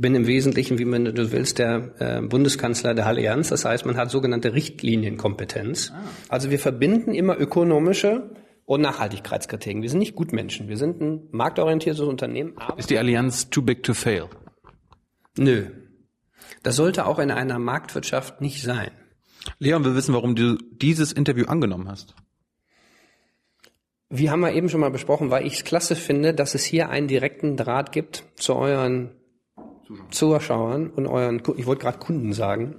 Ich bin im Wesentlichen, wie man du willst, der äh, Bundeskanzler der Allianz. Das heißt, man hat sogenannte Richtlinienkompetenz. Ah. Also wir verbinden immer ökonomische und Nachhaltigkeitskriterien. Wir sind nicht Gutmenschen. Wir sind ein marktorientiertes Unternehmen. Ist die Allianz too big to fail? Nö. Das sollte auch in einer Marktwirtschaft nicht sein. Leon, wir wissen, warum du dieses Interview angenommen hast. Wie haben wir eben schon mal besprochen, weil ich es klasse finde, dass es hier einen direkten Draht gibt zu euren Zuschauern und euren, ich wollte gerade Kunden sagen.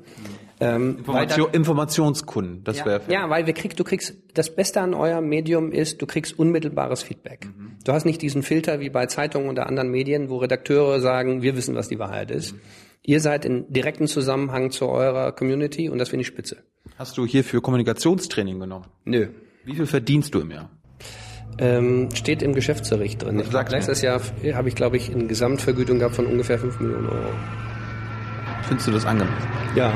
Ähm, Information, da, Informationskunden, das ja, wäre. Ja, weil wir kriegst, du kriegst, das Beste an eurem Medium ist, du kriegst unmittelbares Feedback. Mhm. Du hast nicht diesen Filter wie bei Zeitungen oder anderen Medien, wo Redakteure sagen, wir wissen, was die Wahrheit ist. Mhm. Ihr seid in direkten Zusammenhang zu eurer Community und das finde ich spitze. Hast du hier für Kommunikationstraining genommen? Nö. Wie viel verdienst du im Jahr? Ähm, steht im Geschäftsbericht drin. Ich letztes Jahr habe ich, glaube ich, eine Gesamtvergütung gehabt von ungefähr 5 Millionen Euro. Findest du das angemessen? Ja.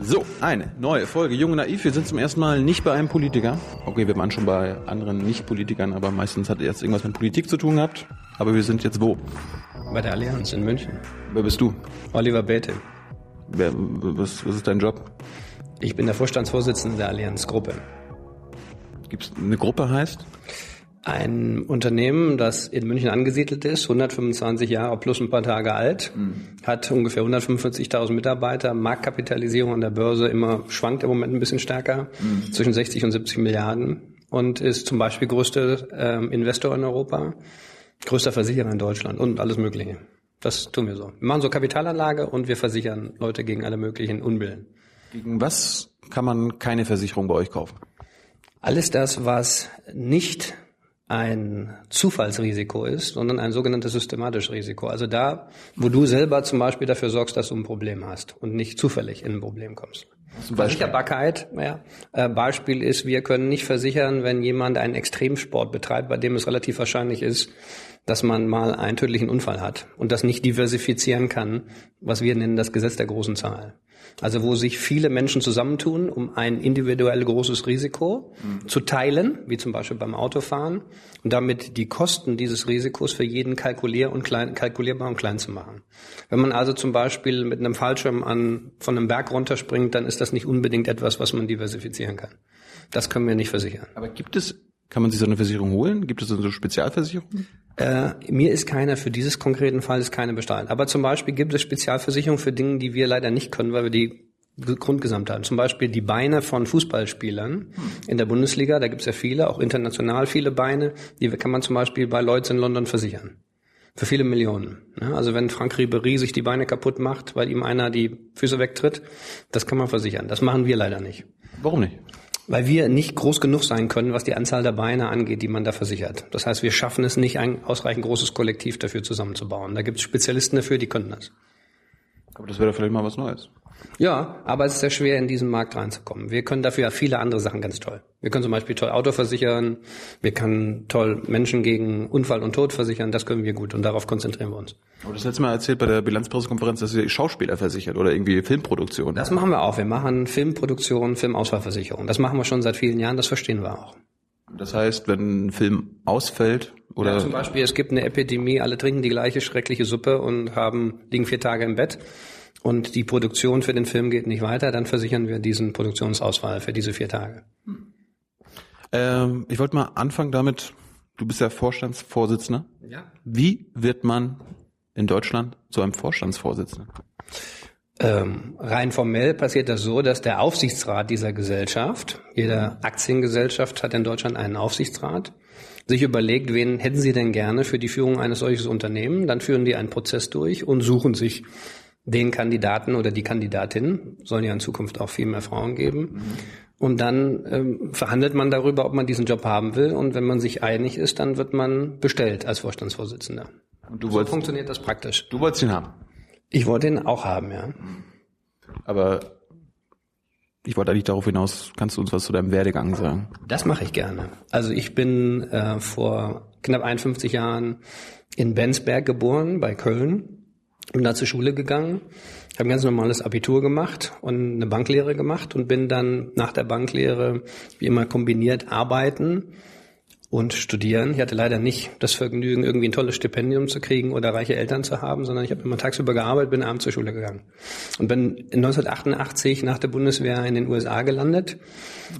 So, eine neue Folge Junge Naiv. Wir sind zum ersten Mal nicht bei einem Politiker. Okay, wir waren schon bei anderen Nicht-Politikern, aber meistens hat erst irgendwas mit Politik zu tun gehabt. Aber wir sind jetzt wo? Bei der Allianz in München. Wer bist du? Oliver Bete. Wer, was, was ist dein Job? Ich bin der Vorstandsvorsitzende der Allianz-Gruppe. Gibt es eine Gruppe heißt? Ein Unternehmen, das in München angesiedelt ist, 125 Jahre plus ein paar Tage alt, mhm. hat ungefähr 145.000 Mitarbeiter, Marktkapitalisierung an der Börse immer schwankt im Moment ein bisschen stärker, mhm. zwischen 60 und 70 Milliarden und ist zum Beispiel größter äh, Investor in Europa, größter Versicherer in Deutschland und alles Mögliche. Das tun wir so. Wir machen so Kapitalanlage und wir versichern Leute gegen alle möglichen Unbillen. Gegen was kann man keine Versicherung bei euch kaufen? Alles das, was nicht ein Zufallsrisiko ist, sondern ein sogenanntes systematisches Risiko. Also da, wo du selber zum Beispiel dafür sorgst, dass du ein Problem hast und nicht zufällig in ein Problem kommst. Zum Versicherbarkeit, ja, äh, Beispiel ist, wir können nicht versichern, wenn jemand einen Extremsport betreibt, bei dem es relativ wahrscheinlich ist, dass man mal einen tödlichen Unfall hat und das nicht diversifizieren kann, was wir nennen das Gesetz der großen Zahl. Also wo sich viele Menschen zusammentun, um ein individuell großes Risiko mhm. zu teilen, wie zum Beispiel beim Autofahren, und damit die Kosten dieses Risikos für jeden kalkulier und klein, kalkulierbar und klein zu machen. Wenn man also zum Beispiel mit einem Fallschirm an, von einem Berg runterspringt, dann ist das nicht unbedingt etwas, was man diversifizieren kann. Das können wir nicht versichern. Aber gibt es kann man sich so eine Versicherung holen? Gibt es so eine Spezialversicherung? Äh, mir ist keiner für dieses konkreten Fall ist keine bestellt. Aber zum Beispiel gibt es Spezialversicherungen für Dinge, die wir leider nicht können, weil wir die Grundgesamt haben. Zum Beispiel die Beine von Fußballspielern in der Bundesliga. Da gibt es ja viele, auch international viele Beine. Die kann man zum Beispiel bei Lloyds in London versichern. Für viele Millionen. Also wenn Frank Ribery sich die Beine kaputt macht, weil ihm einer die Füße wegtritt, das kann man versichern. Das machen wir leider nicht. Warum nicht? Weil wir nicht groß genug sein können, was die Anzahl der Beine angeht, die man da versichert. Das heißt, wir schaffen es nicht, ein ausreichend großes Kollektiv dafür zusammenzubauen. Da gibt es Spezialisten dafür, die können das. Aber das wäre vielleicht mal was Neues. Ja, aber es ist sehr schwer, in diesen Markt reinzukommen. Wir können dafür ja viele andere Sachen ganz toll. Wir können zum Beispiel toll Auto versichern, wir können toll Menschen gegen Unfall und Tod versichern, das können wir gut und darauf konzentrieren wir uns. Aber das letzte Mal erzählt bei der Bilanzpressekonferenz, dass ihr Schauspieler versichert oder irgendwie Filmproduktion. Das machen wir auch. Wir machen Filmproduktion, Filmausfallversicherung. Das machen wir schon seit vielen Jahren, das verstehen wir auch. Das heißt, wenn ein Film ausfällt oder ja, zum Beispiel es gibt eine Epidemie, alle trinken die gleiche schreckliche Suppe und haben liegen vier Tage im Bett und die Produktion für den Film geht nicht weiter, dann versichern wir diesen Produktionsausfall für diese vier Tage. Ähm, ich wollte mal anfangen damit, du bist ja Vorstandsvorsitzender. Ja. Wie wird man in Deutschland zu einem Vorstandsvorsitzenden? Ähm, rein formell passiert das so, dass der Aufsichtsrat dieser Gesellschaft, jede Aktiengesellschaft hat in Deutschland einen Aufsichtsrat, sich überlegt, wen hätten sie denn gerne für die Führung eines solches Unternehmens, dann führen die einen Prozess durch und suchen sich den Kandidaten oder die Kandidatin, sollen ja in Zukunft auch viel mehr Frauen geben. Mhm. Und dann ähm, verhandelt man darüber, ob man diesen Job haben will. Und wenn man sich einig ist, dann wird man bestellt als Vorstandsvorsitzender. Und du so wolltest, funktioniert das praktisch. Du wolltest ihn haben? Ich wollte ihn auch haben, ja. Aber ich wollte eigentlich darauf hinaus, kannst du uns was zu deinem Werdegang sagen? Das mache ich gerne. Also ich bin äh, vor knapp 51 Jahren in Bensberg geboren, bei Köln bin da zur Schule gegangen, habe ein ganz normales Abitur gemacht und eine Banklehre gemacht und bin dann nach der Banklehre wie immer kombiniert arbeiten und studieren. Ich hatte leider nicht das Vergnügen, irgendwie ein tolles Stipendium zu kriegen oder reiche Eltern zu haben, sondern ich habe immer tagsüber gearbeitet, bin abends zur Schule gegangen. Und bin 1988 nach der Bundeswehr in den USA gelandet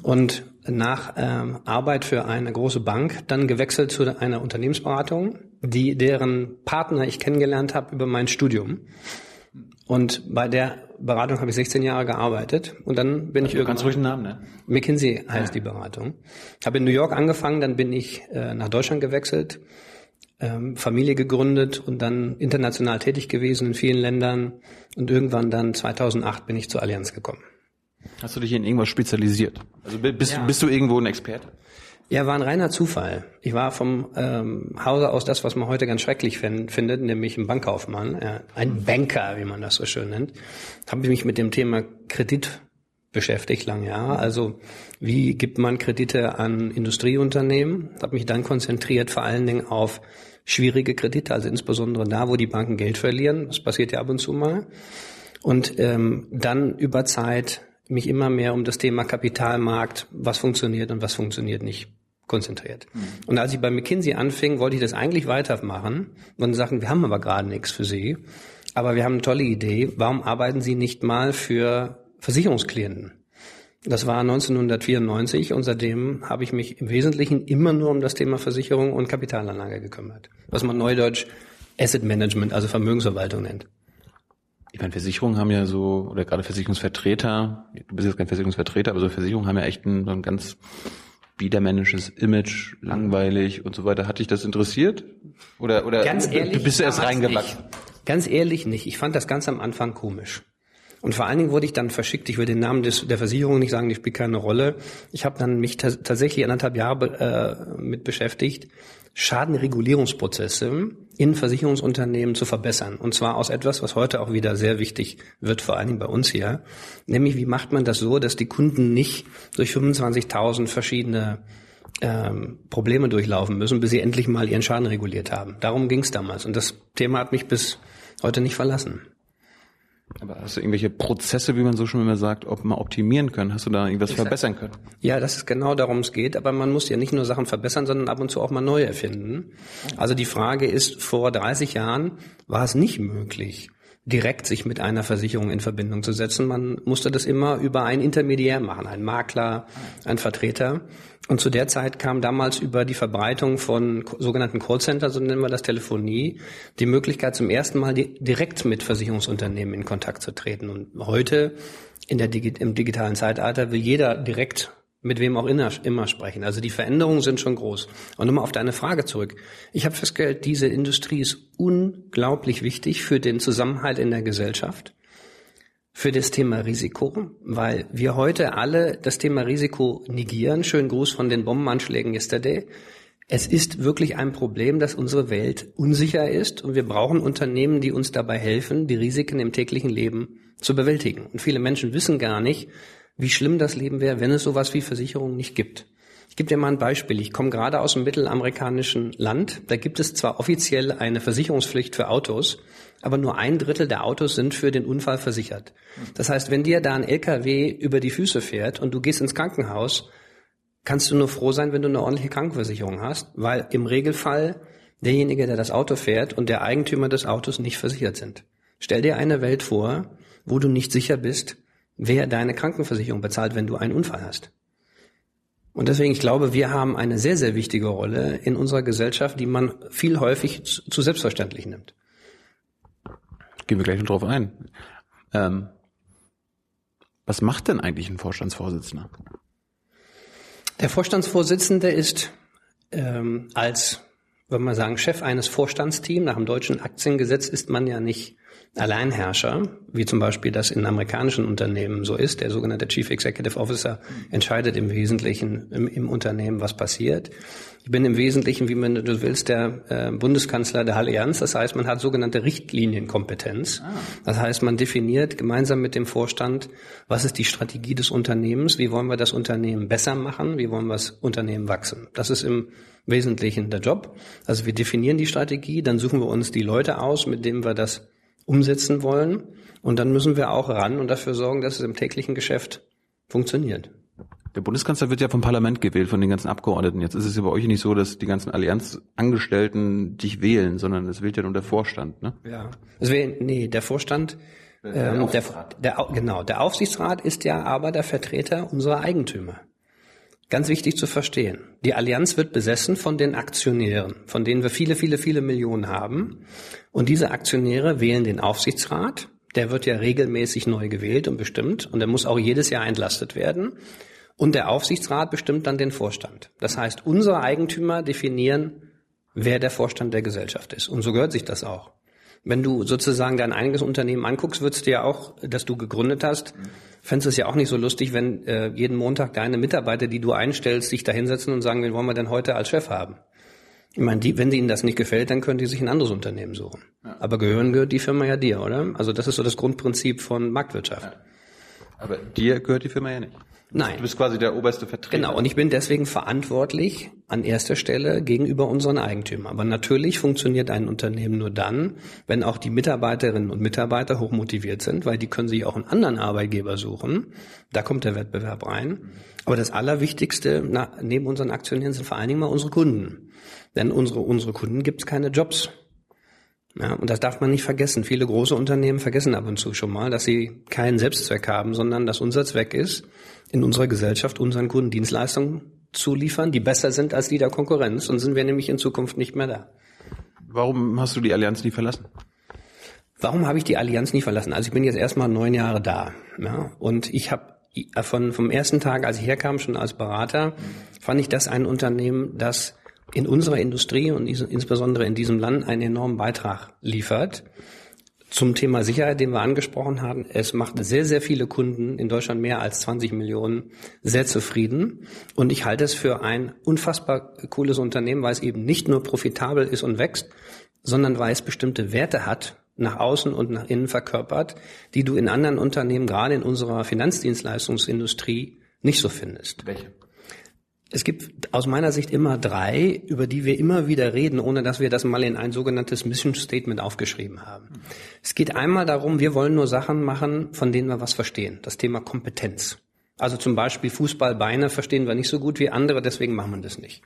und nach ähm, Arbeit für eine große Bank dann gewechselt zu einer Unternehmensberatung, die deren Partner ich kennengelernt habe über mein Studium. Und bei der Beratung habe ich 16 Jahre gearbeitet und dann bin also ich irgendwann. Ganz ruhig einen Namen, ne? McKinsey heißt ja. die Beratung. Habe in New York angefangen, dann bin ich äh, nach Deutschland gewechselt, ähm, Familie gegründet und dann international tätig gewesen in vielen Ländern und irgendwann dann 2008 bin ich zur Allianz gekommen. Hast du dich in irgendwas spezialisiert? Also bist, ja. bist du irgendwo ein Experte? Ja, war ein reiner Zufall. Ich war vom ähm, Hause aus das, was man heute ganz schrecklich find, findet, nämlich ein Bankkaufmann, ja, ein Banker, wie man das so schön nennt. Habe mich mit dem Thema Kredit beschäftigt lange Jahre. Also wie gibt man Kredite an Industrieunternehmen? Habe mich dann konzentriert vor allen Dingen auf schwierige Kredite, also insbesondere da, wo die Banken Geld verlieren. Das passiert ja ab und zu mal. Und ähm, dann über Zeit mich immer mehr um das Thema Kapitalmarkt, was funktioniert und was funktioniert nicht konzentriert. Mhm. Und als ich bei McKinsey anfing, wollte ich das eigentlich weitermachen und sagen, wir haben aber gerade nichts für Sie, aber wir haben eine tolle Idee. Warum arbeiten Sie nicht mal für Versicherungsklienten? Das war 1994 und seitdem habe ich mich im Wesentlichen immer nur um das Thema Versicherung und Kapitalanlage gekümmert, was man neudeutsch Asset Management, also Vermögensverwaltung nennt. Ich meine, Versicherungen haben ja so, oder gerade Versicherungsvertreter, du bist jetzt kein Versicherungsvertreter, aber so Versicherungen haben ja echt ein, so ein ganz biedermännisches Image, langweilig und so weiter. Hat dich das interessiert? Oder, oder ganz ehrlich, du bist erst reingewachsen? Ganz ehrlich nicht. Ich fand das ganz am Anfang komisch. Und vor allen Dingen wurde ich dann verschickt. Ich will den Namen des, der Versicherung nicht sagen, die spielt keine Rolle. Ich habe dann mich tatsächlich anderthalb Jahre äh, mit beschäftigt, Schadenregulierungsprozesse in Versicherungsunternehmen zu verbessern. Und zwar aus etwas, was heute auch wieder sehr wichtig wird, vor allen Dingen bei uns hier. Nämlich, wie macht man das so, dass die Kunden nicht durch 25.000 verschiedene ähm, Probleme durchlaufen müssen, bis sie endlich mal ihren Schaden reguliert haben. Darum ging es damals. Und das Thema hat mich bis heute nicht verlassen. Aber hast du irgendwelche Prozesse, wie man so schon immer sagt, ob man optimieren können? Hast du da irgendwas ich verbessern können? Ja, das ist genau darum es geht. Aber man muss ja nicht nur Sachen verbessern, sondern ab und zu auch mal neu erfinden. Also die Frage ist, vor 30 Jahren war es nicht möglich, direkt sich mit einer Versicherung in Verbindung zu setzen. Man musste das immer über einen Intermediär machen, einen Makler, einen Vertreter. Und zu der Zeit kam damals über die Verbreitung von sogenannten Callcenter, so nennen wir das Telefonie, die Möglichkeit zum ersten Mal direkt mit Versicherungsunternehmen in Kontakt zu treten. Und heute in der im digitalen Zeitalter will jeder direkt mit wem auch immer, sprechen. Also die Veränderungen sind schon groß. Und nochmal auf deine Frage zurück. Ich habe festgestellt, diese Industrie ist unglaublich wichtig für den Zusammenhalt in der Gesellschaft, für das Thema Risiko, weil wir heute alle das Thema Risiko negieren. Schönen Gruß von den Bombenanschlägen yesterday. Es ist wirklich ein Problem, dass unsere Welt unsicher ist und wir brauchen Unternehmen, die uns dabei helfen, die Risiken im täglichen Leben zu bewältigen. Und viele Menschen wissen gar nicht, wie schlimm das Leben wäre, wenn es sowas wie Versicherungen nicht gibt. Ich gebe dir mal ein Beispiel. Ich komme gerade aus einem mittelamerikanischen Land. Da gibt es zwar offiziell eine Versicherungspflicht für Autos, aber nur ein Drittel der Autos sind für den Unfall versichert. Das heißt, wenn dir da ein LKW über die Füße fährt und du gehst ins Krankenhaus, kannst du nur froh sein, wenn du eine ordentliche Krankenversicherung hast, weil im Regelfall derjenige, der das Auto fährt und der Eigentümer des Autos nicht versichert sind. Stell dir eine Welt vor, wo du nicht sicher bist, wer deine Krankenversicherung bezahlt, wenn du einen Unfall hast. Und deswegen, ich glaube, wir haben eine sehr, sehr wichtige Rolle in unserer Gesellschaft, die man viel häufig zu selbstverständlich nimmt. Gehen wir gleich noch drauf ein. Ähm, was macht denn eigentlich ein Vorstandsvorsitzender? Der Vorstandsvorsitzende ist ähm, als, wenn man sagen, Chef eines Vorstandsteams nach dem deutschen Aktiengesetz ist man ja nicht Alleinherrscher, wie zum Beispiel das in amerikanischen Unternehmen so ist. Der sogenannte Chief Executive Officer entscheidet im Wesentlichen im, im Unternehmen, was passiert. Ich bin im Wesentlichen, wie man du willst, der äh, Bundeskanzler der Allianz. Das heißt, man hat sogenannte Richtlinienkompetenz. Ah. Das heißt, man definiert gemeinsam mit dem Vorstand, was ist die Strategie des Unternehmens, wie wollen wir das Unternehmen besser machen, wie wollen wir das Unternehmen wachsen. Das ist im Wesentlichen der Job. Also wir definieren die Strategie, dann suchen wir uns die Leute aus, mit denen wir das umsetzen wollen. Und dann müssen wir auch ran und dafür sorgen, dass es im täglichen Geschäft funktioniert. Der Bundeskanzler wird ja vom Parlament gewählt, von den ganzen Abgeordneten. Jetzt ist es ja bei euch nicht so, dass die ganzen Allianzangestellten dich wählen, sondern es wählt ja nur der Vorstand, ne? Ja. Es wählen, nee, der Vorstand, der, ähm, der, der, genau, der Aufsichtsrat ist ja aber der Vertreter unserer Eigentümer. Ganz wichtig zu verstehen. Die Allianz wird besessen von den Aktionären, von denen wir viele, viele, viele Millionen haben. Und diese Aktionäre wählen den Aufsichtsrat. Der wird ja regelmäßig neu gewählt und bestimmt. Und der muss auch jedes Jahr entlastet werden. Und der Aufsichtsrat bestimmt dann den Vorstand. Das heißt, unsere Eigentümer definieren, wer der Vorstand der Gesellschaft ist. Und so gehört sich das auch. Wenn du sozusagen dein eigenes Unternehmen anguckst, würdest du ja auch, das du gegründet hast, fändest du es ja auch nicht so lustig, wenn äh, jeden Montag deine Mitarbeiter, die du einstellst, sich da hinsetzen und sagen, wen wollen wir denn heute als Chef haben? Ich meine, die, wenn ihnen das nicht gefällt, dann können die sich ein anderes Unternehmen suchen. Ja. Aber gehören gehört die Firma ja dir, oder? Also das ist so das Grundprinzip von Marktwirtschaft. Ja. Aber dir gehört die Firma ja nicht. Nein. Du bist quasi der oberste Vertreter. Genau, und ich bin deswegen verantwortlich an erster Stelle gegenüber unseren Eigentümern. Aber natürlich funktioniert ein Unternehmen nur dann, wenn auch die Mitarbeiterinnen und Mitarbeiter hochmotiviert sind, weil die können sich auch einen anderen Arbeitgeber suchen. Da kommt der Wettbewerb rein. Aber das Allerwichtigste na, neben unseren Aktionären sind vor allen Dingen mal unsere Kunden. Denn unsere, unsere Kunden gibt es keine Jobs. Ja, und das darf man nicht vergessen. Viele große Unternehmen vergessen ab und zu schon mal, dass sie keinen Selbstzweck haben, sondern dass unser Zweck ist, in unserer Gesellschaft unseren Kunden Dienstleistungen zu liefern, die besser sind als die der Konkurrenz. Und sind wir nämlich in Zukunft nicht mehr da. Warum hast du die Allianz nie verlassen? Warum habe ich die Allianz nie verlassen? Also ich bin jetzt erstmal neun Jahre da. Ja, und ich habe von, vom ersten Tag, als ich herkam, schon als Berater, fand ich das ein Unternehmen, das in unserer Industrie und insbesondere in diesem Land einen enormen Beitrag liefert. Zum Thema Sicherheit, den wir angesprochen haben. Es macht sehr, sehr viele Kunden, in Deutschland mehr als 20 Millionen, sehr zufrieden. Und ich halte es für ein unfassbar cooles Unternehmen, weil es eben nicht nur profitabel ist und wächst, sondern weil es bestimmte Werte hat, nach außen und nach innen verkörpert, die du in anderen Unternehmen, gerade in unserer Finanzdienstleistungsindustrie, nicht so findest. Welche? Es gibt aus meiner Sicht immer drei, über die wir immer wieder reden, ohne dass wir das mal in ein sogenanntes Mission Statement aufgeschrieben haben. Es geht einmal darum, wir wollen nur Sachen machen, von denen wir was verstehen. Das Thema Kompetenz. Also zum Beispiel Fußballbeine verstehen wir nicht so gut wie andere, deswegen machen wir das nicht.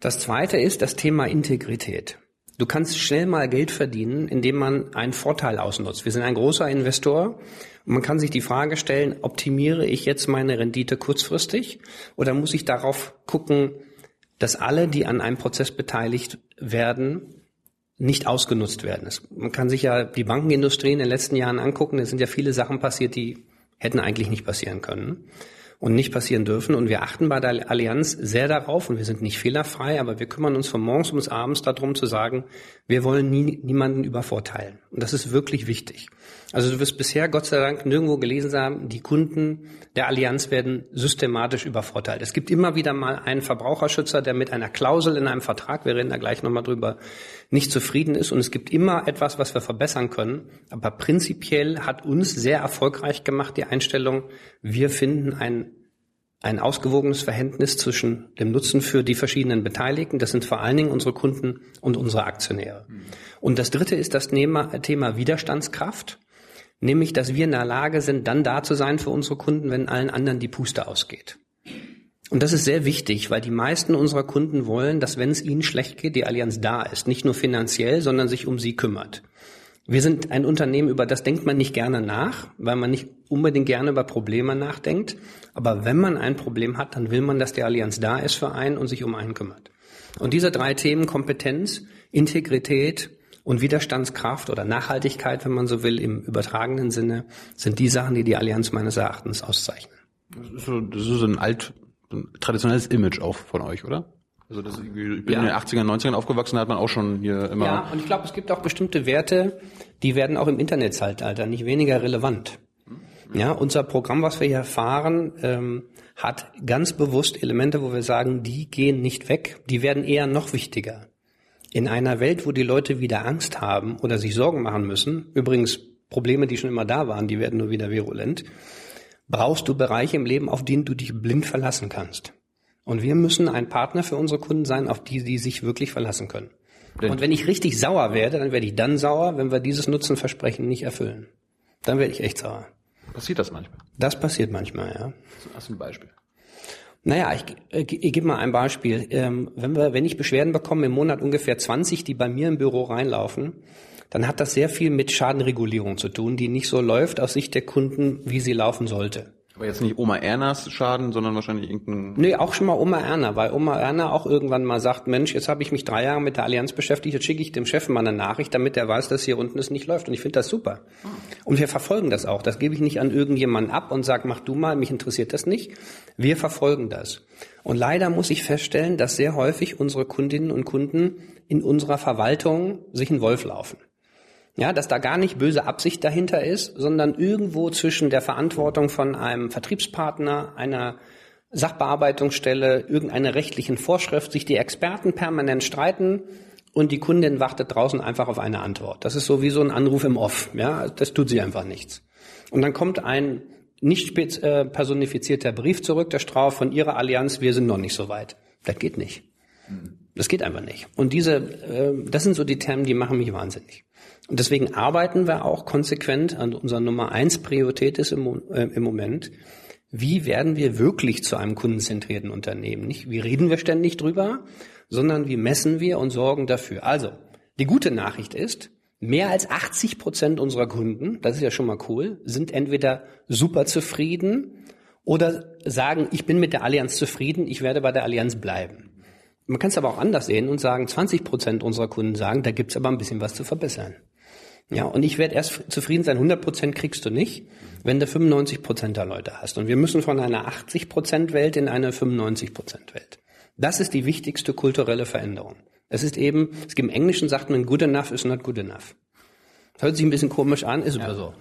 Das zweite ist das Thema Integrität. Du kannst schnell mal Geld verdienen, indem man einen Vorteil ausnutzt. Wir sind ein großer Investor man kann sich die Frage stellen, optimiere ich jetzt meine Rendite kurzfristig oder muss ich darauf gucken, dass alle, die an einem Prozess beteiligt werden, nicht ausgenutzt werden. Man kann sich ja die Bankenindustrie in den letzten Jahren angucken. Es sind ja viele Sachen passiert, die hätten eigentlich nicht passieren können und nicht passieren dürfen. Und wir achten bei der Allianz sehr darauf, und wir sind nicht fehlerfrei, aber wir kümmern uns von morgens bis abends darum zu sagen, wir wollen nie, niemanden übervorteilen. Und das ist wirklich wichtig. Also du wirst bisher Gott sei Dank nirgendwo gelesen haben, die Kunden der Allianz werden systematisch übervorteilt. Es gibt immer wieder mal einen Verbraucherschützer, der mit einer Klausel in einem Vertrag, wir reden da gleich nochmal drüber, nicht zufrieden ist. Und es gibt immer etwas, was wir verbessern können. Aber prinzipiell hat uns sehr erfolgreich gemacht die Einstellung, wir finden ein ein ausgewogenes Verhältnis zwischen dem Nutzen für die verschiedenen Beteiligten, das sind vor allen Dingen unsere Kunden und unsere Aktionäre. Und das dritte ist das Thema, Thema Widerstandskraft. Nämlich, dass wir in der Lage sind, dann da zu sein für unsere Kunden, wenn allen anderen die Puste ausgeht. Und das ist sehr wichtig, weil die meisten unserer Kunden wollen, dass wenn es ihnen schlecht geht, die Allianz da ist. Nicht nur finanziell, sondern sich um sie kümmert. Wir sind ein Unternehmen, über das denkt man nicht gerne nach, weil man nicht unbedingt gerne über Probleme nachdenkt. Aber wenn man ein Problem hat, dann will man, dass die Allianz da ist für einen und sich um einen kümmert. Und diese drei Themen, Kompetenz, Integrität und Widerstandskraft oder Nachhaltigkeit, wenn man so will, im übertragenen Sinne, sind die Sachen, die die Allianz meines Erachtens auszeichnen. Das ist so, das ist so ein alt, ein traditionelles Image auch von euch, oder? Also das, ich bin ja. in den 80ern, 90ern aufgewachsen, da hat man auch schon hier immer. Ja, und ich glaube, es gibt auch bestimmte Werte, die werden auch im Internetzeitalter nicht weniger relevant. Ja, unser Programm, was wir hier fahren, ähm, hat ganz bewusst Elemente, wo wir sagen, die gehen nicht weg, die werden eher noch wichtiger. In einer Welt, wo die Leute wieder Angst haben oder sich Sorgen machen müssen, übrigens Probleme, die schon immer da waren, die werden nur wieder virulent, brauchst du Bereiche im Leben, auf denen du dich blind verlassen kannst. Und wir müssen ein Partner für unsere Kunden sein, auf die sie sich wirklich verlassen können. Und wenn ich richtig sauer werde, dann werde ich dann sauer, wenn wir dieses Nutzenversprechen nicht erfüllen. Dann werde ich echt sauer. Passiert das manchmal? Das passiert manchmal, ja. Hast du ein Beispiel? Naja, ich, ich, ich gebe mal ein Beispiel. Ähm, wenn, wir, wenn ich Beschwerden bekomme, im Monat ungefähr 20, die bei mir im Büro reinlaufen, dann hat das sehr viel mit Schadenregulierung zu tun, die nicht so läuft aus Sicht der Kunden, wie sie laufen sollte. Aber jetzt nicht Oma Ernas Schaden, sondern wahrscheinlich irgendein... Nee, auch schon mal Oma Erna, weil Oma Erna auch irgendwann mal sagt, Mensch, jetzt habe ich mich drei Jahre mit der Allianz beschäftigt, jetzt schicke ich dem Chef mal eine Nachricht, damit er weiß, dass hier unten es nicht läuft. Und ich finde das super. Und wir verfolgen das auch. Das gebe ich nicht an irgendjemanden ab und sage, mach du mal, mich interessiert das nicht. Wir verfolgen das. Und leider muss ich feststellen, dass sehr häufig unsere Kundinnen und Kunden in unserer Verwaltung sich einen Wolf laufen. Ja, dass da gar nicht böse Absicht dahinter ist, sondern irgendwo zwischen der Verantwortung von einem Vertriebspartner, einer Sachbearbeitungsstelle, irgendeiner rechtlichen Vorschrift sich die Experten permanent streiten und die Kundin wartet draußen einfach auf eine Antwort. Das ist so wie so ein Anruf im Off. Ja, das tut sie einfach nichts. Und dann kommt ein nicht äh, personifizierter Brief zurück, der Strauß von ihrer Allianz, wir sind noch nicht so weit. Das geht nicht. Das geht einfach nicht. Und diese, äh, das sind so die Themen, die machen mich wahnsinnig. Und deswegen arbeiten wir auch konsequent an unserer Nummer eins Priorität ist im, äh, im Moment. Wie werden wir wirklich zu einem kundenzentrierten Unternehmen? Nicht, wie reden wir ständig drüber, sondern wie messen wir und sorgen dafür. Also, die gute Nachricht ist, mehr als 80 Prozent unserer Kunden, das ist ja schon mal cool, sind entweder super zufrieden oder sagen, ich bin mit der Allianz zufrieden, ich werde bei der Allianz bleiben. Man kann es aber auch anders sehen und sagen, 20 Prozent unserer Kunden sagen, da gibt's aber ein bisschen was zu verbessern. Ja, und ich werde erst zufrieden sein, 100 Prozent kriegst du nicht, wenn du 95 Prozent der Leute hast. Und wir müssen von einer 80 Prozent Welt in eine 95 Prozent Welt. Das ist die wichtigste kulturelle Veränderung. Es ist eben, es gibt im Englischen sagt man, good enough is not good enough. Das hört sich ein bisschen komisch an, ist ja. aber so.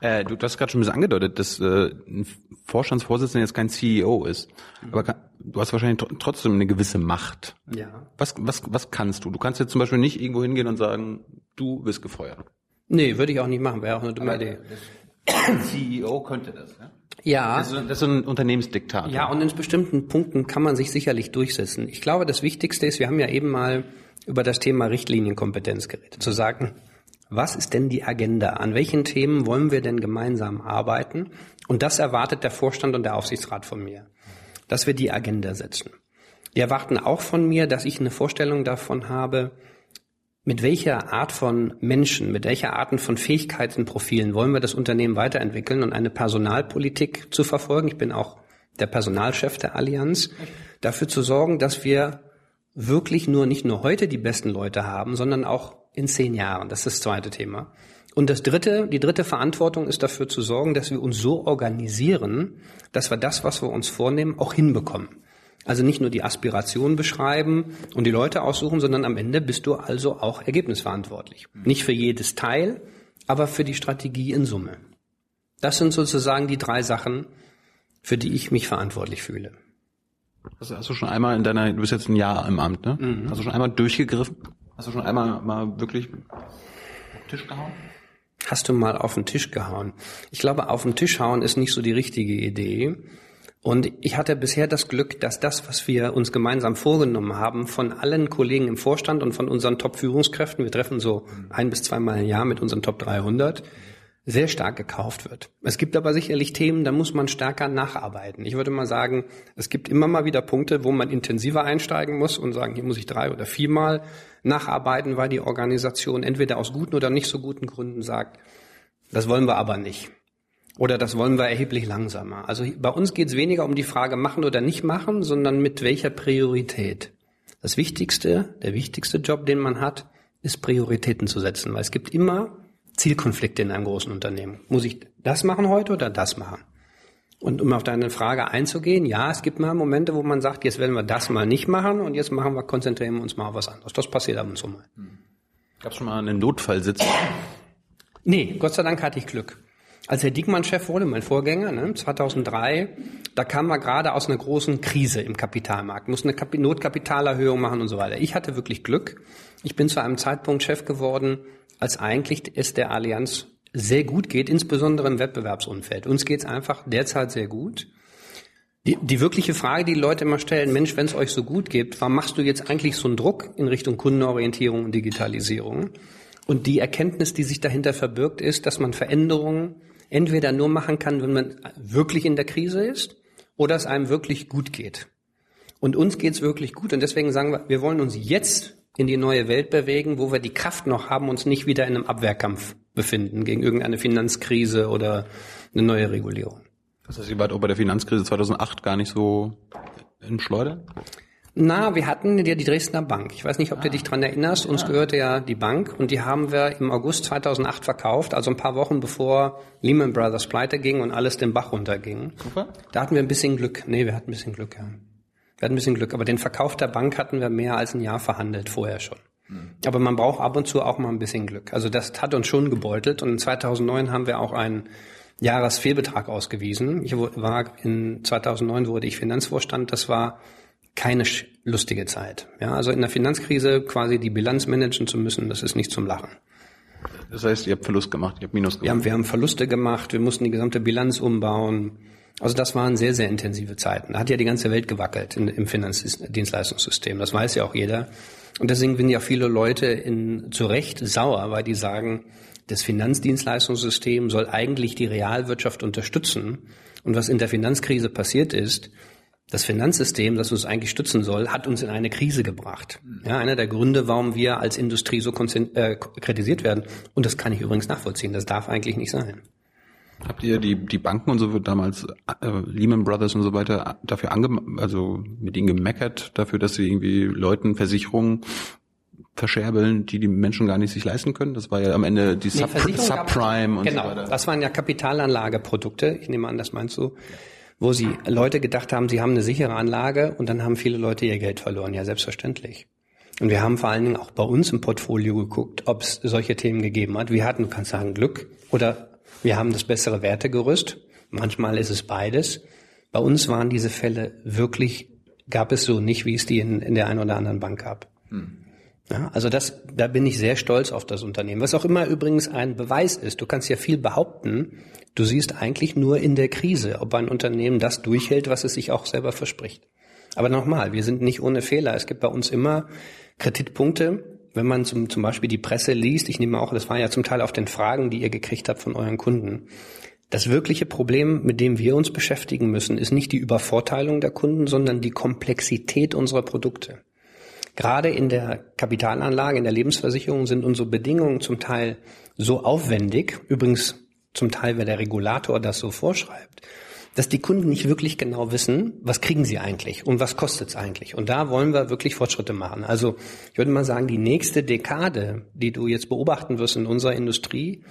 Äh, du, hast gerade schon ein bisschen angedeutet, dass äh, ein Vorstandsvorsitzender jetzt kein CEO ist. Aber kann, du hast wahrscheinlich tr trotzdem eine gewisse Macht. Ja. Was, was, was kannst du? Du kannst jetzt zum Beispiel nicht irgendwo hingehen und sagen, du wirst gefeuert. Nee, würde ich auch nicht machen, wäre auch eine dumme Idee. CEO könnte das, ja? Ja. Das ist, das ist ein Unternehmensdiktat. Ja, und in bestimmten Punkten kann man sich sicherlich durchsetzen. Ich glaube, das Wichtigste ist, wir haben ja eben mal über das Thema Richtlinienkompetenz geredet, zu sagen, was ist denn die Agenda? An welchen Themen wollen wir denn gemeinsam arbeiten? Und das erwartet der Vorstand und der Aufsichtsrat von mir, dass wir die Agenda setzen. Die erwarten auch von mir, dass ich eine Vorstellung davon habe, mit welcher Art von Menschen, mit welcher Arten von Fähigkeitenprofilen wollen wir das Unternehmen weiterentwickeln und eine Personalpolitik zu verfolgen. Ich bin auch der Personalchef der Allianz, dafür zu sorgen, dass wir wirklich nur nicht nur heute die besten Leute haben, sondern auch in zehn Jahren. Das ist das zweite Thema. Und das dritte, die dritte Verantwortung ist dafür zu sorgen, dass wir uns so organisieren, dass wir das, was wir uns vornehmen, auch hinbekommen. Also nicht nur die Aspiration beschreiben und die Leute aussuchen, sondern am Ende bist du also auch ergebnisverantwortlich. Nicht für jedes Teil, aber für die Strategie in Summe. Das sind sozusagen die drei Sachen, für die ich mich verantwortlich fühle. Hast, hast du schon einmal in deiner, du bist jetzt ein Jahr im Amt, ne? Mhm. Hast du schon einmal durchgegriffen? Hast du schon einmal mal wirklich auf den Tisch gehauen? Hast du mal auf den Tisch gehauen? Ich glaube, auf den Tisch hauen ist nicht so die richtige Idee, und ich hatte bisher das Glück, dass das, was wir uns gemeinsam vorgenommen haben, von allen Kollegen im Vorstand und von unseren Top-Führungskräften, wir treffen so ein bis zweimal im Jahr mit unseren Top 300, sehr stark gekauft wird. Es gibt aber sicherlich Themen, da muss man stärker nacharbeiten. Ich würde mal sagen, es gibt immer mal wieder Punkte, wo man intensiver einsteigen muss und sagen, hier muss ich drei oder viermal nacharbeiten, weil die Organisation entweder aus guten oder nicht so guten Gründen sagt, das wollen wir aber nicht. Oder das wollen wir erheblich langsamer. Also bei uns geht es weniger um die Frage machen oder nicht machen, sondern mit welcher Priorität. Das Wichtigste, der wichtigste Job, den man hat, ist Prioritäten zu setzen, weil es gibt immer Zielkonflikte in einem großen Unternehmen. Muss ich das machen heute oder das machen? Und um auf deine Frage einzugehen, ja, es gibt mal Momente, wo man sagt, jetzt werden wir das mal nicht machen und jetzt machen wir, konzentrieren wir uns mal auf was anderes. Das passiert ab und zu mal. Gab es schon mal einen Notfallsitz? Nee, Gott sei Dank hatte ich Glück. Als Herr Diekmann Chef wurde, mein Vorgänger, ne, 2003, da kam man gerade aus einer großen Krise im Kapitalmarkt, musste eine Notkapitalerhöhung machen und so weiter. Ich hatte wirklich Glück. Ich bin zu einem Zeitpunkt Chef geworden, als eigentlich es der Allianz sehr gut geht, insbesondere im Wettbewerbsumfeld. Uns geht's einfach derzeit sehr gut. Die, die wirkliche Frage, die, die Leute immer stellen, Mensch, wenn es euch so gut geht, warum machst du jetzt eigentlich so einen Druck in Richtung Kundenorientierung und Digitalisierung? Und die Erkenntnis, die sich dahinter verbirgt, ist, dass man Veränderungen entweder nur machen kann, wenn man wirklich in der Krise ist, oder es einem wirklich gut geht. Und uns geht's wirklich gut und deswegen sagen wir, wir wollen uns jetzt in die neue Welt bewegen, wo wir die Kraft noch haben, uns nicht wieder in einem Abwehrkampf befinden gegen irgendeine Finanzkrise oder eine neue Regulierung. Das heißt, ihr wart auch bei der Finanzkrise 2008 gar nicht so im Schleudern? Na, wir hatten ja die Dresdner Bank. Ich weiß nicht, ob ah. du dich dran erinnerst. Uns ah. gehörte ja die Bank und die haben wir im August 2008 verkauft, also ein paar Wochen bevor Lehman Brothers pleite ging und alles den Bach runterging. Super. Da hatten wir ein bisschen Glück. Nee, wir hatten ein bisschen Glück, ja. Wir hatten ein bisschen Glück, aber den Verkauf der Bank hatten wir mehr als ein Jahr verhandelt vorher schon. Hm. Aber man braucht ab und zu auch mal ein bisschen Glück. Also das hat uns schon gebeutelt und 2009 haben wir auch einen Jahresfehlbetrag ausgewiesen. Ich war in 2009 wurde ich Finanzvorstand. Das war keine lustige Zeit. Ja, also in der Finanzkrise quasi die Bilanz managen zu müssen, das ist nicht zum Lachen. Das heißt, ihr habt Verlust gemacht, ihr habt Minus gemacht. Wir haben, wir haben Verluste gemacht, wir mussten die gesamte Bilanz umbauen. Also das waren sehr, sehr intensive Zeiten. Da hat ja die ganze Welt gewackelt in, im Finanzdienstleistungssystem. Das weiß ja auch jeder. Und deswegen sind ja viele Leute in, zu Recht sauer, weil die sagen, das Finanzdienstleistungssystem soll eigentlich die Realwirtschaft unterstützen. Und was in der Finanzkrise passiert ist, das Finanzsystem, das uns eigentlich stützen soll, hat uns in eine Krise gebracht. Ja, einer der Gründe, warum wir als Industrie so äh, kritisiert werden. Und das kann ich übrigens nachvollziehen. Das darf eigentlich nicht sein. Habt ihr die, die Banken und so damals, äh, Lehman Brothers und so weiter, dafür ange, also mit ihnen gemeckert, dafür, dass sie irgendwie Leuten Versicherungen verscherbeln, die die Menschen gar nicht sich leisten können? Das war ja am Ende die Sub nee, Subprime und genau, so weiter. Genau, das waren ja Kapitalanlageprodukte. Ich nehme an, das meinst du wo sie Leute gedacht haben, sie haben eine sichere Anlage und dann haben viele Leute ihr Geld verloren. Ja, selbstverständlich. Und wir haben vor allen Dingen auch bei uns im Portfolio geguckt, ob es solche Themen gegeben hat. Wir hatten, du kannst sagen, Glück oder wir haben das bessere Wertegerüst. Manchmal ist es beides. Bei uns waren diese Fälle wirklich, gab es so nicht, wie es die in, in der einen oder anderen Bank gab. Hm. Ja, also das, da bin ich sehr stolz auf das Unternehmen. Was auch immer übrigens ein Beweis ist. Du kannst ja viel behaupten. Du siehst eigentlich nur in der Krise, ob ein Unternehmen das durchhält, was es sich auch selber verspricht. Aber nochmal, wir sind nicht ohne Fehler. Es gibt bei uns immer Kreditpunkte. Wenn man zum, zum Beispiel die Presse liest, ich nehme auch, das war ja zum Teil auf den Fragen, die ihr gekriegt habt von euren Kunden. Das wirkliche Problem, mit dem wir uns beschäftigen müssen, ist nicht die Übervorteilung der Kunden, sondern die Komplexität unserer Produkte. Gerade in der Kapitalanlage, in der Lebensversicherung sind unsere Bedingungen zum Teil so aufwendig, übrigens zum Teil, weil der Regulator das so vorschreibt, dass die Kunden nicht wirklich genau wissen, was kriegen sie eigentlich und was kostet es eigentlich. Und da wollen wir wirklich Fortschritte machen. Also ich würde mal sagen, die nächste Dekade, die du jetzt beobachten wirst in unserer Industrie,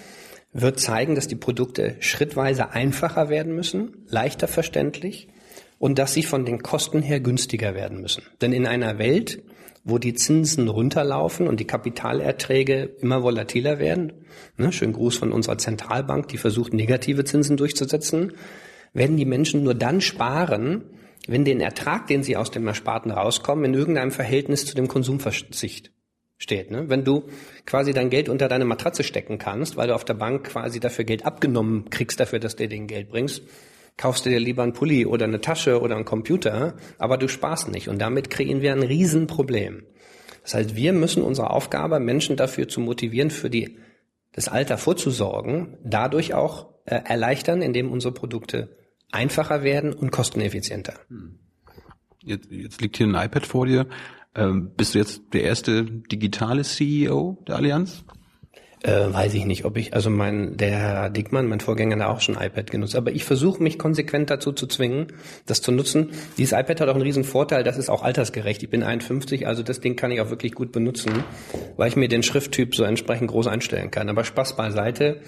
wird zeigen, dass die Produkte schrittweise einfacher werden müssen, leichter verständlich und dass sie von den Kosten her günstiger werden müssen. Denn in einer Welt, wo die Zinsen runterlaufen und die Kapitalerträge immer volatiler werden, ne, schön Gruß von unserer Zentralbank, die versucht negative Zinsen durchzusetzen, werden die Menschen nur dann sparen, wenn den Ertrag, den sie aus dem Ersparten rauskommen, in irgendeinem Verhältnis zu dem Konsumverzicht steht. Ne? Wenn du quasi dein Geld unter deine Matratze stecken kannst, weil du auf der Bank quasi dafür Geld abgenommen kriegst, dafür, dass du dir den Geld bringst, kaufst du dir lieber einen Pulli oder eine Tasche oder einen Computer, aber du sparst nicht. Und damit kriegen wir ein Riesenproblem. Das heißt, wir müssen unsere Aufgabe, Menschen dafür zu motivieren, für die, das Alter vorzusorgen, dadurch auch äh, erleichtern, indem unsere Produkte einfacher werden und kosteneffizienter. Hm. Jetzt, jetzt liegt hier ein iPad vor dir. Ähm, bist du jetzt der erste digitale CEO der Allianz? Äh, weiß ich nicht, ob ich, also mein, der Herr Dickmann, mein Vorgänger, hat auch schon iPad genutzt. Aber ich versuche mich konsequent dazu zu zwingen, das zu nutzen. Dieses iPad hat auch einen riesen Vorteil, das ist auch altersgerecht. Ich bin 51, also das Ding kann ich auch wirklich gut benutzen, weil ich mir den Schrifttyp so entsprechend groß einstellen kann. Aber Spaß beiseite.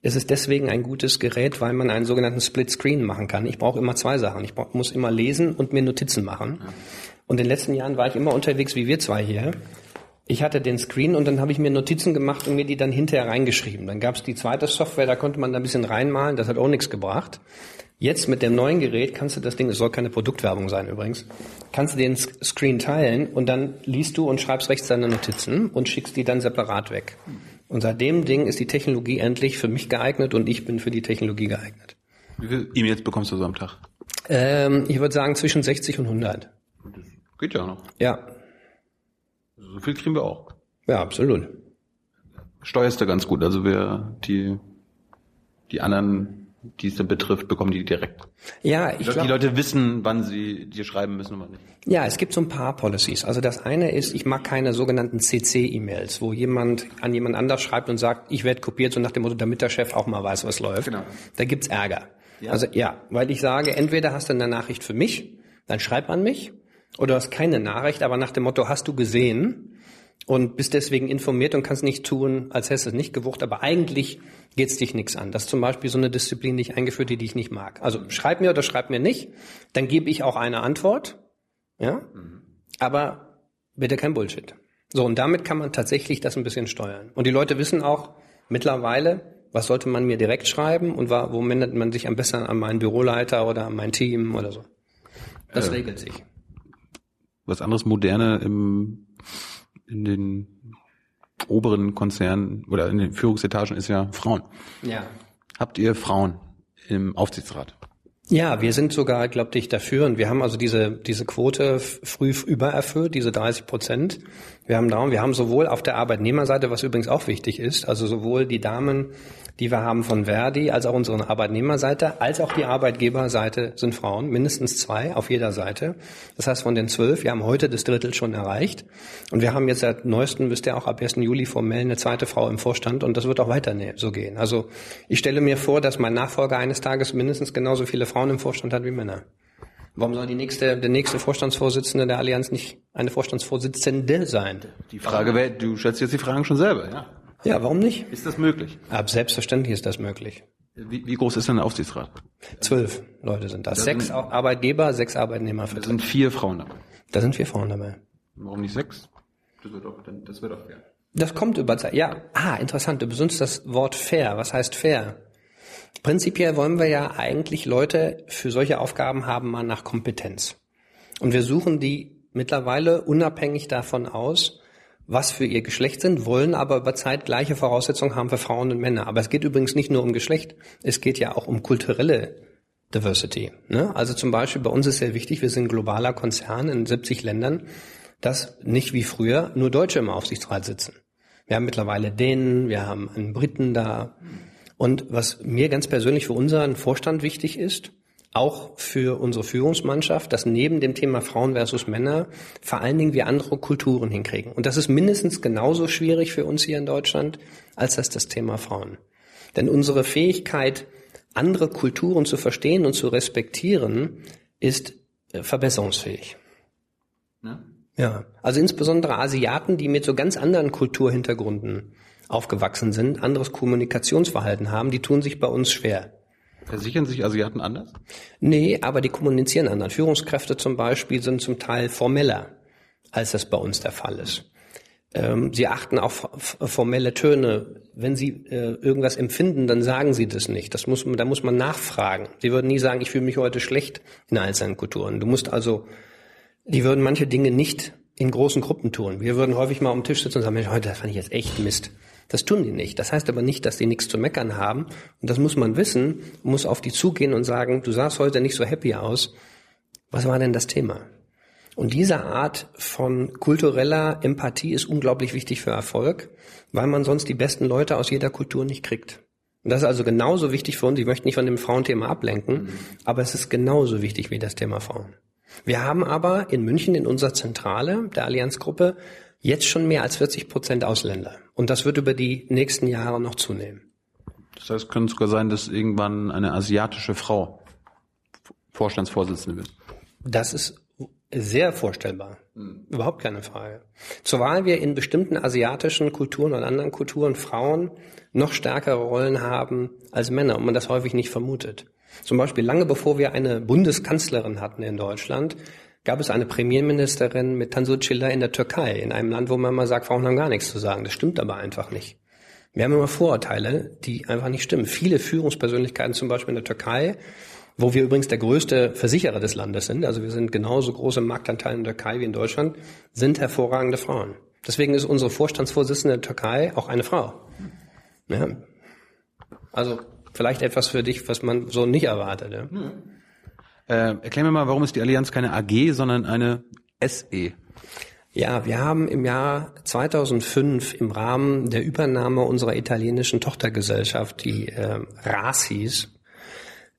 Es ist deswegen ein gutes Gerät, weil man einen sogenannten Split Screen machen kann. Ich brauche immer zwei Sachen. Ich brauch, muss immer lesen und mir Notizen machen. Und in den letzten Jahren war ich immer unterwegs wie wir zwei hier ich hatte den Screen und dann habe ich mir Notizen gemacht und mir die dann hinterher reingeschrieben. Dann gab es die zweite Software, da konnte man da ein bisschen reinmalen, das hat auch nichts gebracht. Jetzt mit dem neuen Gerät kannst du das Ding, es soll keine Produktwerbung sein übrigens, kannst du den Screen teilen und dann liest du und schreibst rechts deine Notizen und schickst die dann separat weg. Und seit dem Ding ist die Technologie endlich für mich geeignet und ich bin für die Technologie geeignet. Wie viele E-Mails bekommst du so am Tag? Ähm, ich würde sagen zwischen 60 und 100. Geht ja noch. Ja, so viel kriegen wir auch. Ja, absolut. Steuerst du ganz gut. Also wir die die anderen die es dann betrifft, bekommen die direkt. Ja, ich Die glaube. Leute wissen, wann sie dir schreiben müssen und wann nicht. Ja, es gibt so ein paar Policies. Also das eine ist, ich mag keine sogenannten CC-E-Mails, wo jemand an jemand anders schreibt und sagt, ich werde kopiert, so nach dem Motto, damit der Chef auch mal weiß, was läuft. Genau. Da gibt's Ärger. Ja. Also ja, weil ich sage, entweder hast du eine Nachricht für mich, dann schreib an mich, oder du hast keine Nachricht, aber nach dem Motto, hast du gesehen und bist deswegen informiert und kannst nicht tun, als hättest du es nicht gewucht, aber eigentlich geht's dich nichts an. Das ist zum Beispiel so eine Disziplin, die ich eingeführt, habe, die ich nicht mag. Also schreib mir oder schreib mir nicht, dann gebe ich auch eine Antwort, ja, aber bitte kein Bullshit. So, und damit kann man tatsächlich das ein bisschen steuern. Und die Leute wissen auch mittlerweile, was sollte man mir direkt schreiben und wo wendet man sich am besten an meinen Büroleiter oder an mein Team oder so. Das Äh. regelt sich. Was anderes moderne im, in den oberen Konzernen oder in den Führungsetagen ist ja Frauen. Ja. Habt ihr Frauen im Aufsichtsrat? Ja, wir sind sogar, glaube ich, dafür und wir haben also diese, diese Quote früh übererfüllt, diese 30 Prozent. Wir haben darum, wir haben sowohl auf der Arbeitnehmerseite, was übrigens auch wichtig ist, also sowohl die Damen, die wir haben von Verdi, als auch unsere Arbeitnehmerseite, als auch die Arbeitgeberseite sind Frauen, mindestens zwei auf jeder Seite. Das heißt, von den zwölf, wir haben heute das Drittel schon erreicht und wir haben jetzt seit neuestem, wisst ihr auch, ab 1. Juli formell eine zweite Frau im Vorstand und das wird auch weiter ne- so gehen. Also ich stelle mir vor, dass mein Nachfolger eines Tages mindestens genauso viele Frauen im Vorstand hat wie Männer. Warum soll die nächste, der nächste Vorstandsvorsitzende der Allianz nicht eine Vorstandsvorsitzende sein? Die Frage wäre, du stellst jetzt die Fragen schon selber, ja? Ja, warum nicht? Ist das möglich? Ab selbstverständlich ist das möglich. Wie, wie groß ist denn der Aufsichtsrat? Zwölf Leute sind das. Da Sechs sind- Arbeitgeber, sechs Arbeitnehmer. Da sind vier Frauen dabei. Da sind vier Frauen dabei. Warum nicht sechs? Das wird auch, dann- das wird auch fair. Das kommt über Zeit. Ja, ah, interessant. Du benutzt das Wort fair. Was heißt fair? Prinzipiell wollen wir ja eigentlich Leute für solche Aufgaben haben mal nach Kompetenz. Und wir suchen die mittlerweile unabhängig davon aus, was für ihr Geschlecht sind, wollen aber über Zeit gleiche Voraussetzungen haben für Frauen und Männer. Aber es geht übrigens nicht nur um Geschlecht, es geht ja auch um kulturelle Diversity. Ne? Also zum Beispiel bei uns ist sehr wichtig, wir sind ein globaler Konzern in 70 Ländern, dass nicht wie früher nur Deutsche im Aufsichtsrat sitzen. Wir haben mittlerweile Dänen, wir haben einen Briten da. Und was mir ganz persönlich für unseren Vorstand wichtig ist, auch für unsere Führungsmannschaft, dass neben dem Thema Frauen versus Männer vor allen Dingen wir andere Kulturen hinkriegen. Und das ist mindestens genauso schwierig für uns hier in Deutschland, als das das Thema Frauen. Denn unsere Fähigkeit, andere Kulturen zu verstehen und zu respektieren, ist äh, verbesserungsfähig. Ne? Ja, also insbesondere Asiaten, die mit so ganz anderen Kulturhintergründen aufgewachsen sind, anderes Kommunikationsverhalten haben, die tun sich bei uns schwer. Versichern sich Asiaten anders? Nee, aber die kommunizieren anders. Führungskräfte zum Beispiel sind zum Teil formeller, als das bei uns der Fall ist. Ähm, sie achten auf formelle Töne. Wenn sie äh, irgendwas empfinden, dann sagen sie das nicht. Das muss, da muss man nachfragen. Sie würden nie sagen, ich fühle mich heute schlecht in all seinen Kulturen. Du musst also, die würden manche Dinge nicht in großen Gruppen tun. Wir würden häufig mal am Tisch sitzen und sagen, Mensch, heute fand ich jetzt echt Mist. Das tun die nicht. Das heißt aber nicht, dass die nichts zu meckern haben. Und das muss man wissen, muss auf die zugehen und sagen, du sahst heute nicht so happy aus. Was war denn das Thema? Und diese Art von kultureller Empathie ist unglaublich wichtig für Erfolg, weil man sonst die besten Leute aus jeder Kultur nicht kriegt. Und das ist also genauso wichtig für uns. Ich möchte nicht von dem Frauenthema ablenken, aber es ist genauso wichtig wie das Thema Frauen. Wir haben aber in München in unserer Zentrale der Allianzgruppe jetzt schon mehr als 40 Prozent Ausländer. Und das wird über die nächsten Jahre noch zunehmen. Das heißt, könnte sogar sein, dass irgendwann eine asiatische Frau Vorstandsvorsitzende wird. Das ist sehr vorstellbar. Überhaupt keine Frage. Zumal wir in bestimmten asiatischen Kulturen und anderen Kulturen Frauen noch stärkere Rollen haben als Männer und man das häufig nicht vermutet. Zum Beispiel lange bevor wir eine Bundeskanzlerin hatten in Deutschland, gab es eine Premierministerin mit Tansu Çiller in der Türkei, in einem Land, wo man mal sagt, Frauen haben gar nichts zu sagen. Das stimmt aber einfach nicht. Wir haben immer Vorurteile, die einfach nicht stimmen. Viele Führungspersönlichkeiten, zum Beispiel in der Türkei, wo wir übrigens der größte Versicherer des Landes sind, also wir sind genauso groß im Marktanteil in der Türkei wie in Deutschland, sind hervorragende Frauen. Deswegen ist unsere Vorstandsvorsitzende der Türkei auch eine Frau. Ja. Also vielleicht etwas für dich, was man so nicht erwartet. Ja. Äh, erklär mir mal, warum ist die Allianz keine AG, sondern eine SE? Ja, wir haben im Jahr 2005 im Rahmen der Übernahme unserer italienischen Tochtergesellschaft, die äh, RAS hieß,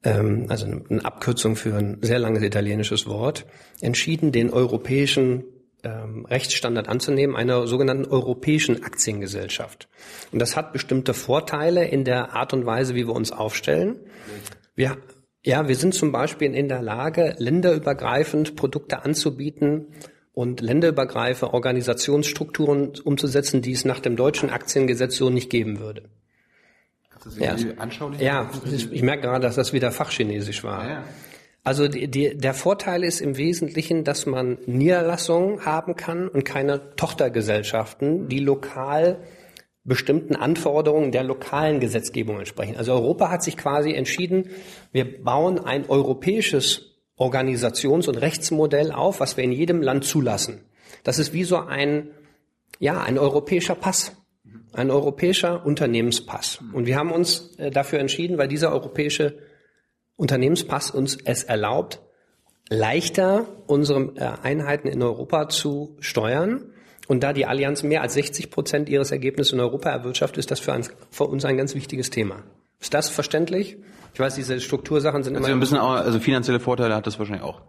ähm, also eine Abkürzung für ein sehr langes italienisches Wort, entschieden, den europäischen ähm, Rechtsstandard anzunehmen, einer sogenannten europäischen Aktiengesellschaft. Und das hat bestimmte Vorteile in der Art und Weise, wie wir uns aufstellen. Wir, ja, wir sind zum Beispiel in der Lage, länderübergreifend Produkte anzubieten und länderübergreifende Organisationsstrukturen umzusetzen, die es nach dem deutschen Aktiengesetz so nicht geben würde. Ja, ja ich, ich merke gerade, dass das wieder Fachchinesisch war. Ja, ja. Also die, die, der Vorteil ist im Wesentlichen, dass man Niederlassungen haben kann und keine Tochtergesellschaften, die lokal bestimmten Anforderungen der lokalen Gesetzgebung entsprechen. Also Europa hat sich quasi entschieden, wir bauen ein europäisches Organisations- und Rechtsmodell auf, was wir in jedem Land zulassen. Das ist wie so ein, ja, ein europäischer Pass. Ein europäischer Unternehmenspass. Und wir haben uns äh, dafür entschieden, weil dieser europäische Unternehmenspass uns es erlaubt, leichter unsere äh, Einheiten in Europa zu steuern. Und da die Allianz mehr als 60 Prozent ihres Ergebnisses in Europa erwirtschaftet, ist das für uns, für uns ein ganz wichtiges Thema. Ist das verständlich? Ich weiß, diese Struktursachen sind also immer. Wir müssen auch, also finanzielle Vorteile hat das wahrscheinlich auch.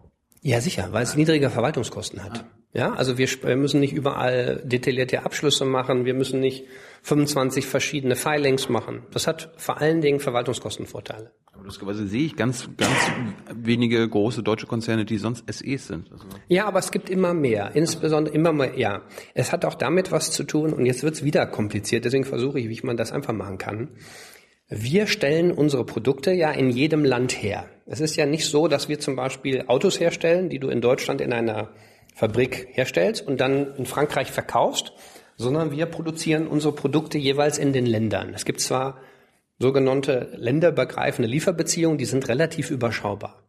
Ja, sicher, weil es niedrige Verwaltungskosten hat. Ja, also wir müssen nicht überall detaillierte Abschlüsse machen. Wir müssen nicht 25 verschiedene Filings machen. Das hat vor allen Dingen Verwaltungskostenvorteile. Aber lustigerweise sehe ich ganz, ganz wenige große deutsche Konzerne, die sonst SEs sind. Also ja, aber es gibt immer mehr. Insbesondere immer mehr, ja. Es hat auch damit was zu tun, und jetzt wird es wieder kompliziert, deswegen versuche ich, wie man das einfach machen kann. Wir stellen unsere Produkte ja in jedem Land her. Es ist ja nicht so, dass wir zum Beispiel Autos herstellen, die du in Deutschland in einer Fabrik herstellst und dann in Frankreich verkaufst, sondern wir produzieren unsere Produkte jeweils in den Ländern. Es gibt zwar sogenannte länderübergreifende Lieferbeziehungen, die sind relativ überschaubar.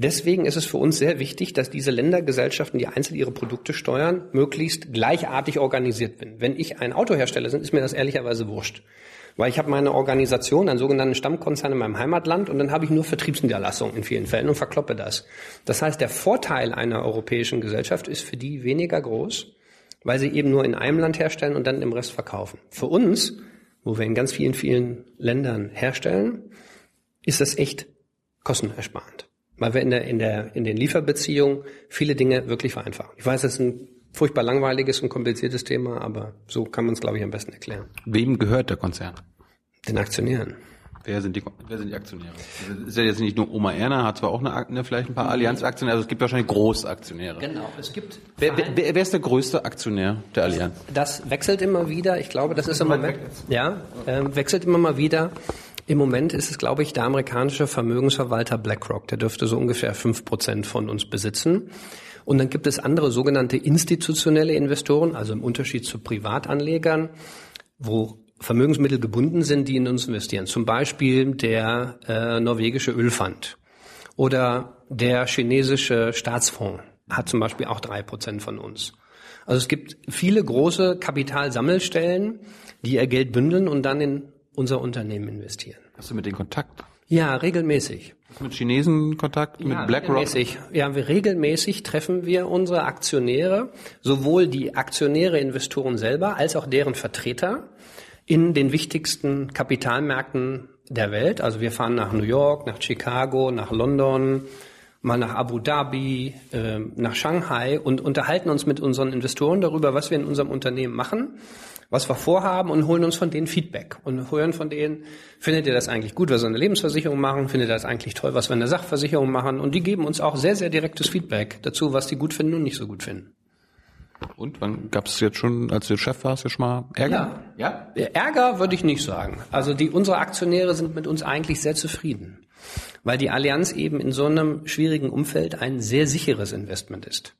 Deswegen ist es für uns sehr wichtig, dass diese Ländergesellschaften, die einzeln ihre Produkte steuern, möglichst gleichartig organisiert sind. Wenn ich ein Auto herstelle, ist mir das ehrlicherweise wurscht. Weil ich habe meine Organisation, einen sogenannten Stammkonzern in meinem Heimatland und dann habe ich nur Vertriebsniederlassungen in vielen Fällen und verkloppe das. Das heißt, der Vorteil einer europäischen Gesellschaft ist für die weniger groß, weil sie eben nur in einem Land herstellen und dann im Rest verkaufen. Für uns, wo wir in ganz vielen, vielen Ländern herstellen, ist das echt kostenersparend. Weil wir in der, in der, in den Lieferbeziehungen viele Dinge wirklich vereinfachen. Ich weiß, das ist ein furchtbar langweiliges und kompliziertes Thema, aber so kann man es, glaube ich, am besten erklären. Wem gehört der Konzern? Den Aktionären. Wer sind die, wer sind die Aktionäre? Das ist ja jetzt nicht nur Oma Erna, hat zwar auch eine, eine vielleicht ein paar Allianz-Aktionäre, also es gibt wahrscheinlich Großaktionäre. Genau, es gibt. Wer, wer, wer ist der größte Aktionär der Allianz? Das wechselt immer wieder. Ich glaube, das ist im Moment, ja, äh, wechselt immer mal wieder. Im Moment ist es, glaube ich, der amerikanische Vermögensverwalter BlackRock. Der dürfte so ungefähr fünf Prozent von uns besitzen. Und dann gibt es andere sogenannte institutionelle Investoren, also im Unterschied zu Privatanlegern, wo Vermögensmittel gebunden sind, die in uns investieren. Zum Beispiel der äh, norwegische Ölfond oder der chinesische Staatsfonds hat zum Beispiel auch drei Prozent von uns. Also es gibt viele große Kapitalsammelstellen, die ihr Geld bündeln und dann in unser Unternehmen investieren. Hast du mit denen Kontakt? Ja, regelmäßig. Mit Chinesen Kontakt? Mit ja, BlackRock? Regelmäßig. Ja, wir regelmäßig treffen wir unsere Aktionäre, sowohl die Aktionäre, Investoren selber, als auch deren Vertreter in den wichtigsten Kapitalmärkten der Welt. Also wir fahren nach New York, nach Chicago, nach London, mal nach Abu Dhabi, äh, nach Shanghai und unterhalten uns mit unseren Investoren darüber, was wir in unserem Unternehmen machen, was wir vorhaben und holen uns von denen Feedback und hören von denen, findet ihr das eigentlich gut, was wir in der Lebensversicherung machen, findet ihr das eigentlich toll, was wir in der Sachversicherung machen und die geben uns auch sehr, sehr direktes Feedback dazu, was die gut finden und nicht so gut finden. Und wann gab es jetzt schon, als du Chef warst, ja schon mal Ärger? Ja. ja? Ärger würde ich nicht sagen. Also die unsere Aktionäre sind mit uns eigentlich sehr zufrieden, weil die Allianz eben in so einem schwierigen Umfeld ein sehr sicheres Investment ist.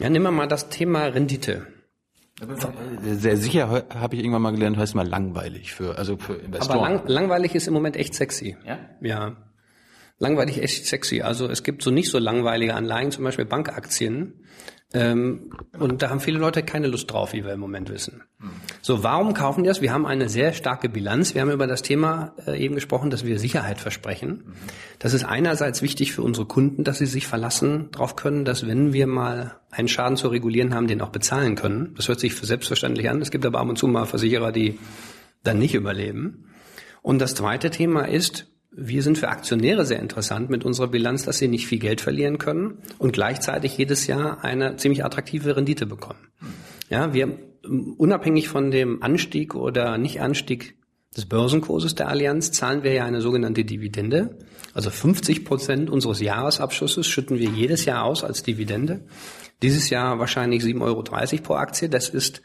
Ja, nehmen wir mal das Thema Rendite. Sehr sicher habe ich irgendwann mal gelernt, heißt mal langweilig für also für Investoren. Aber lang, langweilig ist im Moment echt sexy. Ja. Ja. Langweilig echt sexy. Also es gibt so nicht so langweilige Anleihen, zum Beispiel Bankaktien. Ähm, und da haben viele Leute keine Lust drauf, wie wir im Moment wissen. So, warum kaufen die das? Wir haben eine sehr starke Bilanz. Wir haben über das Thema äh, eben gesprochen, dass wir Sicherheit versprechen. Das ist einerseits wichtig für unsere Kunden, dass sie sich verlassen darauf können, dass wenn wir mal einen Schaden zu regulieren haben, den auch bezahlen können. Das hört sich für selbstverständlich an. Es gibt aber ab und zu mal Versicherer, die dann nicht überleben. Und das zweite Thema ist, wir sind für Aktionäre sehr interessant mit unserer Bilanz, dass sie nicht viel Geld verlieren können und gleichzeitig jedes Jahr eine ziemlich attraktive Rendite bekommen. Ja, wir unabhängig von dem Anstieg oder Nicht-Anstieg des Börsenkurses der Allianz zahlen wir ja eine sogenannte Dividende. Also 50 Prozent unseres Jahresabschusses schütten wir jedes Jahr aus als Dividende. Dieses Jahr wahrscheinlich 7,30 Euro pro Aktie. Das ist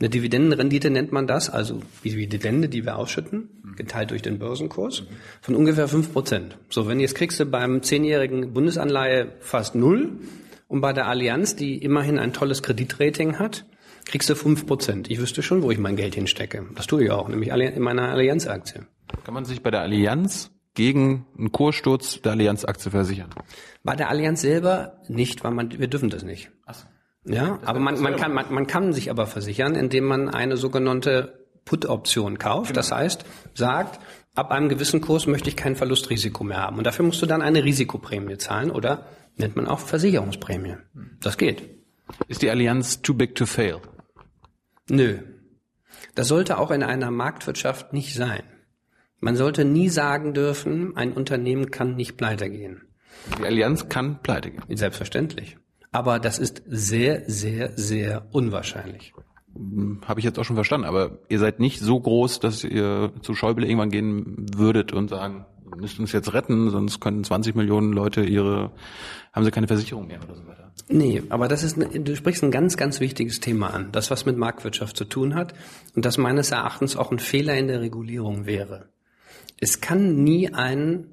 eine Dividendenrendite nennt man das, also die Dividende, die wir ausschütten, geteilt durch den Börsenkurs, von ungefähr fünf Prozent. So, wenn jetzt kriegst du beim zehnjährigen Bundesanleihe fast null und bei der Allianz, die immerhin ein tolles Kreditrating hat, kriegst du fünf Prozent. Ich wüsste schon, wo ich mein Geld hinstecke. Das tue ich auch, nämlich in meiner Allianz-Aktie. Kann man sich bei der Allianz gegen einen Kurssturz der Allianz-Aktie versichern? Bei der Allianz selber nicht, weil man, wir dürfen das nicht. Ach so. Ja, das aber man, man, kann, man, man kann sich aber versichern, indem man eine sogenannte Put-Option kauft. Genau. Das heißt, sagt, ab einem gewissen Kurs möchte ich kein Verlustrisiko mehr haben. Und dafür musst du dann eine Risikoprämie zahlen oder nennt man auch Versicherungsprämie. Das geht. Ist die Allianz too big to fail? Nö. Das sollte auch in einer Marktwirtschaft nicht sein. Man sollte nie sagen dürfen, ein Unternehmen kann nicht pleite gehen. Die Allianz kann pleite gehen. Selbstverständlich. Aber das ist sehr, sehr, sehr unwahrscheinlich. Hm, Habe ich jetzt auch schon verstanden, aber ihr seid nicht so groß, dass ihr zu Schäuble irgendwann gehen würdet und sagen, ihr müsst uns jetzt retten, sonst könnten 20 Millionen Leute ihre, haben sie keine Versicherung mehr oder so weiter. Nee, aber das ist, du sprichst ein ganz, ganz wichtiges Thema an, das was mit Marktwirtschaft zu tun hat und das meines Erachtens auch ein Fehler in der Regulierung wäre. Es kann nie ein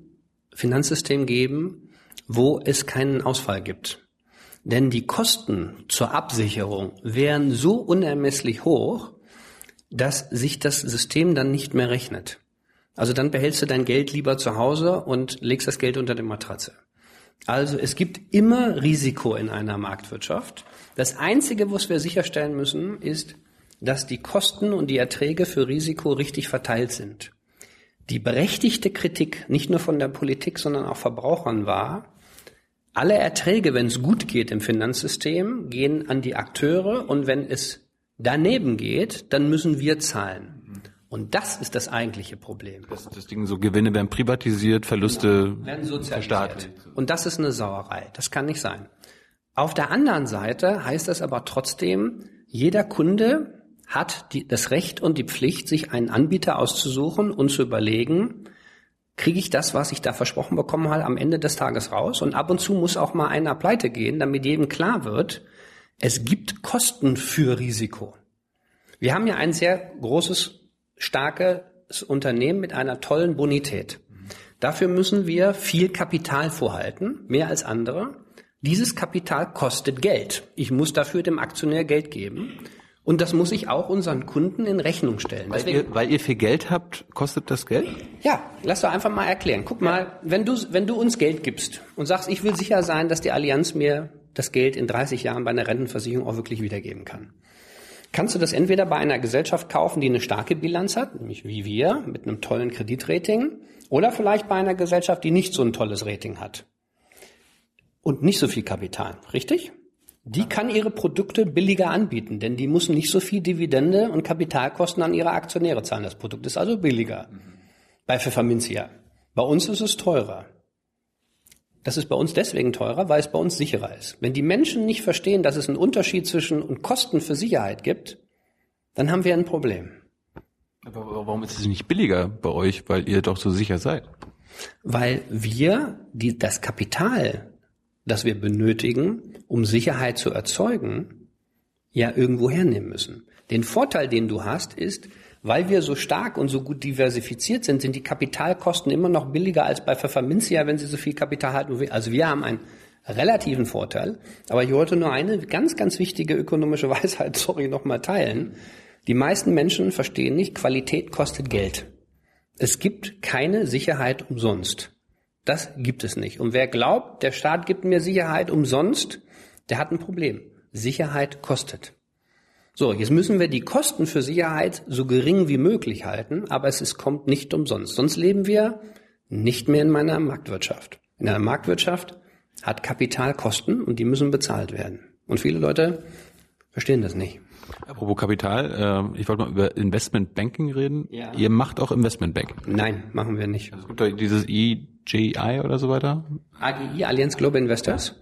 Finanzsystem geben, wo es keinen Ausfall gibt. Denn die Kosten zur Absicherung wären so unermesslich hoch, dass sich das System dann nicht mehr rechnet. Also dann behältst du dein Geld lieber zu Hause und legst das Geld unter die Matratze. Also es gibt immer Risiko in einer Marktwirtschaft. Das Einzige, was wir sicherstellen müssen, ist, dass die Kosten und die Erträge für Risiko richtig verteilt sind. Die berechtigte Kritik, nicht nur von der Politik, sondern auch Verbrauchern war, alle Erträge, wenn es gut geht im Finanzsystem, gehen an die Akteure und wenn es daneben geht, dann müssen wir zahlen. Und das ist das eigentliche Problem. Das, das Ding so Gewinne werden privatisiert, Verluste genau, werden verstaatlicht. Und das ist eine Sauerei. Das kann nicht sein. Auf der anderen Seite heißt das aber trotzdem, jeder Kunde hat die, das Recht und die Pflicht, sich einen Anbieter auszusuchen und zu überlegen, kriege ich das, was ich da versprochen bekommen habe, am Ende des Tages raus. Und ab und zu muss auch mal einer pleite gehen, damit jedem klar wird, es gibt Kosten für Risiko. Wir haben ja ein sehr großes, starkes Unternehmen mit einer tollen Bonität. Dafür müssen wir viel Kapital vorhalten, mehr als andere. Dieses Kapital kostet Geld. Ich muss dafür dem Aktionär Geld geben. Und das muss ich auch unseren Kunden in Rechnung stellen. Weil, Deswegen, ihr, weil ihr viel Geld habt, kostet das Geld? Ja, lass doch einfach mal erklären. Guck mal, wenn du, wenn du uns Geld gibst und sagst, ich will sicher sein, dass die Allianz mir das Geld in 30 Jahren bei einer Rentenversicherung auch wirklich wiedergeben kann. Kannst du das entweder bei einer Gesellschaft kaufen, die eine starke Bilanz hat, nämlich wie wir, mit einem tollen Kreditrating, oder vielleicht bei einer Gesellschaft, die nicht so ein tolles Rating hat und nicht so viel Kapital, richtig? Die kann ihre Produkte billiger anbieten, denn die müssen nicht so viel Dividende und Kapitalkosten an ihre Aktionäre zahlen. Das Produkt ist also billiger. Mhm. Bei Pfefferminzia. Bei uns ist es teurer. Das ist bei uns deswegen teurer, weil es bei uns sicherer ist. Wenn die Menschen nicht verstehen, dass es einen Unterschied zwischen und Kosten für Sicherheit gibt, dann haben wir ein Problem. Aber warum ist es nicht billiger bei euch, weil ihr doch so sicher seid? Weil wir die, das Kapital das wir benötigen, um Sicherheit zu erzeugen, ja irgendwo hernehmen müssen. Den Vorteil, den du hast, ist, weil wir so stark und so gut diversifiziert sind, sind die Kapitalkosten immer noch billiger als bei Pfefferminzia, wenn sie so viel Kapital halten. Also wir haben einen relativen Vorteil. Aber ich wollte nur eine ganz, ganz wichtige ökonomische Weisheit, sorry, nochmal teilen. Die meisten Menschen verstehen nicht, Qualität kostet Geld. Es gibt keine Sicherheit umsonst. Das gibt es nicht. Und wer glaubt, der Staat gibt mir Sicherheit umsonst, der hat ein Problem. Sicherheit kostet. So, jetzt müssen wir die Kosten für Sicherheit so gering wie möglich halten, aber es ist, kommt nicht umsonst. Sonst leben wir nicht mehr in meiner Marktwirtschaft. In einer Marktwirtschaft hat Kapital Kosten und die müssen bezahlt werden. Und viele Leute verstehen das nicht. Apropos Kapital, äh, ich wollte mal über Investment Banking reden. Ja. Ihr macht auch Investment Banking. Nein, machen wir nicht. Also es gibt da dieses EJI oder so weiter. AGI, Allianz Global Investors?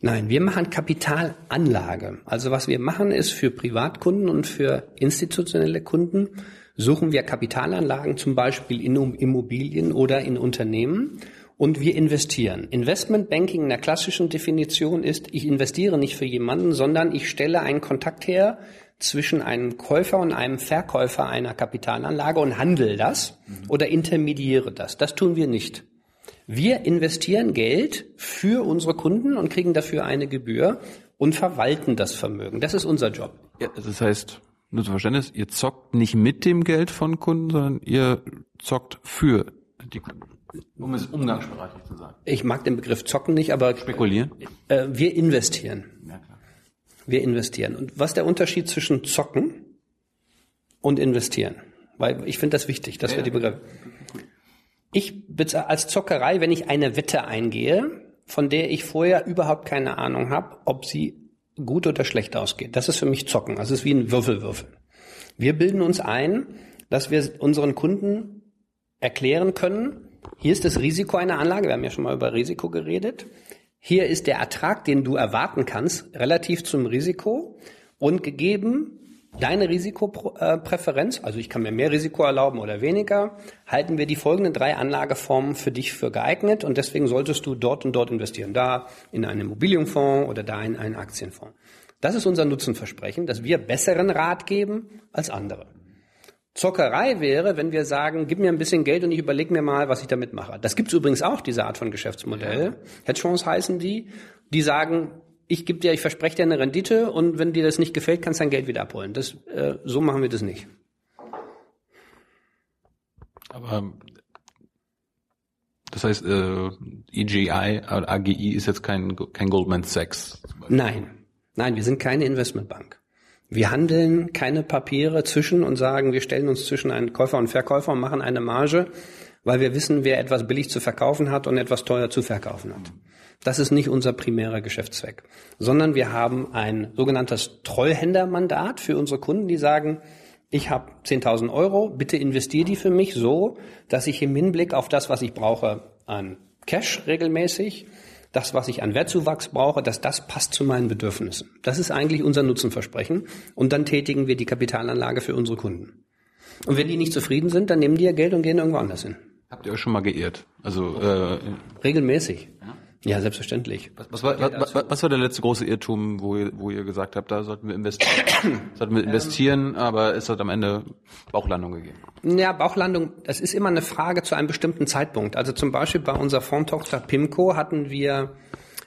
Nein, wir machen Kapitalanlage. Also was wir machen ist für Privatkunden und für institutionelle Kunden suchen wir Kapitalanlagen zum Beispiel in Immobilien oder in Unternehmen und wir investieren. Investmentbanking in der klassischen Definition ist, ich investiere nicht für jemanden, sondern ich stelle einen Kontakt her zwischen einem Käufer und einem Verkäufer einer Kapitalanlage und handle das oder intermediere das. Das tun wir nicht. Wir investieren Geld für unsere Kunden und kriegen dafür eine Gebühr und verwalten das Vermögen. Das ist unser Job. Ja, das heißt, nur zum Verständnis, ihr zockt nicht mit dem Geld von Kunden, sondern ihr zockt für die Kunden. Um es umgangssprachlich zu sagen. Ich mag den Begriff zocken nicht, aber Spekulieren? äh, wir investieren. Ja, klar. Wir investieren. Und was ist der Unterschied zwischen zocken und investieren? Weil ich finde das wichtig, dass wir die Begriffe. Ich als Zockerei, wenn ich eine Wette eingehe, von der ich vorher überhaupt keine Ahnung habe, ob sie gut oder schlecht ausgeht. Das ist für mich Zocken. Das ist wie ein Würfelwürfel. Wir bilden uns ein, dass wir unseren Kunden erklären können, hier ist das Risiko einer Anlage, wir haben ja schon mal über Risiko geredet. Hier ist der Ertrag, den du erwarten kannst, relativ zum Risiko und gegeben deine Risikopräferenz, also ich kann mir mehr Risiko erlauben oder weniger, halten wir die folgenden drei Anlageformen für dich für geeignet und deswegen solltest du dort und dort investieren. Da in einen Immobilienfonds oder da in einen Aktienfonds. Das ist unser Nutzenversprechen, dass wir besseren Rat geben als andere. Zockerei wäre, wenn wir sagen, gib mir ein bisschen Geld und ich überlege mir mal, was ich damit mache. Das gibt's übrigens auch, diese Art von Geschäftsmodell. Hedgefonds heißen die, die sagen, ich gebe dir, ich verspreche dir eine Rendite und wenn dir das nicht gefällt, kannst du dein Geld wieder abholen. Das, äh, so machen wir das nicht. Aber das heißt, äh, EGI oder AGI ist jetzt kein, kein Goldman Sachs. Nein, nein, wir sind keine Investmentbank. Wir handeln keine Papiere zwischen und sagen, wir stellen uns zwischen einen Käufer und Verkäufer und machen eine Marge, weil wir wissen, wer etwas billig zu verkaufen hat und etwas teuer zu verkaufen hat. Das ist nicht unser primärer Geschäftszweck, sondern wir haben ein sogenanntes Treuhändermandat für unsere Kunden, die sagen, ich habe 10.000 Euro, bitte investier die für mich so, dass ich im Hinblick auf das, was ich brauche an Cash regelmäßig, das, was ich an Wertzuwachs brauche, dass das passt zu meinen Bedürfnissen. Das ist eigentlich unser Nutzenversprechen. Und dann tätigen wir die Kapitalanlage für unsere Kunden. Und wenn die nicht zufrieden sind, dann nehmen die ihr Geld und gehen irgendwo anders hin. Habt ihr euch schon mal geirrt? Also äh, Regelmäßig. Ja, selbstverständlich. was, was, war, was, was, was war der letzte große Irrtum, wo ihr, wo ihr gesagt habt, da sollten wir investieren, sollten wir investieren, aber es hat am Ende Bauchlandung gegeben? Ja, Bauchlandung, das ist immer eine Frage zu einem bestimmten Zeitpunkt. Also zum Beispiel bei unserer Fondtochter PIMCO hatten wir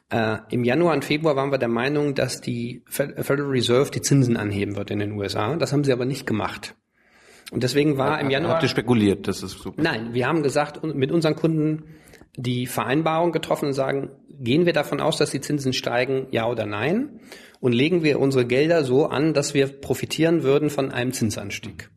äh, im Januar und Februar waren wir der Meinung, dass die Federal Reserve die Zinsen anheben wird in den USA. Das haben sie aber nicht gemacht. Und deswegen war im Januar. Habt ihr spekuliert, das ist super. Nein, wir haben gesagt, mit unseren Kunden die Vereinbarung getroffen und sagen, gehen wir davon aus, dass die Zinsen steigen, ja oder nein? Und legen wir unsere Gelder so an, dass wir profitieren würden von einem Zinsanstieg.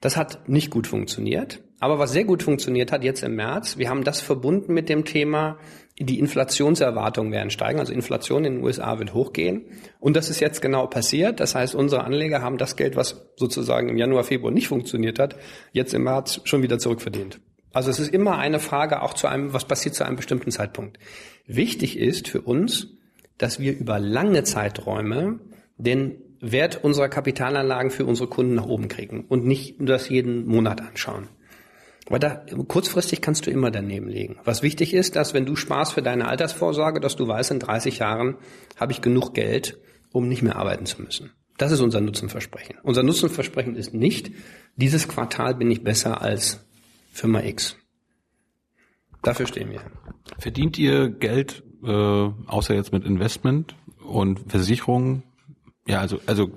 Das hat nicht gut funktioniert. Aber was sehr gut funktioniert hat jetzt im März, wir haben das verbunden mit dem Thema, die Inflationserwartungen werden steigen. Also Inflation in den USA wird hochgehen. Und das ist jetzt genau passiert. Das heißt, unsere Anleger haben das Geld, was sozusagen im Januar, Februar nicht funktioniert hat, jetzt im März schon wieder zurückverdient. Also es ist immer eine Frage auch zu einem, was passiert zu einem bestimmten Zeitpunkt. Wichtig ist für uns, dass wir über lange Zeiträume den Wert unserer Kapitalanlagen für unsere Kunden nach oben kriegen und nicht das jeden Monat anschauen. Weil da, kurzfristig kannst du immer daneben liegen. Was wichtig ist, dass wenn du sparst für deine Altersvorsorge, dass du weißt, in 30 Jahren habe ich genug Geld, um nicht mehr arbeiten zu müssen. Das ist unser Nutzenversprechen. Unser Nutzenversprechen ist nicht, dieses Quartal bin ich besser als Firma X. Dafür stehen wir. Verdient ihr Geld, äh, außer jetzt mit Investment und Versicherungen? Ja, also, also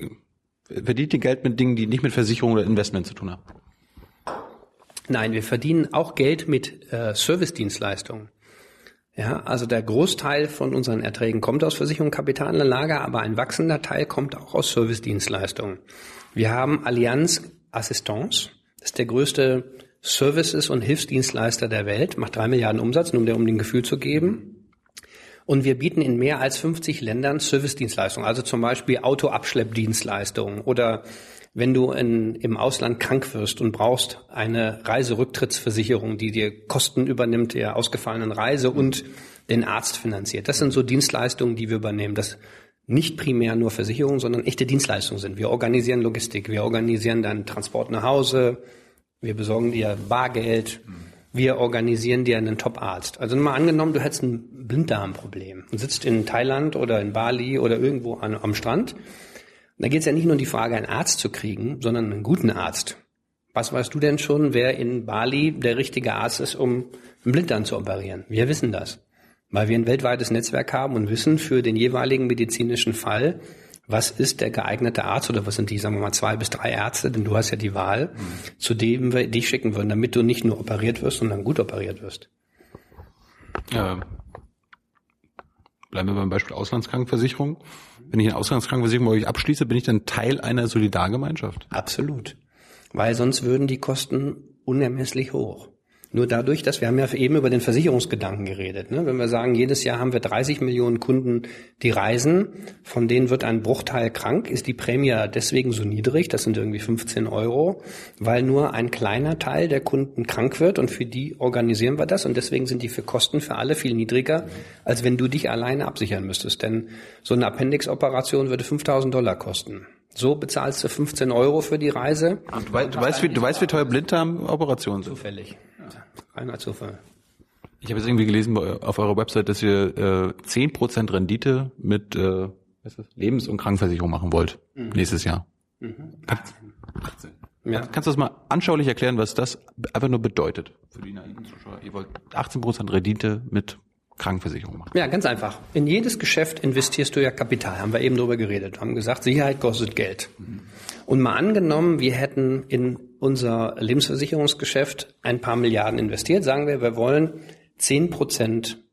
verdient ihr Geld mit Dingen, die nicht mit Versicherung oder Investment zu tun haben? Nein, wir verdienen auch Geld mit äh, Servicedienstleistungen. Ja, also der Großteil von unseren Erträgen kommt aus Versicherung und Kapitalanlage, aber ein wachsender Teil kommt auch aus Servicedienstleistungen. Wir haben Allianz Assistance, das ist der größte Services- und Hilfsdienstleister der Welt, macht drei Milliarden Umsatz, nur um dir um den Gefühl zu geben. Und wir bieten in mehr als 50 Ländern Servicedienstleistungen, also zum Beispiel Autoabschleppdienstleistungen oder wenn du in, im Ausland krank wirst und brauchst eine Reiserücktrittsversicherung, die dir Kosten übernimmt der ausgefallenen Reise und den Arzt finanziert. Das sind so Dienstleistungen, die wir übernehmen. Das nicht primär nur Versicherungen, sondern echte Dienstleistungen sind. Wir organisieren Logistik, wir organisieren deinen Transport nach Hause, wir besorgen dir Bargeld, wir organisieren dir einen Top-Arzt. Also mal angenommen, du hättest ein Blinddarmproblem und sitzt in Thailand oder in Bali oder irgendwo an, am Strand. Da geht es ja nicht nur um die Frage, einen Arzt zu kriegen, sondern einen guten Arzt. Was weißt du denn schon, wer in Bali der richtige Arzt ist, um einen Blinddarm zu operieren? Wir wissen das weil wir ein weltweites Netzwerk haben und wissen für den jeweiligen medizinischen Fall, was ist der geeignete Arzt oder was sind die, sagen wir mal, zwei bis drei Ärzte, denn du hast ja die Wahl, mhm. zu dem wir dich schicken würden, damit du nicht nur operiert wirst, sondern gut operiert wirst. Ja. Bleiben wir beim Beispiel Auslandskrankenversicherung. Wenn ich eine Auslandskrankenversicherung bei euch abschließe, bin ich dann Teil einer Solidargemeinschaft? Absolut. Weil sonst würden die Kosten unermesslich hoch. Nur dadurch, dass wir haben ja eben über den Versicherungsgedanken geredet. Ne? Wenn wir sagen, jedes Jahr haben wir 30 Millionen Kunden, die reisen, von denen wird ein Bruchteil krank, ist die Prämie deswegen so niedrig, das sind irgendwie 15 Euro, weil nur ein kleiner Teil der Kunden krank wird und für die organisieren wir das und deswegen sind die für Kosten für alle viel niedriger, als wenn du dich alleine absichern müsstest. Denn so eine Appendix-Operation würde 5000 Dollar kosten. So bezahlst du 15 Euro für die Reise. Du, weißt, du weißt, wie, du weißt, wie teuer Blinddarm-Operationen sind? Zufällig. Reiner Zufall. Ich habe jetzt irgendwie gelesen auf eurer Website, dass ihr äh, 10% Rendite mit äh, was ist das? Lebens- und Krankenversicherung machen wollt mhm. nächstes Jahr. Mhm. 18. 18. Ja. Kannst du das mal anschaulich erklären, was das einfach nur bedeutet für die naiven Zuschauer? Ihr wollt 18% Rendite mit Krankenversicherung machen. Ja, ganz einfach. In jedes Geschäft investierst du ja Kapital, haben wir eben drüber geredet, haben gesagt, Sicherheit kostet Geld. Mhm. Und mal angenommen, wir hätten in unser Lebensversicherungsgeschäft ein paar Milliarden investiert, sagen wir, wir wollen zehn Prozent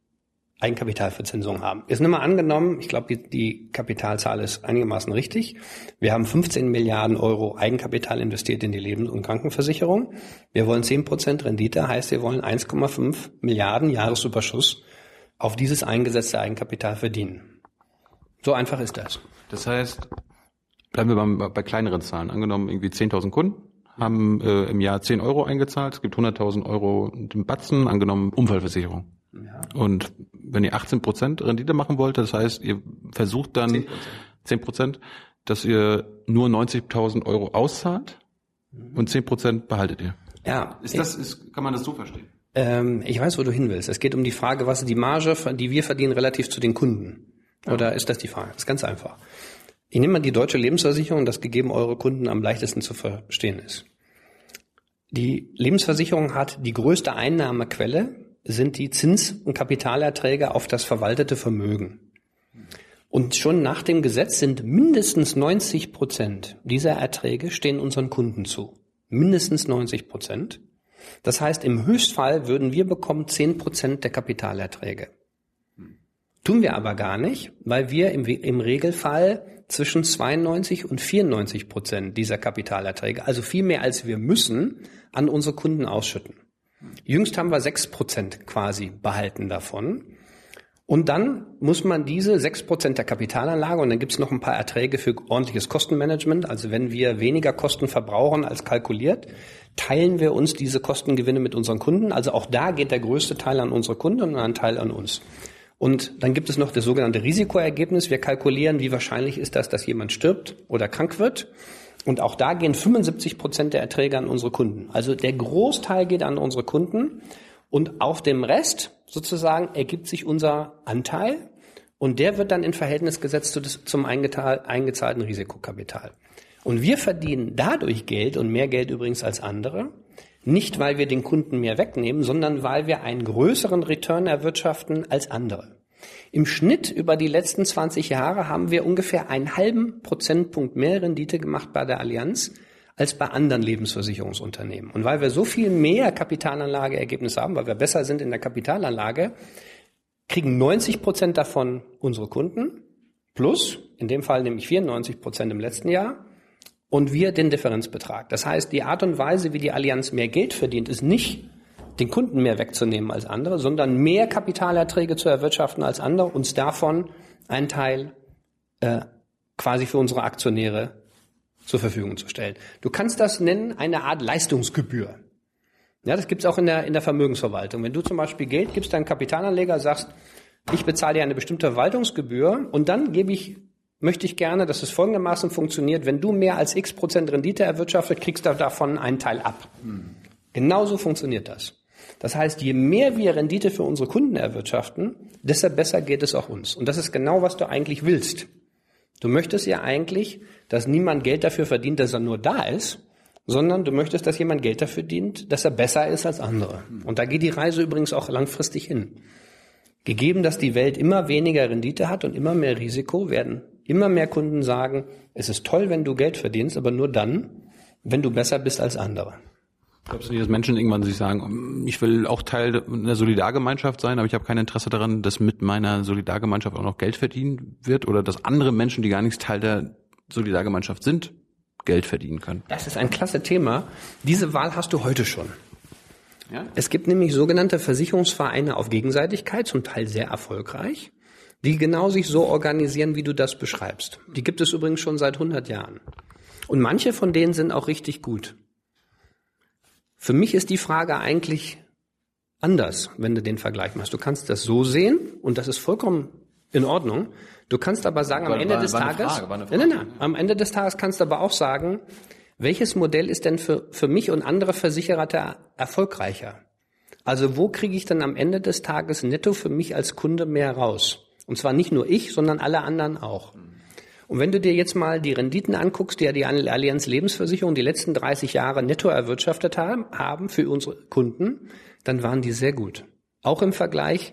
Eigenkapitalverzinsung haben. Jetzt nimm mal angenommen, ich glaube, die, die Kapitalzahl ist einigermaßen richtig. Wir haben 15 Milliarden Euro Eigenkapital investiert in die Lebens- und Krankenversicherung. Wir wollen 10 Prozent Rendite, heißt, wir wollen 1,5 Milliarden Jahresüberschuss auf dieses eingesetzte Eigenkapital verdienen. So einfach ist das. Das heißt, bleiben wir bei, bei kleineren Zahlen. Angenommen irgendwie 10.000 Kunden haben äh, im Jahr 10 Euro eingezahlt. Es gibt 100.000 Euro im Batzen, angenommen Unfallversicherung. Ja. Und wenn ihr 18 Prozent Rendite machen wollt, das heißt, ihr versucht dann 10 Prozent, dass ihr nur 90.000 Euro auszahlt mhm. und 10 Prozent behaltet ihr. Ja. Ist das, ist, kann man das so verstehen? Ähm, ich weiß, wo du hin willst. Es geht um die Frage, was ist die Marge, die wir verdienen relativ zu den Kunden? Oder ja. ist das die Frage? Das ist ganz einfach. Ich nehme mal die deutsche Lebensversicherung, das gegeben eure Kunden am leichtesten zu verstehen ist. Die Lebensversicherung hat die größte Einnahmequelle, sind die Zins- und Kapitalerträge auf das verwaltete Vermögen. Und schon nach dem Gesetz sind mindestens 90 Prozent dieser Erträge stehen unseren Kunden zu. Mindestens 90 Prozent. Das heißt, im Höchstfall würden wir bekommen 10 Prozent der Kapitalerträge. Tun wir aber gar nicht, weil wir im, im Regelfall zwischen 92 und 94 Prozent dieser Kapitalerträge, also viel mehr als wir müssen, an unsere Kunden ausschütten. Jüngst haben wir 6 Prozent quasi behalten davon. Und dann muss man diese 6 Prozent der Kapitalanlage, und dann gibt es noch ein paar Erträge für ordentliches Kostenmanagement, also wenn wir weniger Kosten verbrauchen als kalkuliert, teilen wir uns diese Kostengewinne mit unseren Kunden. Also auch da geht der größte Teil an unsere Kunden und ein Teil an uns. Und dann gibt es noch das sogenannte Risikoergebnis. Wir kalkulieren, wie wahrscheinlich ist das, dass jemand stirbt oder krank wird. Und auch da gehen 75 Prozent der Erträge an unsere Kunden. Also der Großteil geht an unsere Kunden. Und auf dem Rest sozusagen ergibt sich unser Anteil. Und der wird dann in Verhältnis gesetzt zum eingezahlten Risikokapital. Und wir verdienen dadurch Geld und mehr Geld übrigens als andere, nicht weil wir den Kunden mehr wegnehmen, sondern weil wir einen größeren Return erwirtschaften als andere. Im Schnitt über die letzten 20 Jahre haben wir ungefähr einen halben Prozentpunkt mehr Rendite gemacht bei der Allianz als bei anderen Lebensversicherungsunternehmen. Und weil wir so viel mehr Kapitalanlageergebnisse haben, weil wir besser sind in der Kapitalanlage, kriegen 90 Prozent davon unsere Kunden plus, in dem Fall nämlich 94 Prozent im letzten Jahr, und wir den Differenzbetrag. Das heißt, die Art und Weise, wie die Allianz mehr Geld verdient, ist nicht den Kunden mehr wegzunehmen als andere, sondern mehr Kapitalerträge zu erwirtschaften als andere, uns davon einen Teil äh, quasi für unsere Aktionäre zur Verfügung zu stellen. Du kannst das nennen eine Art Leistungsgebühr. Ja, das gibt's auch in der, in der Vermögensverwaltung. Wenn du zum Beispiel Geld gibst, deinem Kapitalanleger sagst, ich bezahle dir eine bestimmte Verwaltungsgebühr und dann gebe ich, möchte ich gerne, dass es folgendermaßen funktioniert, wenn du mehr als x Prozent Rendite erwirtschaftet, kriegst du davon einen Teil ab. Hm. Genauso funktioniert das. Das heißt, je mehr wir Rendite für unsere Kunden erwirtschaften, desto besser geht es auch uns. Und das ist genau, was du eigentlich willst. Du möchtest ja eigentlich, dass niemand Geld dafür verdient, dass er nur da ist, sondern du möchtest, dass jemand Geld dafür dient, dass er besser ist als andere. Und da geht die Reise übrigens auch langfristig hin. Gegeben, dass die Welt immer weniger Rendite hat und immer mehr Risiko, werden immer mehr Kunden sagen, es ist toll, wenn du Geld verdienst, aber nur dann, wenn du besser bist als andere. Glaubst du nicht, dass Menschen irgendwann sich sagen, ich will auch Teil einer Solidargemeinschaft sein, aber ich habe kein Interesse daran, dass mit meiner Solidargemeinschaft auch noch Geld verdienen wird oder dass andere Menschen, die gar nichts Teil der Solidargemeinschaft sind, Geld verdienen können? Das ist ein klasse Thema. Diese Wahl hast du heute schon. Ja? Es gibt nämlich sogenannte Versicherungsvereine auf Gegenseitigkeit, zum Teil sehr erfolgreich, die genau sich so organisieren, wie du das beschreibst. Die gibt es übrigens schon seit 100 Jahren. Und manche von denen sind auch richtig gut. Für mich ist die Frage eigentlich anders, wenn du den Vergleich machst. Du kannst das so sehen und das ist vollkommen in Ordnung. Du kannst aber sagen, am Ende war, des war Tages, Frage, nein, nein, nein, am Ende des Tages kannst du aber auch sagen, welches Modell ist denn für, für mich und andere Versicherer erfolgreicher? Also wo kriege ich dann am Ende des Tages netto für mich als Kunde mehr raus? Und zwar nicht nur ich, sondern alle anderen auch. Und wenn du dir jetzt mal die Renditen anguckst, die ja die Allianz Lebensversicherung die letzten 30 Jahre netto erwirtschaftet haben für unsere Kunden, dann waren die sehr gut. Auch im Vergleich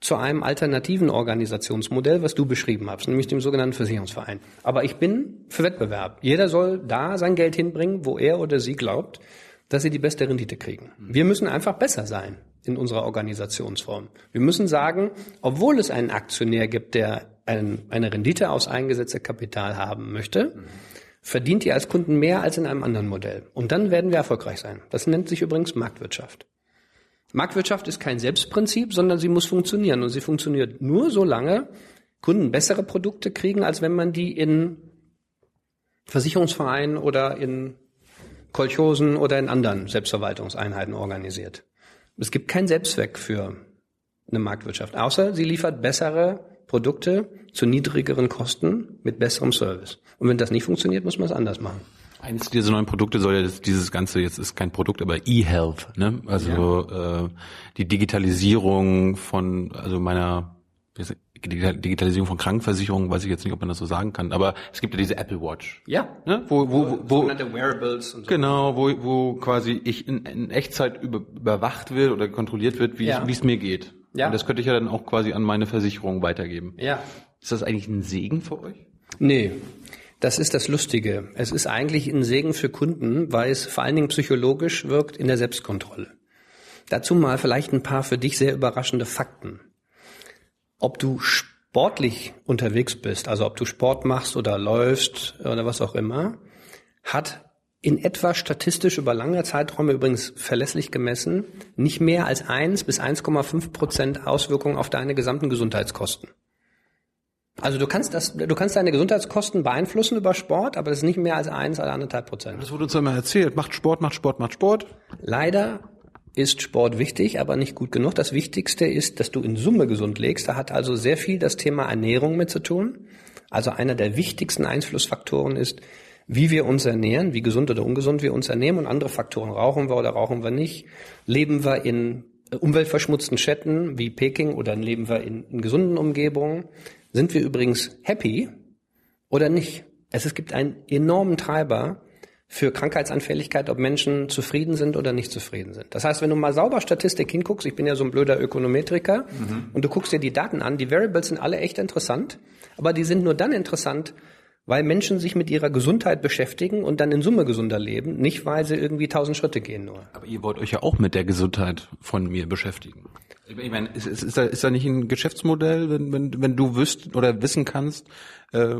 zu einem alternativen Organisationsmodell, was du beschrieben hast, nämlich dem sogenannten Versicherungsverein. Aber ich bin für Wettbewerb. Jeder soll da sein Geld hinbringen, wo er oder sie glaubt, dass sie die beste Rendite kriegen. Wir müssen einfach besser sein in unserer Organisationsform. Wir müssen sagen, obwohl es einen Aktionär gibt, der ein, eine Rendite aus eingesetztem Kapital haben möchte, verdient ihr als Kunden mehr als in einem anderen Modell. Und dann werden wir erfolgreich sein. Das nennt sich übrigens Marktwirtschaft. Marktwirtschaft ist kein Selbstprinzip, sondern sie muss funktionieren. Und sie funktioniert nur solange Kunden bessere Produkte kriegen, als wenn man die in Versicherungsvereinen oder in Kolchosen oder in anderen Selbstverwaltungseinheiten organisiert. Es gibt keinen Selbstzweck für eine Marktwirtschaft, außer sie liefert bessere Produkte zu niedrigeren Kosten mit besserem Service. Und wenn das nicht funktioniert, muss man es anders machen. Eines dieser neuen Produkte soll ja dieses ganze, jetzt ist kein Produkt, aber E-Health, ne? Also ja. äh, die Digitalisierung von, also meiner Digitalisierung von Krankenversicherungen, weiß ich jetzt nicht, ob man das so sagen kann, aber es gibt ja diese Apple Watch. Ja. Ne? Wo, wo, wo, wo sogenannte Wearables und so. Genau, wo, wo quasi ich in, in Echtzeit über, überwacht wird oder kontrolliert wird, wie ja. es mir geht. Ja. Und das könnte ich ja dann auch quasi an meine Versicherung weitergeben. Ja. Ist das eigentlich ein Segen für euch? Nee. Das ist das Lustige. Es ist eigentlich ein Segen für Kunden, weil es vor allen Dingen psychologisch wirkt in der Selbstkontrolle. Dazu mal vielleicht ein paar für dich sehr überraschende Fakten. Ob du sportlich unterwegs bist, also ob du Sport machst oder läufst oder was auch immer, hat in etwa statistisch über lange Zeiträume übrigens verlässlich gemessen nicht mehr als 1 bis 1,5 Prozent Auswirkungen auf deine gesamten Gesundheitskosten. Also du kannst das, du kannst deine Gesundheitskosten beeinflussen über Sport, aber das ist nicht mehr als 1 oder anderthalb Prozent. Das wurde uns immer erzählt. Macht Sport, macht Sport, macht Sport. Leider ist Sport wichtig, aber nicht gut genug. Das Wichtigste ist, dass du in Summe gesund legst. Da hat also sehr viel das Thema Ernährung mit zu tun. Also einer der wichtigsten Einflussfaktoren ist, wie wir uns ernähren, wie gesund oder ungesund wir uns ernähren und andere Faktoren. Rauchen wir oder rauchen wir nicht? Leben wir in umweltverschmutzten Städten wie Peking oder leben wir in, in gesunden Umgebungen? Sind wir übrigens happy oder nicht? Es, es gibt einen enormen Treiber für Krankheitsanfälligkeit, ob Menschen zufrieden sind oder nicht zufrieden sind. Das heißt, wenn du mal sauber Statistik hinguckst, ich bin ja so ein blöder Ökonometriker, mhm. und du guckst dir die Daten an, die Variables sind alle echt interessant, aber die sind nur dann interessant, weil Menschen sich mit ihrer Gesundheit beschäftigen und dann in Summe gesunder leben, nicht weil sie irgendwie tausend Schritte gehen nur. Aber ihr wollt euch ja auch mit der Gesundheit von mir beschäftigen. Ich meine, ist, ist, ist, da, ist da nicht ein Geschäftsmodell, wenn, wenn, wenn du wüsst oder wissen kannst, äh,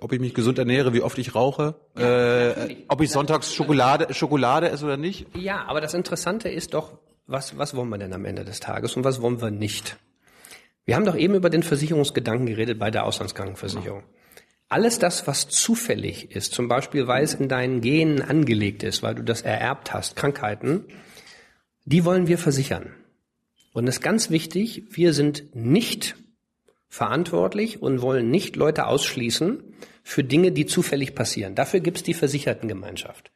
ob ich mich gesund ernähre, wie oft ich rauche, ja, äh, ob ich sonntags Schokolade, Schokolade esse oder nicht? Ja, aber das Interessante ist doch, was, was wollen wir denn am Ende des Tages und was wollen wir nicht? Wir haben doch eben über den Versicherungsgedanken geredet bei der Auslandskrankenversicherung. Alles das, was zufällig ist, zum Beispiel weil es in deinen Genen angelegt ist, weil du das ererbt hast, Krankheiten, die wollen wir versichern. Und es ist ganz wichtig, wir sind nicht verantwortlich und wollen nicht Leute ausschließen für Dinge, die zufällig passieren. Dafür gibt es die Versichertengemeinschaft.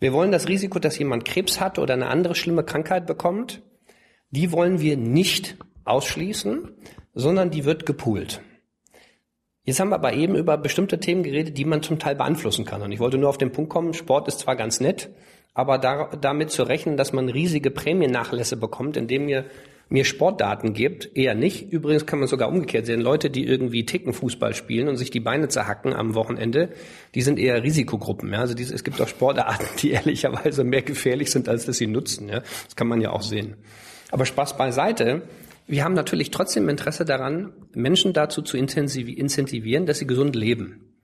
Wir wollen das Risiko, dass jemand Krebs hat oder eine andere schlimme Krankheit bekommt, die wollen wir nicht ausschließen, sondern die wird gepoolt. Jetzt haben wir aber eben über bestimmte Themen geredet, die man zum Teil beeinflussen kann. Und ich wollte nur auf den Punkt kommen, Sport ist zwar ganz nett, aber da, damit zu rechnen, dass man riesige Prämiennachlässe bekommt, indem ihr mir Sportdaten gibt, eher nicht. Übrigens kann man sogar umgekehrt sehen. Leute, die irgendwie Tickenfußball spielen und sich die Beine zerhacken am Wochenende, die sind eher Risikogruppen. Ja? Also es gibt auch Sportarten, die ehrlicherweise mehr gefährlich sind, als dass sie nutzen. Ja? Das kann man ja auch sehen. Aber Spaß beiseite. Wir haben natürlich trotzdem Interesse daran, Menschen dazu zu incentivieren, dass sie gesund leben.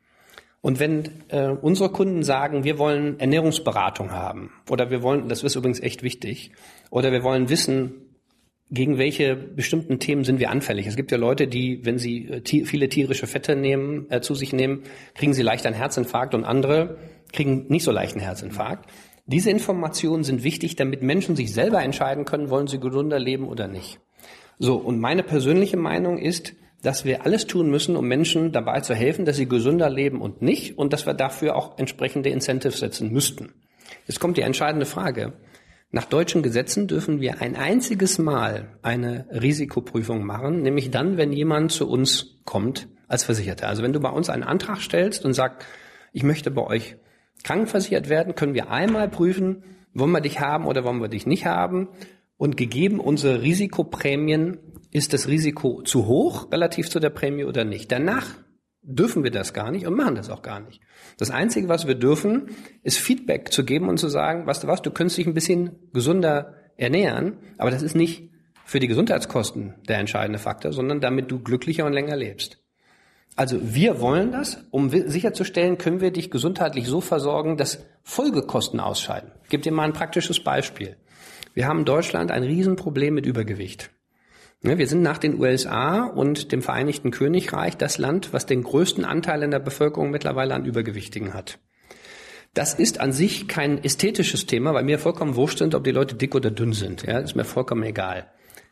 Und wenn äh, unsere Kunden sagen, wir wollen Ernährungsberatung haben oder wir wollen, das ist übrigens echt wichtig, oder wir wollen wissen, gegen welche bestimmten Themen sind wir anfällig. Es gibt ja Leute, die, wenn sie äh, viele tierische Fette nehmen, äh, zu sich nehmen, kriegen sie leicht einen Herzinfarkt und andere kriegen nicht so leicht einen Herzinfarkt. Diese Informationen sind wichtig, damit Menschen sich selber entscheiden können, wollen sie gesunder leben oder nicht. So, und meine persönliche Meinung ist, dass wir alles tun müssen, um Menschen dabei zu helfen, dass sie gesünder leben und nicht und dass wir dafür auch entsprechende Incentives setzen müssten. Jetzt kommt die entscheidende Frage. Nach deutschen Gesetzen dürfen wir ein einziges Mal eine Risikoprüfung machen, nämlich dann, wenn jemand zu uns kommt als Versicherter. Also wenn du bei uns einen Antrag stellst und sagst, ich möchte bei euch krankenversichert werden, können wir einmal prüfen, wollen wir dich haben oder wollen wir dich nicht haben. Und gegeben unsere Risikoprämien, ist das Risiko zu hoch relativ zu der Prämie oder nicht? Danach dürfen wir das gar nicht und machen das auch gar nicht. Das Einzige, was wir dürfen, ist Feedback zu geben und zu sagen, weißt du was, du könntest dich ein bisschen gesunder ernähren, aber das ist nicht für die Gesundheitskosten der entscheidende Faktor, sondern damit du glücklicher und länger lebst. Also wir wollen das, um sicherzustellen, können wir dich gesundheitlich so versorgen, dass Folgekosten ausscheiden. Ich gebe dir mal ein praktisches Beispiel. Wir haben in Deutschland ein Riesenproblem mit Übergewicht. Wir sind nach den USA und dem Vereinigten Königreich das Land, was den größten Anteil in der Bevölkerung mittlerweile an Übergewichtigen hat. Das ist an sich kein ästhetisches Thema, weil mir vollkommen wurscht sind, ob die Leute dick oder dünn sind. Ja, ist mir vollkommen egal.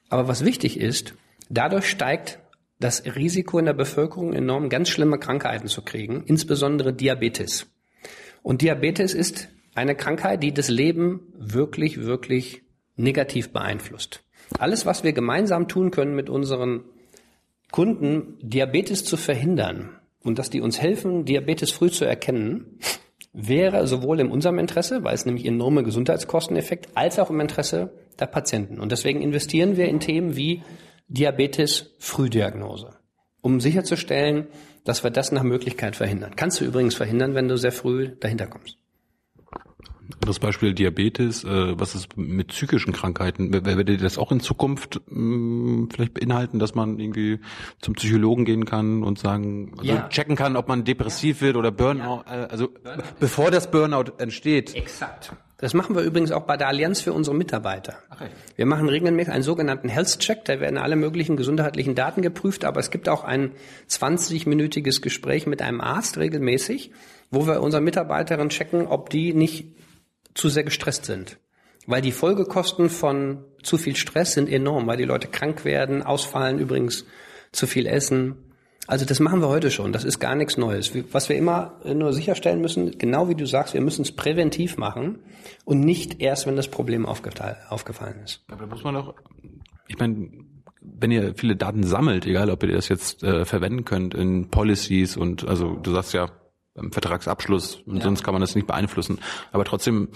Aber was wichtig ist, dadurch steigt das Risiko in der Bevölkerung enorm, ganz schlimme Krankheiten zu kriegen, insbesondere Diabetes. Und Diabetes ist eine Krankheit, die das Leben wirklich, wirklich negativ beeinflusst. Alles, was wir gemeinsam tun können mit unseren Kunden, Diabetes zu verhindern und dass die uns helfen, Diabetes früh zu erkennen, wäre sowohl in unserem Interesse, weil es nämlich enorme Gesundheitskosteneffekt, als auch im Interesse der Patienten. Und deswegen investieren wir in Themen wie Diabetes Frühdiagnose, um sicherzustellen, dass wir das nach Möglichkeit verhindern. Kannst du übrigens verhindern, wenn du sehr früh dahinter kommst. Das Beispiel Diabetes, äh, was ist mit psychischen Krankheiten? Werdet ihr das auch in Zukunft mh, mm, vielleicht beinhalten, dass man irgendwie zum Psychologen gehen kann und sagen, also ja. checken kann, ob man depressiv wird oder Burnout, ja. äh, also Burnout. bevor das Burnout entsteht? Exakt. Das machen wir übrigens auch bei der Allianz für unsere Mitarbeiter. Okay. Wir machen regelmäßig einen sogenannten Health Check, da werden alle möglichen gesundheitlichen Daten geprüft, aber es gibt auch ein 20-minütiges Gespräch mit einem Arzt regelmäßig, wo wir unseren Mitarbeiterinnen checken, ob die nicht zu sehr gestresst sind. Weil die Folgekosten von zu viel Stress sind enorm, weil die Leute krank werden, ausfallen, übrigens zu viel essen. Also das machen wir heute schon. Das ist gar nichts Neues. Was wir immer nur sicherstellen müssen, genau wie du sagst, wir müssen es präventiv machen und nicht erst, wenn das Problem aufgefallen ist. Aber da muss man doch, ich meine, wenn ihr viele Daten sammelt, egal ob ihr das jetzt äh, verwenden könnt in Policies und also du sagst ja, beim Vertragsabschluss und ja. sonst kann man das nicht beeinflussen. Aber trotzdem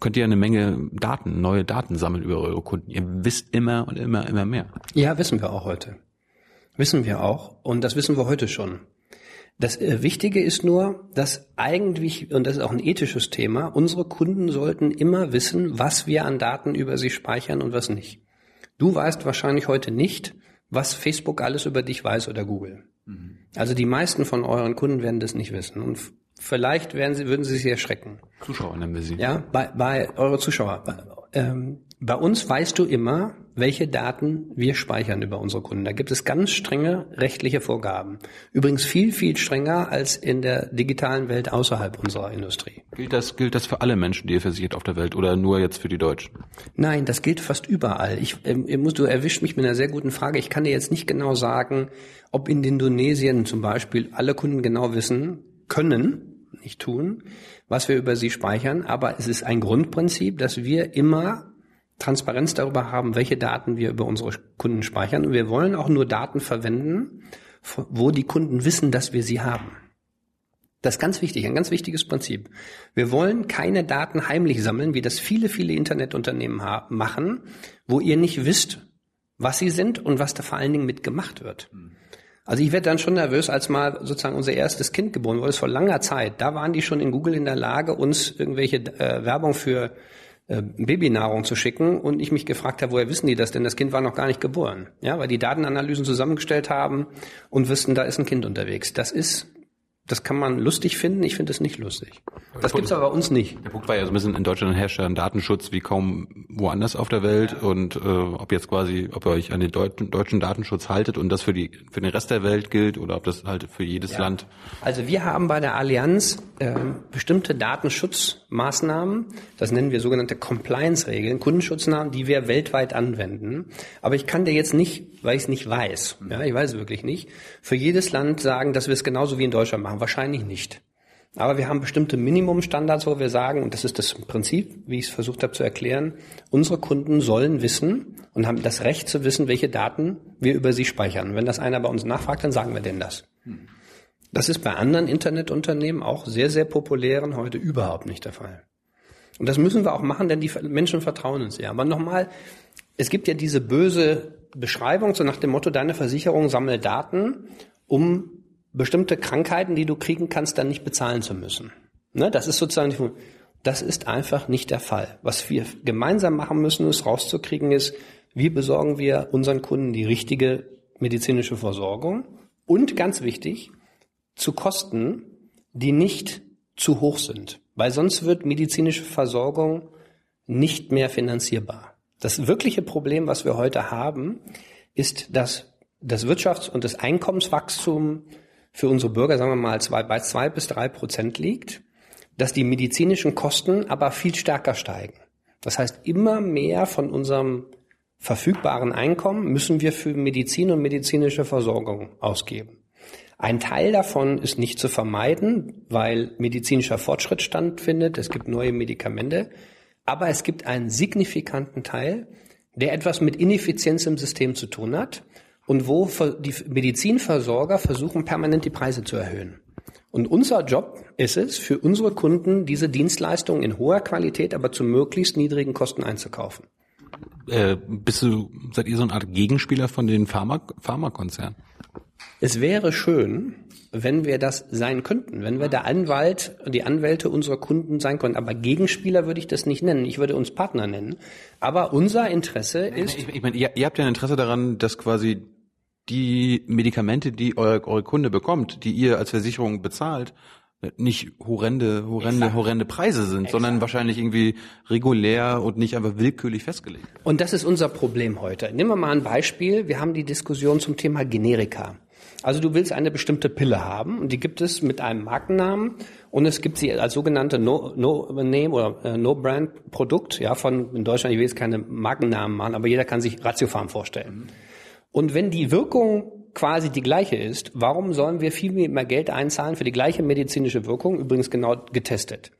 könnt ihr eine Menge Daten, neue Daten sammeln über eure Kunden. Ihr wisst immer und immer, immer mehr. Ja, wissen wir auch heute. Wissen wir auch. Und das wissen wir heute schon. Das äh, Wichtige ist nur, dass eigentlich, und das ist auch ein ethisches Thema, unsere Kunden sollten immer wissen, was wir an Daten über sie speichern und was nicht. Du weißt wahrscheinlich heute nicht, was Facebook alles über dich weiß oder Google. Mhm. Also die meisten von euren Kunden werden das nicht wissen. Und vielleicht werden sie, würden sie sich erschrecken. Zuschauer nennen wir sie. Ja, bei, bei eure Zuschauer. Ähm, Bei uns weißt du immer, welche Daten wir speichern über unsere Kunden. Da gibt es ganz strenge rechtliche Vorgaben. Übrigens viel, viel strenger als in der digitalen Welt außerhalb unserer Industrie. Gilt das, gilt das für alle Menschen, die ihr versichert auf der Welt oder nur jetzt für die Deutschen? Nein, das gilt fast überall. Ich, ähm, du erwischt mich mit einer sehr guten Frage. Ich kann dir jetzt nicht genau sagen, ob in Indonesien zum Beispiel alle Kunden genau wissen können, nicht tun, was wir über sie speichern. Aber es ist ein Grundprinzip, dass wir immer Transparenz darüber haben, welche Daten wir über unsere Kunden speichern. Und wir wollen auch nur Daten verwenden, wo die Kunden wissen, dass wir sie haben. Das ist ganz wichtig, ein ganz wichtiges Prinzip. Wir wollen keine Daten heimlich sammeln, wie das viele, viele Internetunternehmen machen, wo ihr nicht wisst, was sie sind und was da vor allen Dingen mitgemacht wird. Also ich werde dann schon nervös, als mal sozusagen unser erstes Kind geboren wurde, vor langer Zeit. Da waren die schon in Google in der Lage, uns irgendwelche äh, Werbung für äh, Babynahrung zu schicken und ich mich gefragt habe, woher wissen die das denn? Das Kind war noch gar nicht geboren. Ja, weil die Datenanalysen zusammengestellt haben und wüssten, da ist ein Kind unterwegs. Das ist das kann man lustig finden, ich finde es nicht lustig. Das gibt's aber bei uns nicht. Der Punkt war ja so ein bisschen, in Deutschland herrscht ja ein Datenschutz wie kaum woanders auf der Welt und äh, ob jetzt quasi, ob ihr euch an den deutschen Datenschutz haltet und das für die für den Rest der Welt gilt oder ob das halt für jedes ja. Land. Also wir haben bei der Allianz äh, bestimmte Datenschutzmaßnahmen, das nennen wir sogenannte Compliance-Regeln, Kundenschutznamen, die wir weltweit anwenden. Aber ich kann dir jetzt nicht, weil ich es nicht weiß, ja, ich weiß es wirklich nicht, für jedes Land sagen, dass wir es genauso wie in Deutschland machen. Wahrscheinlich nicht. Aber wir haben bestimmte Minimumstandards, wo wir sagen, und das ist das Prinzip, wie ich es versucht habe zu erklären, unsere Kunden sollen wissen und haben das Recht zu wissen, welche Daten wir über sie speichern. wenn das einer bei uns nachfragt, dann sagen wir denen das. Das ist bei anderen Internetunternehmen auch sehr, sehr populären heute überhaupt nicht der Fall. Und das müssen wir auch machen, denn die Menschen vertrauen uns ja. Aber nochmal, es gibt ja diese böse Beschreibung, so nach dem Motto, deine Versicherung sammelt Daten, um bestimmte Krankheiten, die du kriegen kannst, dann nicht bezahlen zu müssen. Ne, das ist sozusagen, das ist einfach nicht der Fall. Was wir gemeinsam machen müssen, ist rauszukriegen, ist, wie besorgen wir unseren Kunden die richtige medizinische Versorgung und ganz wichtig, zu Kosten, die nicht zu hoch sind, weil sonst wird medizinische Versorgung nicht mehr finanzierbar. Das wirkliche Problem, was wir heute haben, ist, dass das Wirtschafts- und das Einkommenswachstum für unsere Bürger, sagen wir mal, zwei, bei zwei bis drei Prozent liegt, dass die medizinischen Kosten aber viel stärker steigen. Das heißt, immer mehr von unserem verfügbaren Einkommen müssen wir für Medizin und medizinische Versorgung ausgeben. Ein Teil davon ist nicht zu vermeiden, weil medizinischer Fortschritt stattfindet. Es gibt neue Medikamente. Aber es gibt einen signifikanten Teil, der etwas mit Ineffizienz im System zu tun hat und wo die Medizinversorger versuchen, permanent die Preise zu erhöhen. Und unser Job ist es, für unsere Kunden diese Dienstleistungen in hoher Qualität, aber zu möglichst niedrigen Kosten einzukaufen. Äh, bist du, seid ihr so eine Art Gegenspieler von den Pharma, Pharmakonzernen? Es wäre schön, wenn wir das sein könnten, wenn wir der Anwalt, die Anwälte unserer Kunden sein könnten. Aber Gegenspieler würde ich das nicht nennen. Ich würde uns Partner nennen. Aber unser Interesse ist. Ich, ich meine, ihr, ihr habt ja ein Interesse daran, dass quasi die Medikamente, die euer, eure Kunde bekommt, die ihr als Versicherung bezahlt, nicht horrende, horrende, Exakt. horrende Preise sind, Exakt. sondern wahrscheinlich irgendwie regulär und nicht einfach willkürlich festgelegt. Und das ist unser Problem heute. Nehmen wir mal ein Beispiel. Wir haben die Diskussion zum Thema Generika. Also du willst eine bestimmte Pille haben und die gibt es mit einem Markennamen und es gibt sie als sogenannte No-Name no oder äh, No-Brand-Produkt, ja, von in Deutschland, ich will jetzt keine Markennamen machen, aber jeder kann sich Ratiofarm vorstellen. Und wenn die Wirkung quasi die gleiche ist, warum sollen wir viel mehr Geld einzahlen für die gleiche medizinische Wirkung, übrigens genau getestet?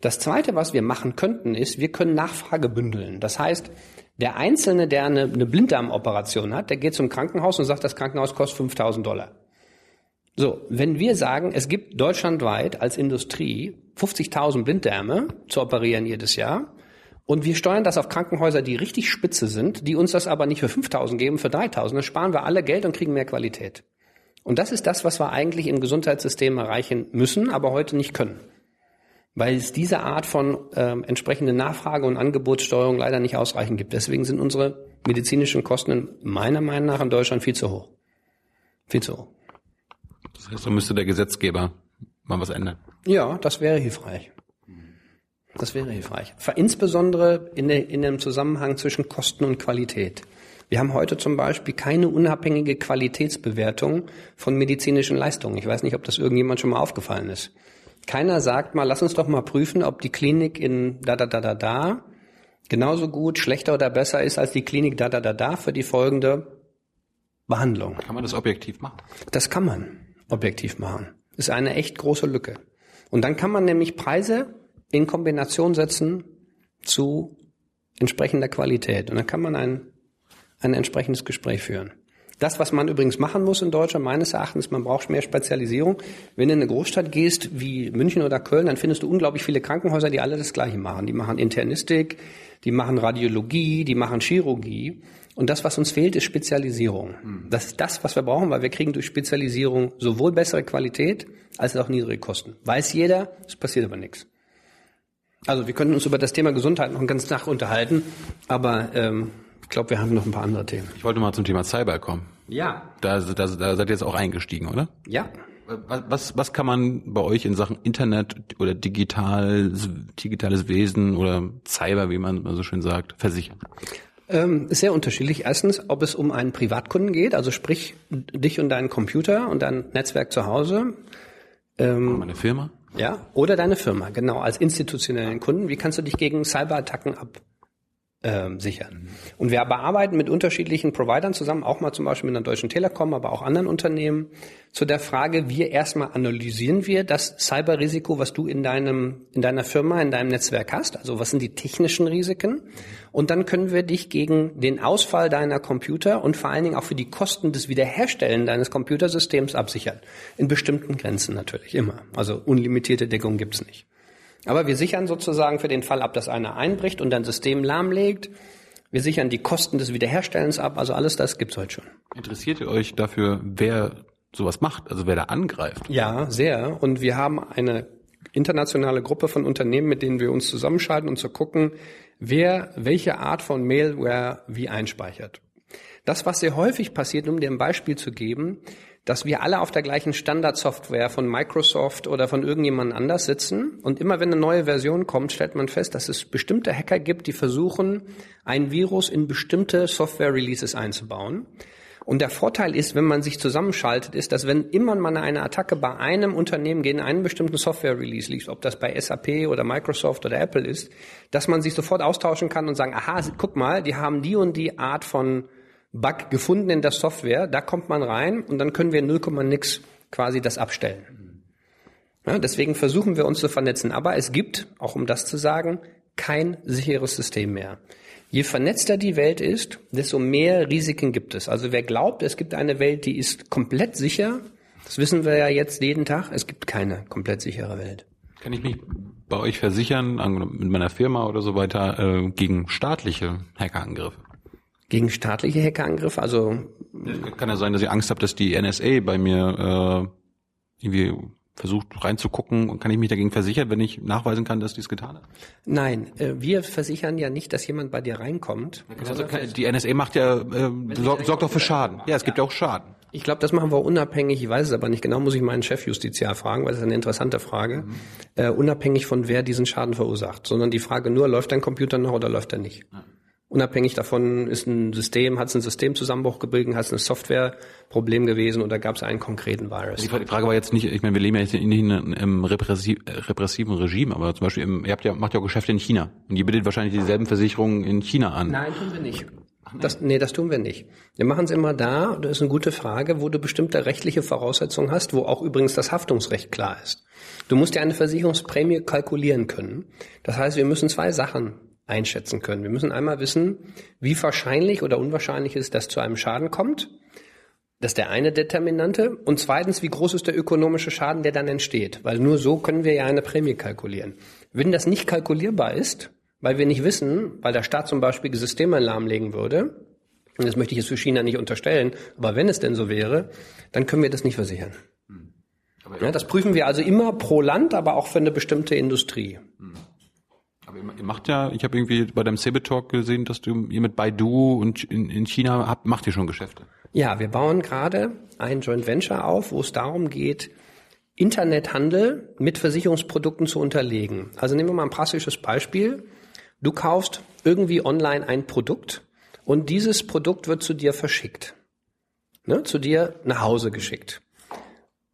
Das Zweite, was wir machen könnten, ist, wir können Nachfrage bündeln. Das heißt, der Einzelne, der eine, eine Blinddarmoperation hat, der geht zum Krankenhaus und sagt, das Krankenhaus kostet 5000 Dollar. So, wenn wir sagen, es gibt deutschlandweit als Industrie 50.000 Blinddärme zu operieren jedes Jahr, und wir steuern das auf Krankenhäuser, die richtig spitze sind, die uns das aber nicht für 5000 geben, für 3000. Dann sparen wir alle Geld und kriegen mehr Qualität. Und das ist das, was wir eigentlich im Gesundheitssystem erreichen müssen, aber heute nicht können. Weil es diese Art von ähm, entsprechende Nachfrage und Angebotssteuerung leider nicht ausreichend gibt. Deswegen sind unsere medizinischen Kosten meiner Meinung nach in Deutschland viel zu hoch. Viel zu hoch. Das heißt, da müsste der Gesetzgeber mal was ändern. Ja, das wäre hilfreich. Das wäre hilfreich. Insbesondere in, der, in dem Zusammenhang zwischen Kosten und Qualität. Wir haben heute zum Beispiel keine unabhängige Qualitätsbewertung von medizinischen Leistungen. Ich weiß nicht, ob das irgendjemand schon mal aufgefallen ist. Keiner sagt mal, lass uns doch mal prüfen, ob die Klinik in da da da da da genauso gut, schlechter oder besser ist als die Klinik da da da da für die folgende Behandlung. Kann man das objektiv machen? Das kann man objektiv machen. Das ist eine echt große Lücke. Und dann kann man nämlich Preise in Kombination setzen zu entsprechender Qualität. Und dann kann man ein, ein entsprechendes Gespräch führen. Das, was man übrigens machen muss in Deutschland, meines Erachtens, man braucht mehr Spezialisierung. Wenn du in eine Großstadt gehst, wie München oder Köln, dann findest du unglaublich viele Krankenhäuser, die alle das Gleiche machen. Die machen Internistik, die machen Radiologie, die machen Chirurgie. Und das, was uns fehlt, ist Spezialisierung. Hm. Das ist das, was wir brauchen, weil wir kriegen durch Spezialisierung sowohl bessere Qualität als auch niedrige Kosten. Weiß jeder, es passiert aber nichts. Also wir könnten uns über das Thema Gesundheit noch einen ganzen Tag unterhalten, aber ähm, ich glaube, wir haben noch ein paar andere Themen. Ich wollte mal zum Thema Cyber kommen. Ja. Da, da, da seid ihr jetzt auch eingestiegen, oder? Ja. Was, was kann man bei euch in Sachen Internet oder digital, digitales Wesen oder Cyber, wie man so schön sagt, versichern? Ähm, sehr unterschiedlich. Erstens, ob es um einen Privatkunden geht, also sprich dich und deinen Computer und dein Netzwerk zu Hause. Ähm, oder meine Firma? Ja, oder deine Firma, genau, als institutionellen Kunden. Wie kannst du dich gegen Cyberattacken ab, ähm, sichern. Und wir bearbeiten mit unterschiedlichen Providern zusammen, auch mal zum Beispiel mit einer Deutschen Telekom, aber auch anderen Unternehmen, zu der Frage, wir erstmal analysieren wir das Cyberrisiko, was du in deinem, in deiner Firma, in deinem Netzwerk hast. Also was sind die technischen Risiken? Und dann können wir dich gegen den Ausfall deiner Computer und vor allen Dingen auch für die Kosten des Wiederherstellen deines Computersystems absichern. In bestimmten Grenzen natürlich, immer. Also unlimitierte Deckung gibt's nicht. Aber wir sichern sozusagen für den Fall ab, dass einer einbricht und ein System lahmlegt. Wir sichern die Kosten des Wiederherstellens ab. Also alles das gibt's heute schon. Interessiert ihr euch dafür, wer sowas macht, also wer da angreift? Ja, sehr. Und wir haben eine internationale Gruppe von Unternehmen, mit denen wir uns zusammenschalten und zu gucken, wer welche Art von Mailware wie einspeichert. Das, was sehr häufig passiert, um dir ein Beispiel zu geben, dass wir alle auf der gleichen Standardsoftware von Microsoft oder von irgendjemand anders sitzen und immer wenn eine neue Version kommt, stellt man fest, dass es bestimmte Hacker gibt, die versuchen, ein Virus in bestimmte Software-Releases einzubauen. Und der Vorteil ist, wenn man sich zusammenschaltet, ist, dass wenn immer mal eine Attacke bei einem Unternehmen gegen einen bestimmten Software-Release liegt, ob das bei SAP oder Microsoft oder Apple ist, dass man sich sofort austauschen kann und sagen, aha, guck mal, die haben die und die Art von Bug gefunden in der Software, da kommt man rein und dann können wir 0, nix quasi das abstellen. Ja, deswegen versuchen wir uns zu vernetzen. Aber es gibt, auch um das zu sagen, kein sicheres System mehr. Je vernetzter die Welt ist, desto mehr Risiken gibt es. Also wer glaubt, es gibt eine Welt, die ist komplett sicher, das wissen wir ja jetzt jeden Tag, es gibt keine komplett sichere Welt. Kann ich mich bei euch versichern, mit meiner Firma oder so weiter, äh, gegen staatliche Hackerangriffe? Gegen staatliche Hackerangriffe? Also kann ja sein, dass ich Angst habe, dass die NSA bei mir äh, irgendwie versucht reinzugucken und kann ich mich dagegen versichern, wenn ich nachweisen kann, dass die es getan hat? Nein, äh, wir versichern ja nicht, dass jemand bei dir reinkommt. Also die NSA macht ja äh, sorgt, sorgt doch für Schaden. Ja, es gibt ja auch Schaden. Ich glaube, das machen wir unabhängig, ich weiß es aber nicht genau, muss ich meinen Chefjustiziar fragen, weil das ist eine interessante Frage. Mhm. Äh, unabhängig von wer diesen Schaden verursacht, sondern die Frage nur, läuft dein Computer noch oder läuft er nicht? Ja. Unabhängig davon ist ein System, hat es einen Systemzusammenbruch gebildet, hat es ein Softwareproblem gewesen oder gab es einen konkreten Virus? Die Frage war jetzt nicht, ich meine, wir leben ja jetzt nicht in einem repressiv, repressiven Regime, aber zum Beispiel, im, ihr habt ja, macht ja auch Geschäfte in China und ihr bietet wahrscheinlich dieselben Versicherungen in China an. Nein, tun wir nicht. Das, nee, das tun wir nicht. Wir machen es immer da, das ist eine gute Frage, wo du bestimmte rechtliche Voraussetzungen hast, wo auch übrigens das Haftungsrecht klar ist. Du musst ja eine Versicherungsprämie kalkulieren können. Das heißt, wir müssen zwei Sachen einschätzen können. Wir müssen einmal wissen, wie wahrscheinlich oder unwahrscheinlich ist, dass zu einem Schaden kommt. Das ist der eine Determinante. Und zweitens, wie groß ist der ökonomische Schaden, der dann entsteht? Weil nur so können wir ja eine Prämie kalkulieren. Wenn das nicht kalkulierbar ist, weil wir nicht wissen, weil der Staat zum Beispiel Systeme lahmlegen würde, und das möchte ich jetzt für China nicht unterstellen, aber wenn es denn so wäre, dann können wir das nicht versichern. Hm. Ja, das prüfen wir also immer pro Land, aber auch für eine bestimmte Industrie. Ihr macht ja, ich habe irgendwie bei deinem Cebit Talk gesehen, dass du ihr mit Baidu und in, in China habt, macht ihr schon Geschäfte. Ja, wir bauen gerade ein Joint Venture auf, wo es darum geht, Internethandel mit Versicherungsprodukten zu unterlegen. Also nehmen wir mal ein praktisches Beispiel. Du kaufst irgendwie online ein Produkt und dieses Produkt wird zu dir verschickt. Ne, zu dir nach Hause geschickt.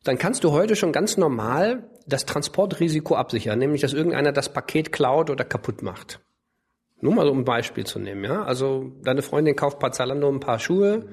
Dann kannst du heute schon ganz normal das Transportrisiko absichern, nämlich dass irgendeiner das Paket klaut oder kaputt macht. Nur mal so ein Beispiel zu nehmen, ja. Also deine Freundin kauft bei Zalando ein paar Schuhe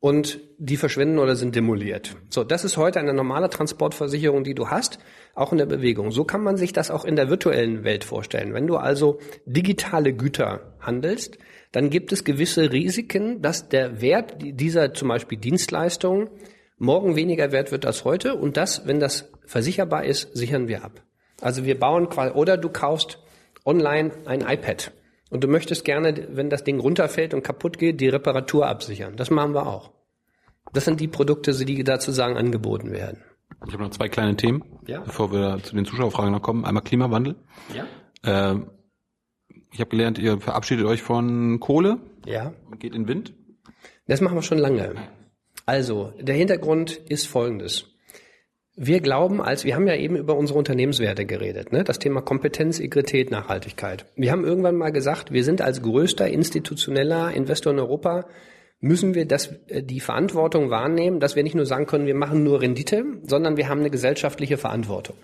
und die verschwinden oder sind demoliert. So, das ist heute eine normale Transportversicherung, die du hast, auch in der Bewegung. So kann man sich das auch in der virtuellen Welt vorstellen. Wenn du also digitale Güter handelst, dann gibt es gewisse Risiken, dass der Wert dieser zum Beispiel Dienstleistung morgen weniger wert wird als heute und das, wenn das versicherbar ist, sichern wir ab. Also wir bauen quasi, oder du kaufst online ein iPad und du möchtest gerne, wenn das Ding runterfällt und kaputt geht, die Reparatur absichern. Das machen wir auch. Das sind die Produkte, die da sozusagen angeboten werden. Ich habe noch zwei kleine Themen, ja? bevor wir zu den Zuschauerfragen noch kommen. Einmal Klimawandel. Ja. Äh, ich habe gelernt, ihr verabschiedet euch von Kohle. Ja. Und geht in Wind. Das machen wir schon lange. Also, der Hintergrund ist folgendes. Wir glauben, als wir haben ja eben über unsere Unternehmenswerte geredet, ne? das Thema Kompetenz, Integrität, Nachhaltigkeit. Wir haben irgendwann mal gesagt, wir sind als größter institutioneller Investor in Europa müssen wir das, äh, die Verantwortung wahrnehmen, dass wir nicht nur sagen können, wir machen nur Rendite, sondern wir haben eine gesellschaftliche Verantwortung.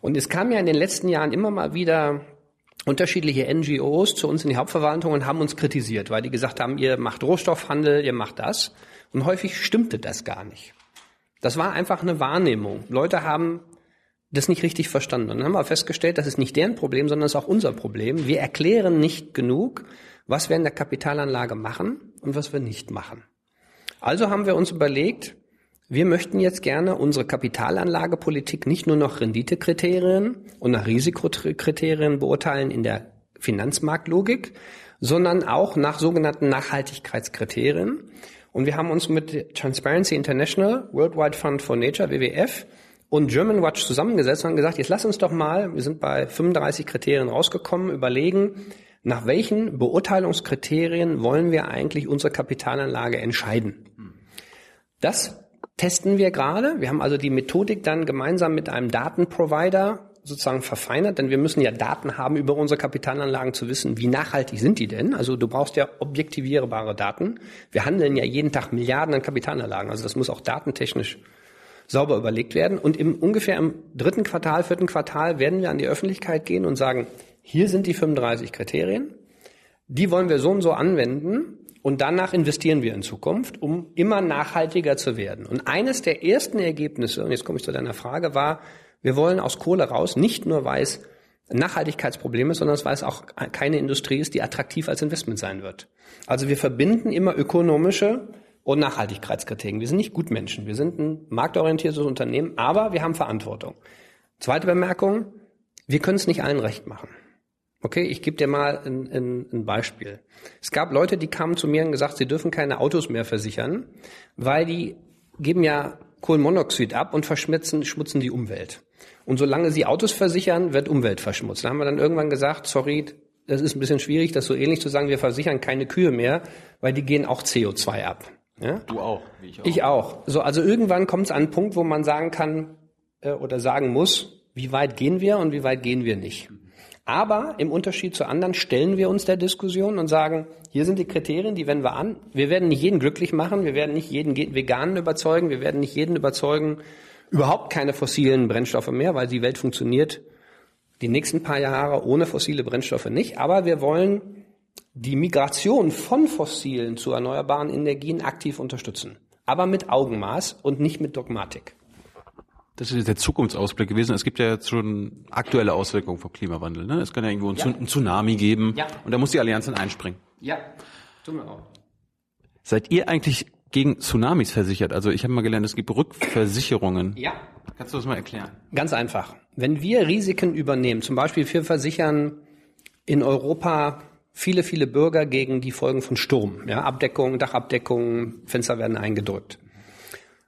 Und es kam ja in den letzten Jahren immer mal wieder unterschiedliche NGOs zu uns in die Hauptverwaltung und haben uns kritisiert, weil die gesagt haben, ihr macht Rohstoffhandel, ihr macht das. Und häufig stimmte das gar nicht. Das war einfach eine Wahrnehmung. Leute haben das nicht richtig verstanden. Und dann haben wir festgestellt, das ist nicht deren Problem, sondern es ist auch unser Problem. Wir erklären nicht genug, was wir in der Kapitalanlage machen und was wir nicht machen. Also haben wir uns überlegt, wir möchten jetzt gerne unsere Kapitalanlagepolitik nicht nur nach Renditekriterien und nach Risikokriterien beurteilen in der Finanzmarktlogik, sondern auch nach sogenannten Nachhaltigkeitskriterien. Und wir haben uns mit Transparency International, Worldwide Fund for Nature, WWF, und German Watch zusammengesetzt und haben gesagt, jetzt lass uns doch mal, wir sind bei 35 Kriterien rausgekommen, überlegen, nach welchen Beurteilungskriterien wollen wir eigentlich unsere Kapitalanlage entscheiden. Das testen wir gerade. Wir haben also die Methodik dann gemeinsam mit einem Datenprovider sozusagen verfeinert, denn wir müssen ja Daten haben über unsere Kapitalanlagen zu wissen, wie nachhaltig sind die denn? Also du brauchst ja objektivierbare Daten. Wir handeln ja jeden Tag Milliarden an Kapitalanlagen, also das muss auch datentechnisch sauber überlegt werden. Und im ungefähr im dritten Quartal, vierten Quartal werden wir an die Öffentlichkeit gehen und sagen, hier sind die 35 Kriterien, die wollen wir so und so anwenden und danach investieren wir in Zukunft, um immer nachhaltiger zu werden. Und eines der ersten Ergebnisse, und jetzt komme ich zu deiner Frage, war, wir wollen aus Kohle raus, nicht nur weil es Nachhaltigkeitsproblem ist, sondern weil es auch keine Industrie ist, die attraktiv als Investment sein wird. Also wir verbinden immer ökonomische und Nachhaltigkeitskriterien. Wir sind nicht Gutmenschen, wir sind ein marktorientiertes Unternehmen, aber wir haben Verantwortung. Zweite Bemerkung, wir können es nicht allen recht machen. Okay, ich gebe dir mal ein, ein, ein Beispiel. Es gab Leute, die kamen zu mir und gesagt, sie dürfen keine Autos mehr versichern, weil die geben ja Kohlenmonoxid ab und verschmutzen schmutzen die Umwelt. Und solange sie Autos versichern, wird Umwelt verschmutzt. Da haben wir dann irgendwann gesagt, sorry, das ist ein bisschen schwierig, das so ähnlich zu sagen, wir versichern keine Kühe mehr, weil die gehen auch CO2 ab. Ja? Du auch, wie ich auch. Ich auch. So, also irgendwann kommt es an einen Punkt, wo man sagen kann äh, oder sagen muss, wie weit gehen wir und wie weit gehen wir nicht. Aber im Unterschied zu anderen stellen wir uns der Diskussion und sagen, hier sind die Kriterien, die wenden wir an. Wir werden nicht jeden glücklich machen, wir werden nicht jeden Veganen überzeugen, wir werden nicht jeden überzeugen, überhaupt keine fossilen Brennstoffe mehr, weil die Welt funktioniert die nächsten paar Jahre ohne fossile Brennstoffe nicht. Aber wir wollen die Migration von fossilen zu erneuerbaren Energien aktiv unterstützen. Aber mit Augenmaß und nicht mit Dogmatik. Das ist der Zukunftsausblick gewesen. Es gibt ja jetzt schon aktuelle Auswirkungen vom Klimawandel. Ne? Es kann ja irgendwo einen Tsunami geben ja. und da muss die Allianz dann einspringen. Ja, tun wir auch. Seid ihr eigentlich gegen Tsunamis versichert. Also ich habe mal gelernt, es gibt Rückversicherungen. Ja. Kannst du das mal erklären? Ganz einfach. Wenn wir Risiken übernehmen, zum Beispiel wir versichern in Europa viele, viele Bürger gegen die Folgen von Sturm, ja, Abdeckung, Dachabdeckung, Fenster werden eingedrückt.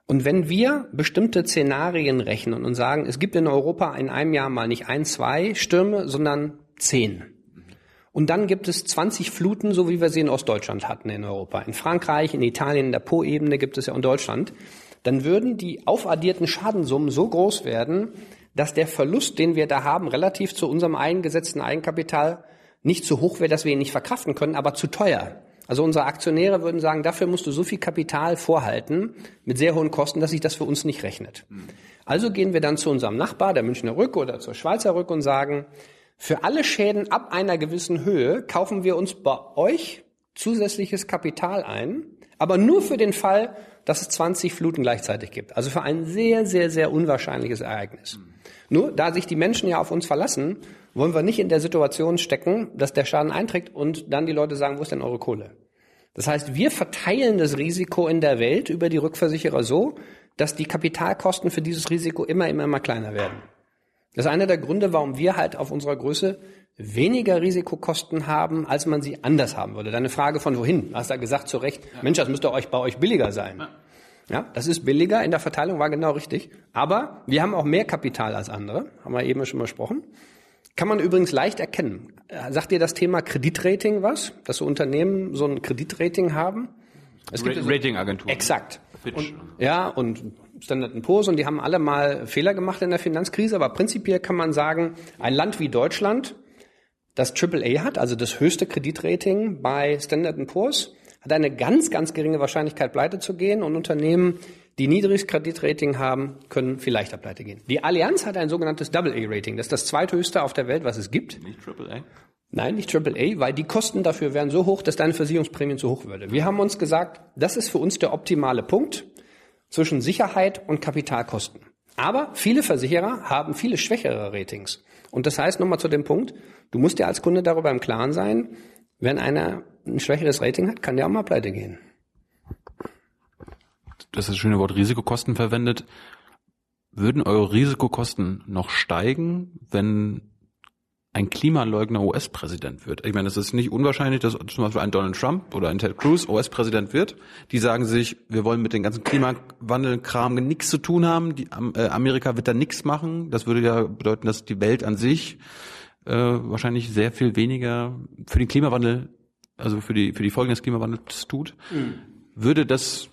Und wenn wir bestimmte Szenarien rechnen und sagen, es gibt in Europa in einem Jahr mal nicht ein, zwei Stürme, sondern zehn, und dann gibt es 20 Fluten, so wie wir sie in Ostdeutschland hatten in Europa. In Frankreich, in Italien, in der Po-Ebene gibt es ja in Deutschland. dann würden die aufaddierten Schadensummen so groß werden, dass der Verlust, den wir da haben, relativ zu unserem eingesetzten Eigenkapital nicht zu hoch wäre, dass wir ihn nicht verkraften können, aber zu teuer. Also unsere Aktionäre würden sagen, dafür musst du so viel Kapital vorhalten mit sehr hohen Kosten, dass sich das für uns nicht rechnet. Also gehen wir dann zu unserem Nachbar, der Münchner Rück oder zur Schweizer Rück und sagen, für alle Schäden ab einer gewissen Höhe kaufen wir uns bei euch zusätzliches Kapital ein, aber nur für den Fall, dass es 20 Fluten gleichzeitig gibt. Also für ein sehr, sehr, sehr unwahrscheinliches Ereignis. Nur, da sich die Menschen ja auf uns verlassen, wollen wir nicht in der Situation stecken, dass der Schaden einträgt und dann die Leute sagen, wo ist denn eure Kohle? Das heißt, wir verteilen das Risiko in der Welt über die Rückversicherer so, dass die Kapitalkosten für dieses Risiko immer, immer, immer kleiner werden. Das ist einer der Gründe, warum wir halt auf unserer Größe weniger Risikokosten haben, als man sie anders haben würde. Deine Frage von wohin? Du hast da gesagt zu Recht. Mensch, das müsste euch bei euch billiger sein. Ja. das ist billiger in der Verteilung, war genau richtig. Aber wir haben auch mehr Kapital als andere, haben wir eben schon besprochen. Kann man übrigens leicht erkennen. Sagt dir das Thema Kreditrating was? Dass so Unternehmen so ein Kreditrating haben? Es gibt Ratingagenturen. Exakt. Und, ja, und Standard Poor's und die haben alle mal Fehler gemacht in der Finanzkrise, aber prinzipiell kann man sagen, ein Land wie Deutschland, das AAA hat, also das höchste Kreditrating bei Standard Poor's, hat eine ganz, ganz geringe Wahrscheinlichkeit, pleite zu gehen und Unternehmen, die niedriges Kreditrating haben, können viel leichter pleite gehen. Die Allianz hat ein sogenanntes Double-A-Rating. Das ist das zweithöchste auf der Welt, was es gibt. Nicht Triple A? Nein, nicht Triple A, weil die Kosten dafür wären so hoch, dass deine Versicherungsprämien zu hoch würde. Wir haben uns gesagt, das ist für uns der optimale Punkt zwischen Sicherheit und Kapitalkosten. Aber viele Versicherer haben viele schwächere Ratings. Und das heißt nochmal zu dem Punkt, du musst dir als Kunde darüber im Klaren sein, wenn einer ein schwächeres Rating hat, kann der auch mal pleite gehen das ist das schöne Wort Risikokosten verwendet. Würden eure Risikokosten noch steigen, wenn ein Klimaleugner US-Präsident wird? Ich meine, es ist nicht unwahrscheinlich, dass zum Beispiel ein Donald Trump oder ein Ted Cruz US-Präsident wird. Die sagen sich, wir wollen mit dem ganzen Klimawandelkram nichts zu tun haben. Die, äh, Amerika wird da nichts machen. Das würde ja bedeuten, dass die Welt an sich äh, wahrscheinlich sehr viel weniger für den Klimawandel, also für die für die Folgen des Klimawandels tut. Mhm. Würde das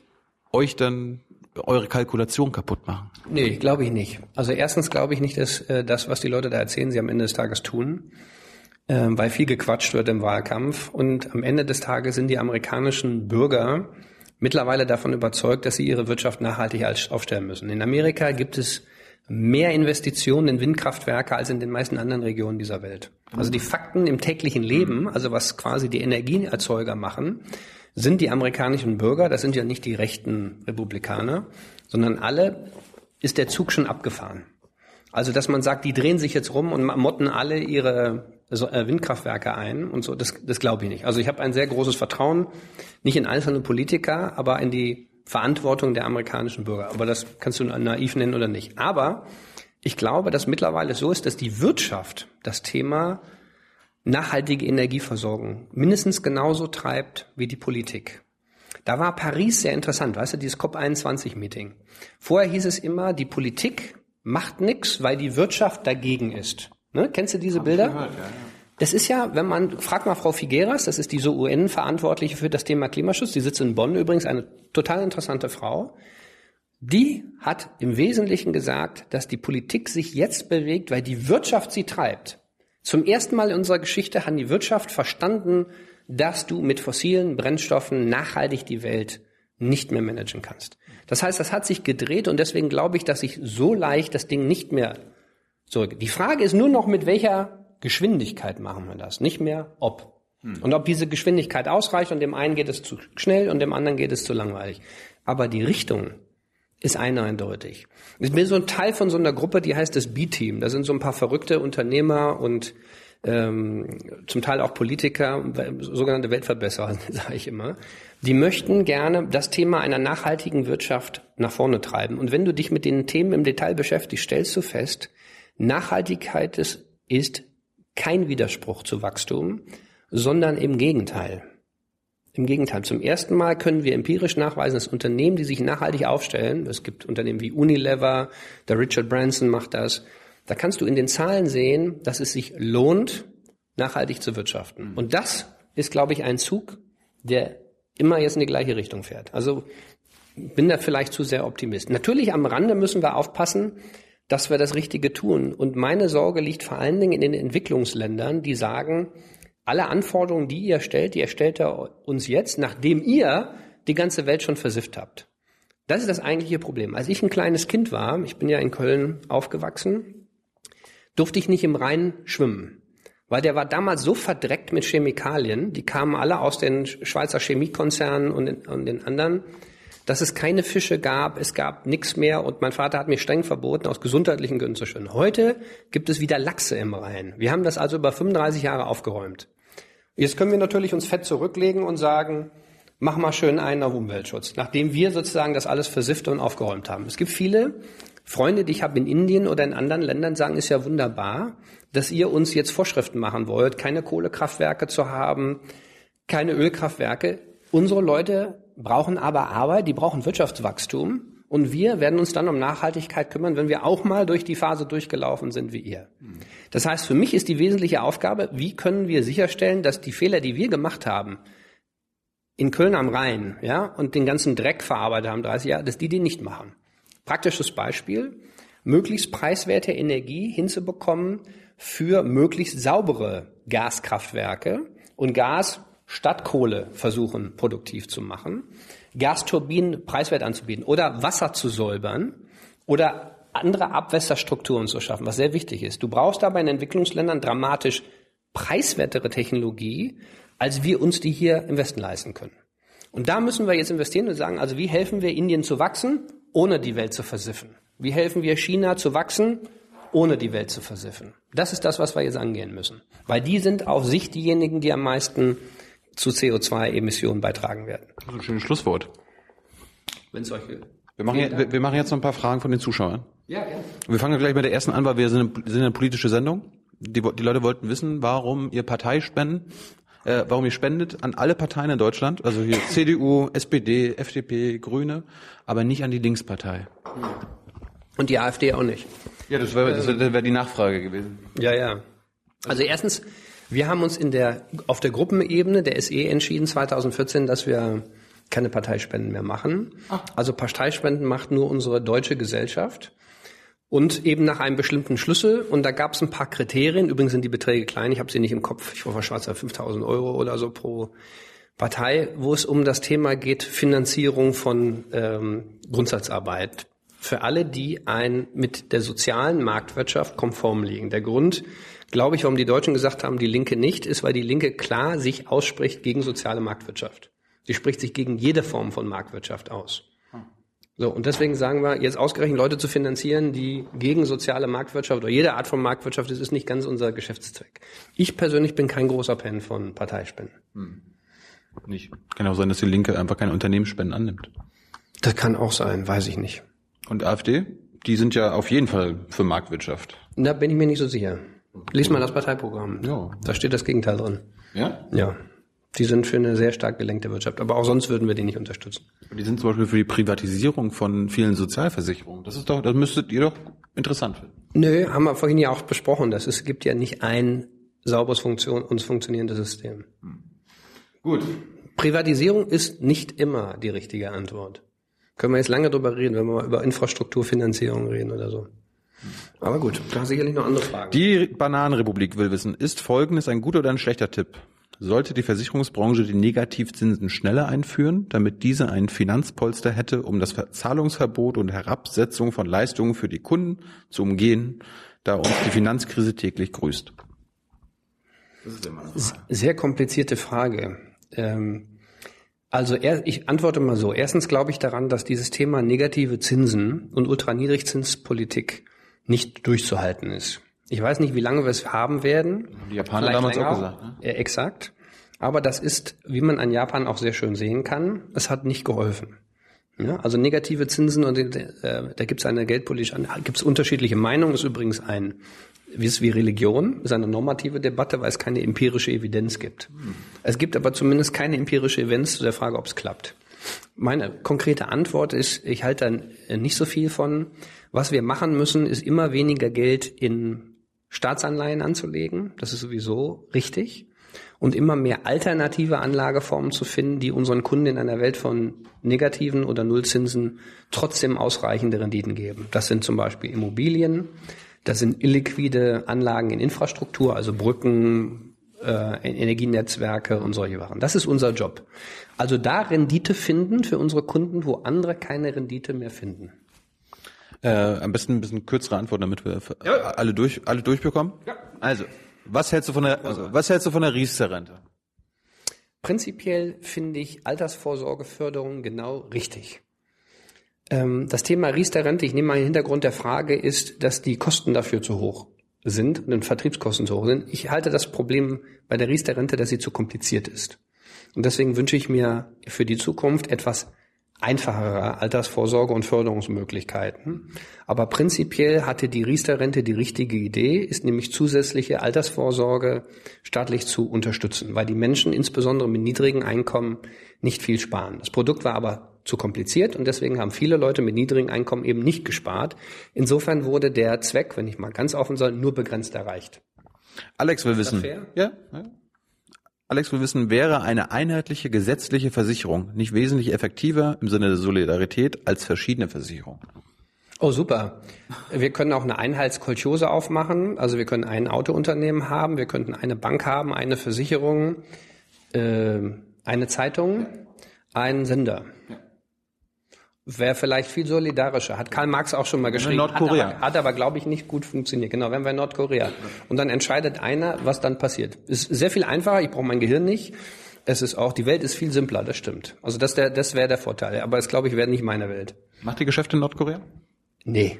euch dann eure Kalkulation kaputt machen? Nee, glaube ich nicht. Also erstens glaube ich nicht, dass äh, das, was die Leute da erzählen, sie am Ende des Tages tun, äh, weil viel gequatscht wird im Wahlkampf. Und am Ende des Tages sind die amerikanischen Bürger mittlerweile davon überzeugt, dass sie ihre Wirtschaft nachhaltig aufstellen müssen. In Amerika gibt es mehr Investitionen in Windkraftwerke als in den meisten anderen Regionen dieser Welt. Also die Fakten im täglichen Leben, also was quasi die Energieerzeuger machen, sind die amerikanischen Bürger, das sind ja nicht die rechten Republikaner, sondern alle, ist der Zug schon abgefahren. Also, dass man sagt, die drehen sich jetzt rum und motten alle ihre äh, Windkraftwerke ein und so, das, das glaube ich nicht. Also ich habe ein sehr großes Vertrauen, nicht in einzelne Politiker, aber in die Verantwortung der amerikanischen Bürger. Aber das kannst du naiv nennen oder nicht. Aber ich glaube, dass mittlerweile so ist, dass die Wirtschaft das Thema nachhaltige Energieversorgung mindestens genauso treibt wie die Politik. Da war Paris sehr interessant, weißt du, dieses COP21-Meeting. Vorher hieß es immer, die Politik macht nichts, weil die Wirtschaft dagegen ist. Ne? Kennst du diese Hab Bilder? Gehört, ja, ja. Das ist ja, wenn man, frag mal Frau Figueras, das ist diese UN-Verantwortliche für das Thema Klimaschutz, die sitzt in Bonn übrigens, eine total interessante Frau. Die hat im Wesentlichen gesagt, dass die Politik sich jetzt bewegt, weil die Wirtschaft sie treibt. Zum ersten Mal in unserer Geschichte hat die Wirtschaft verstanden, dass du mit fossilen Brennstoffen nachhaltig die Welt nicht mehr managen kannst. Das heißt, das hat sich gedreht und deswegen glaube ich, dass sich so leicht das Ding nicht mehr zurück. Die Frage ist nur noch, mit welcher Geschwindigkeit machen wir das, nicht mehr ob. Hm. Und ob diese Geschwindigkeit ausreicht und dem einen geht es zu schnell und dem anderen geht es zu langweilig. Aber die Richtung ist eindeutig. Ich bin so ein Teil von so einer Gruppe, die heißt das B-Team. Da sind so ein paar verrückte Unternehmer und ähm, zum Teil auch Politiker, sogenannte Weltverbesserer, sage ich immer. Die möchten gerne das Thema einer nachhaltigen Wirtschaft nach vorne treiben. Und wenn du dich mit den Themen im Detail beschäftigst, stellst du fest, Nachhaltigkeit ist, ist kein Widerspruch zu Wachstum, sondern im Gegenteil. Im Gegenteil, zum ersten Mal können wir empirisch nachweisen, dass Unternehmen, die sich nachhaltig aufstellen, es gibt Unternehmen wie Unilever, der Richard Branson macht das, da kannst du in den Zahlen sehen, dass es sich lohnt, nachhaltig zu wirtschaften. Und das ist, glaube ich, ein Zug, der immer jetzt in die gleiche Richtung fährt. Also bin da vielleicht zu sehr Optimist. Natürlich am Rande müssen wir aufpassen, dass wir das Richtige tun. Und meine Sorge liegt vor allen Dingen in den Entwicklungsländern, die sagen, alle Anforderungen, die ihr stellt, die erstellt er uns jetzt, nachdem ihr die ganze Welt schon versifft habt. Das ist das eigentliche Problem. Als ich ein kleines Kind war, ich bin ja in Köln aufgewachsen, durfte ich nicht im Rhein schwimmen. Weil der war damals so verdreckt mit Chemikalien, die kamen alle aus den Schweizer Chemiekonzernen und den, und den anderen, dass es keine Fische gab, es gab nichts mehr und mein Vater hat mir streng verboten, aus gesundheitlichen Gründen zu schwimmen. Heute gibt es wieder Lachse im Rhein. Wir haben das also über 35 Jahre aufgeräumt. Jetzt können wir natürlich uns fett zurücklegen und sagen, mach mal schön einen auf Umweltschutz, nachdem wir sozusagen das alles versifft und aufgeräumt haben. Es gibt viele Freunde, die ich habe in Indien oder in anderen Ländern, sagen, ist ja wunderbar, dass ihr uns jetzt Vorschriften machen wollt, keine Kohlekraftwerke zu haben, keine Ölkraftwerke. Unsere Leute brauchen aber Arbeit, die brauchen Wirtschaftswachstum. Und wir werden uns dann um Nachhaltigkeit kümmern, wenn wir auch mal durch die Phase durchgelaufen sind wie ihr. Das heißt, für mich ist die wesentliche Aufgabe, wie können wir sicherstellen, dass die Fehler, die wir gemacht haben, in Köln am Rhein, ja, und den ganzen Dreck verarbeitet haben 30 Jahre, dass die den nicht machen. Praktisches Beispiel, möglichst preiswerte Energie hinzubekommen für möglichst saubere Gaskraftwerke und Gas statt Kohle versuchen produktiv zu machen, Gasturbinen preiswert anzubieten oder Wasser zu säubern oder andere Abwässerstrukturen zu schaffen, was sehr wichtig ist. Du brauchst aber in Entwicklungsländern dramatisch preiswertere Technologie, als wir uns die hier im Westen leisten können. Und da müssen wir jetzt investieren und sagen, also wie helfen wir Indien zu wachsen, ohne die Welt zu versiffen? Wie helfen wir China zu wachsen, ohne die Welt zu versiffen? Das ist das, was wir jetzt angehen müssen. Weil die sind auf sich diejenigen, die am meisten zu CO2-Emissionen beitragen werden. Das ist ein schönes Schlusswort. Wenn solche wir machen, wir, wir machen jetzt noch ein paar Fragen von den Zuschauern. Ja, ja. Wir fangen gleich mit der ersten an, weil wir sind eine, sind eine politische Sendung. Die, die Leute wollten wissen, warum ihr Partei spenden äh, warum ihr spendet an alle Parteien in Deutschland, also hier CDU, SPD, FDP, Grüne, aber nicht an die Linkspartei. Und die AfD auch nicht. Ja, das wäre das wär die Nachfrage gewesen. Ja, ja. Also erstens, wir haben uns in der, auf der Gruppenebene der SE entschieden 2014, dass wir keine Parteispenden mehr machen. Ach. Also Parteispenden macht nur unsere deutsche Gesellschaft und eben nach einem bestimmten Schlüssel. Und da gab es ein paar Kriterien. Übrigens sind die Beträge klein. Ich habe sie nicht im Kopf. Ich war Schwarzer 5000 Euro oder so pro Partei, wo es um das Thema geht, Finanzierung von ähm, Grundsatzarbeit für alle, die ein mit der sozialen Marktwirtschaft konform liegen. Der Grund, glaube ich, warum die Deutschen gesagt haben, die Linke nicht, ist, weil die Linke klar sich ausspricht gegen soziale Marktwirtschaft. Sie spricht sich gegen jede Form von Marktwirtschaft aus. So, und deswegen sagen wir, jetzt ausgerechnet Leute zu finanzieren, die gegen soziale Marktwirtschaft oder jede Art von Marktwirtschaft ist, ist nicht ganz unser Geschäftszweck. Ich persönlich bin kein großer Fan von Parteispenden. Hm. Nicht. Kann auch sein, dass die Linke einfach keine Unternehmensspenden annimmt. Das kann auch sein, weiß ich nicht. Und AfD? Die sind ja auf jeden Fall für Marktwirtschaft. Da bin ich mir nicht so sicher. Lies mal das Parteiprogramm. Ja. Da steht das Gegenteil drin. Ja? Ja. Die sind für eine sehr stark gelenkte Wirtschaft. Aber auch sonst würden wir die nicht unterstützen. Die sind zum Beispiel für die Privatisierung von vielen Sozialversicherungen. Das ist doch, das müsstet ihr doch interessant finden. Nö, haben wir vorhin ja auch besprochen. dass es gibt ja nicht ein sauberes Funktion, uns funktionierendes System. Hm. Gut. Privatisierung ist nicht immer die richtige Antwort. Können wir jetzt lange drüber reden, wenn wir mal über Infrastrukturfinanzierung reden oder so. Aber gut, da sicherlich noch andere Fragen. Die Bananenrepublik will wissen, ist Folgendes ein guter oder ein schlechter Tipp? sollte die Versicherungsbranche die Negativzinsen schneller einführen, damit diese ein Finanzpolster hätte, um das Zahlungsverbot und Herabsetzung von Leistungen für die Kunden zu umgehen, da uns die Finanzkrise täglich grüßt. Sehr komplizierte Frage. Ähm, also ich antworte mal so. Erstens glaube ich daran, dass dieses Thema negative Zinsen und Ultraniedrigzinspolitik nicht durchzuhalten ist. Ich weiß nicht, wie lange wir es haben werden. Die Japaner Vielleicht damals auch gesagt. Ne? Ja, exakt. Aber das ist, wie man an Japan auch sehr schön sehen kann, es hat nicht geholfen. Ja, also negative Zinsen und äh, da gibt es eine geldpolitische, gibt es unterschiedliche Meinungen. Ist übrigens ein, wie es wie Religion, ist eine normative Debatte, weil es keine empirische Evidenz gibt. Hm. Es gibt aber zumindest keine empirische Evidenz zu der Frage, ob es klappt. Meine konkrete Antwort ist, ich halte da nicht so viel von. Was wir machen müssen, ist immer weniger Geld in Staatsanleihen anzulegen. Das ist sowieso richtig. und immer mehr alternative Anlageformen zu finden, die unseren Kunden in einer Welt von negativen oder Nullzinsen trotzdem ausreichende Renditen geben. Das sind zum Beispiel Immobilien, das sind illiquide Anlagen in Infrastruktur, also Brücken, äh, Energienetzwerke und solche Sachen. Das ist unser Job. Also da Rendite finden für unsere Kunden, wo andere keine Rendite mehr finden. Äh, am besten ein bisschen kürzere Antwort, damit wir ja. alle durch alle durchbekommen. Ja. Also, was hältst du von der also, was hältst du von der Riester-Rente? Prinzipiell finde ich Altersvorsorgeförderung genau richtig. Ähm, das Thema Riester-Rente, ich nehme mal den Hintergrund der Frage, ist, dass die Kosten dafür zu hoch sind und Vertriebskosten zu hoch sind. Ich halte das Problem bei der Riester-Rente, dass sie zu kompliziert ist. Und deswegen wünsche ich mir für die Zukunft etwas einfachere Altersvorsorge und Förderungsmöglichkeiten. Aber prinzipiell hatte die Riester-Rente die richtige Idee, ist nämlich zusätzliche Altersvorsorge staatlich zu unterstützen, weil die Menschen insbesondere mit niedrigen Einkommen nicht viel sparen. Das Produkt war aber zu kompliziert und deswegen haben viele Leute mit niedrigen Einkommen eben nicht gespart. Insofern wurde der Zweck, wenn ich mal ganz offen soll, nur begrenzt erreicht. Alex will wissen. Ja, ja. Alex will wissen, wäre eine einheitliche gesetzliche Versicherung nicht wesentlich effektiver im Sinne der Solidarität als verschiedene Versicherungen? Oh, super. Wir können auch eine Einheitskolchose aufmachen. Also wir können ein Autounternehmen haben, wir könnten eine Bank haben, eine Versicherung, äh, eine Zeitung, einen Sender. Wäre vielleicht viel solidarischer. Hat Karl Marx auch schon mal geschrieben. Nordkorea. Hat aber, hat aber glaube ich, nicht gut funktioniert. Genau, wenn wir in Nordkorea. Und dann entscheidet einer, was dann passiert. Ist sehr viel einfacher, ich brauche mein Gehirn nicht. Es ist auch, die Welt ist viel simpler, das stimmt. Also das, der, das wäre der Vorteil. Aber es glaube ich, wäre nicht meine Welt. Macht ihr Geschäfte in Nordkorea? Nee.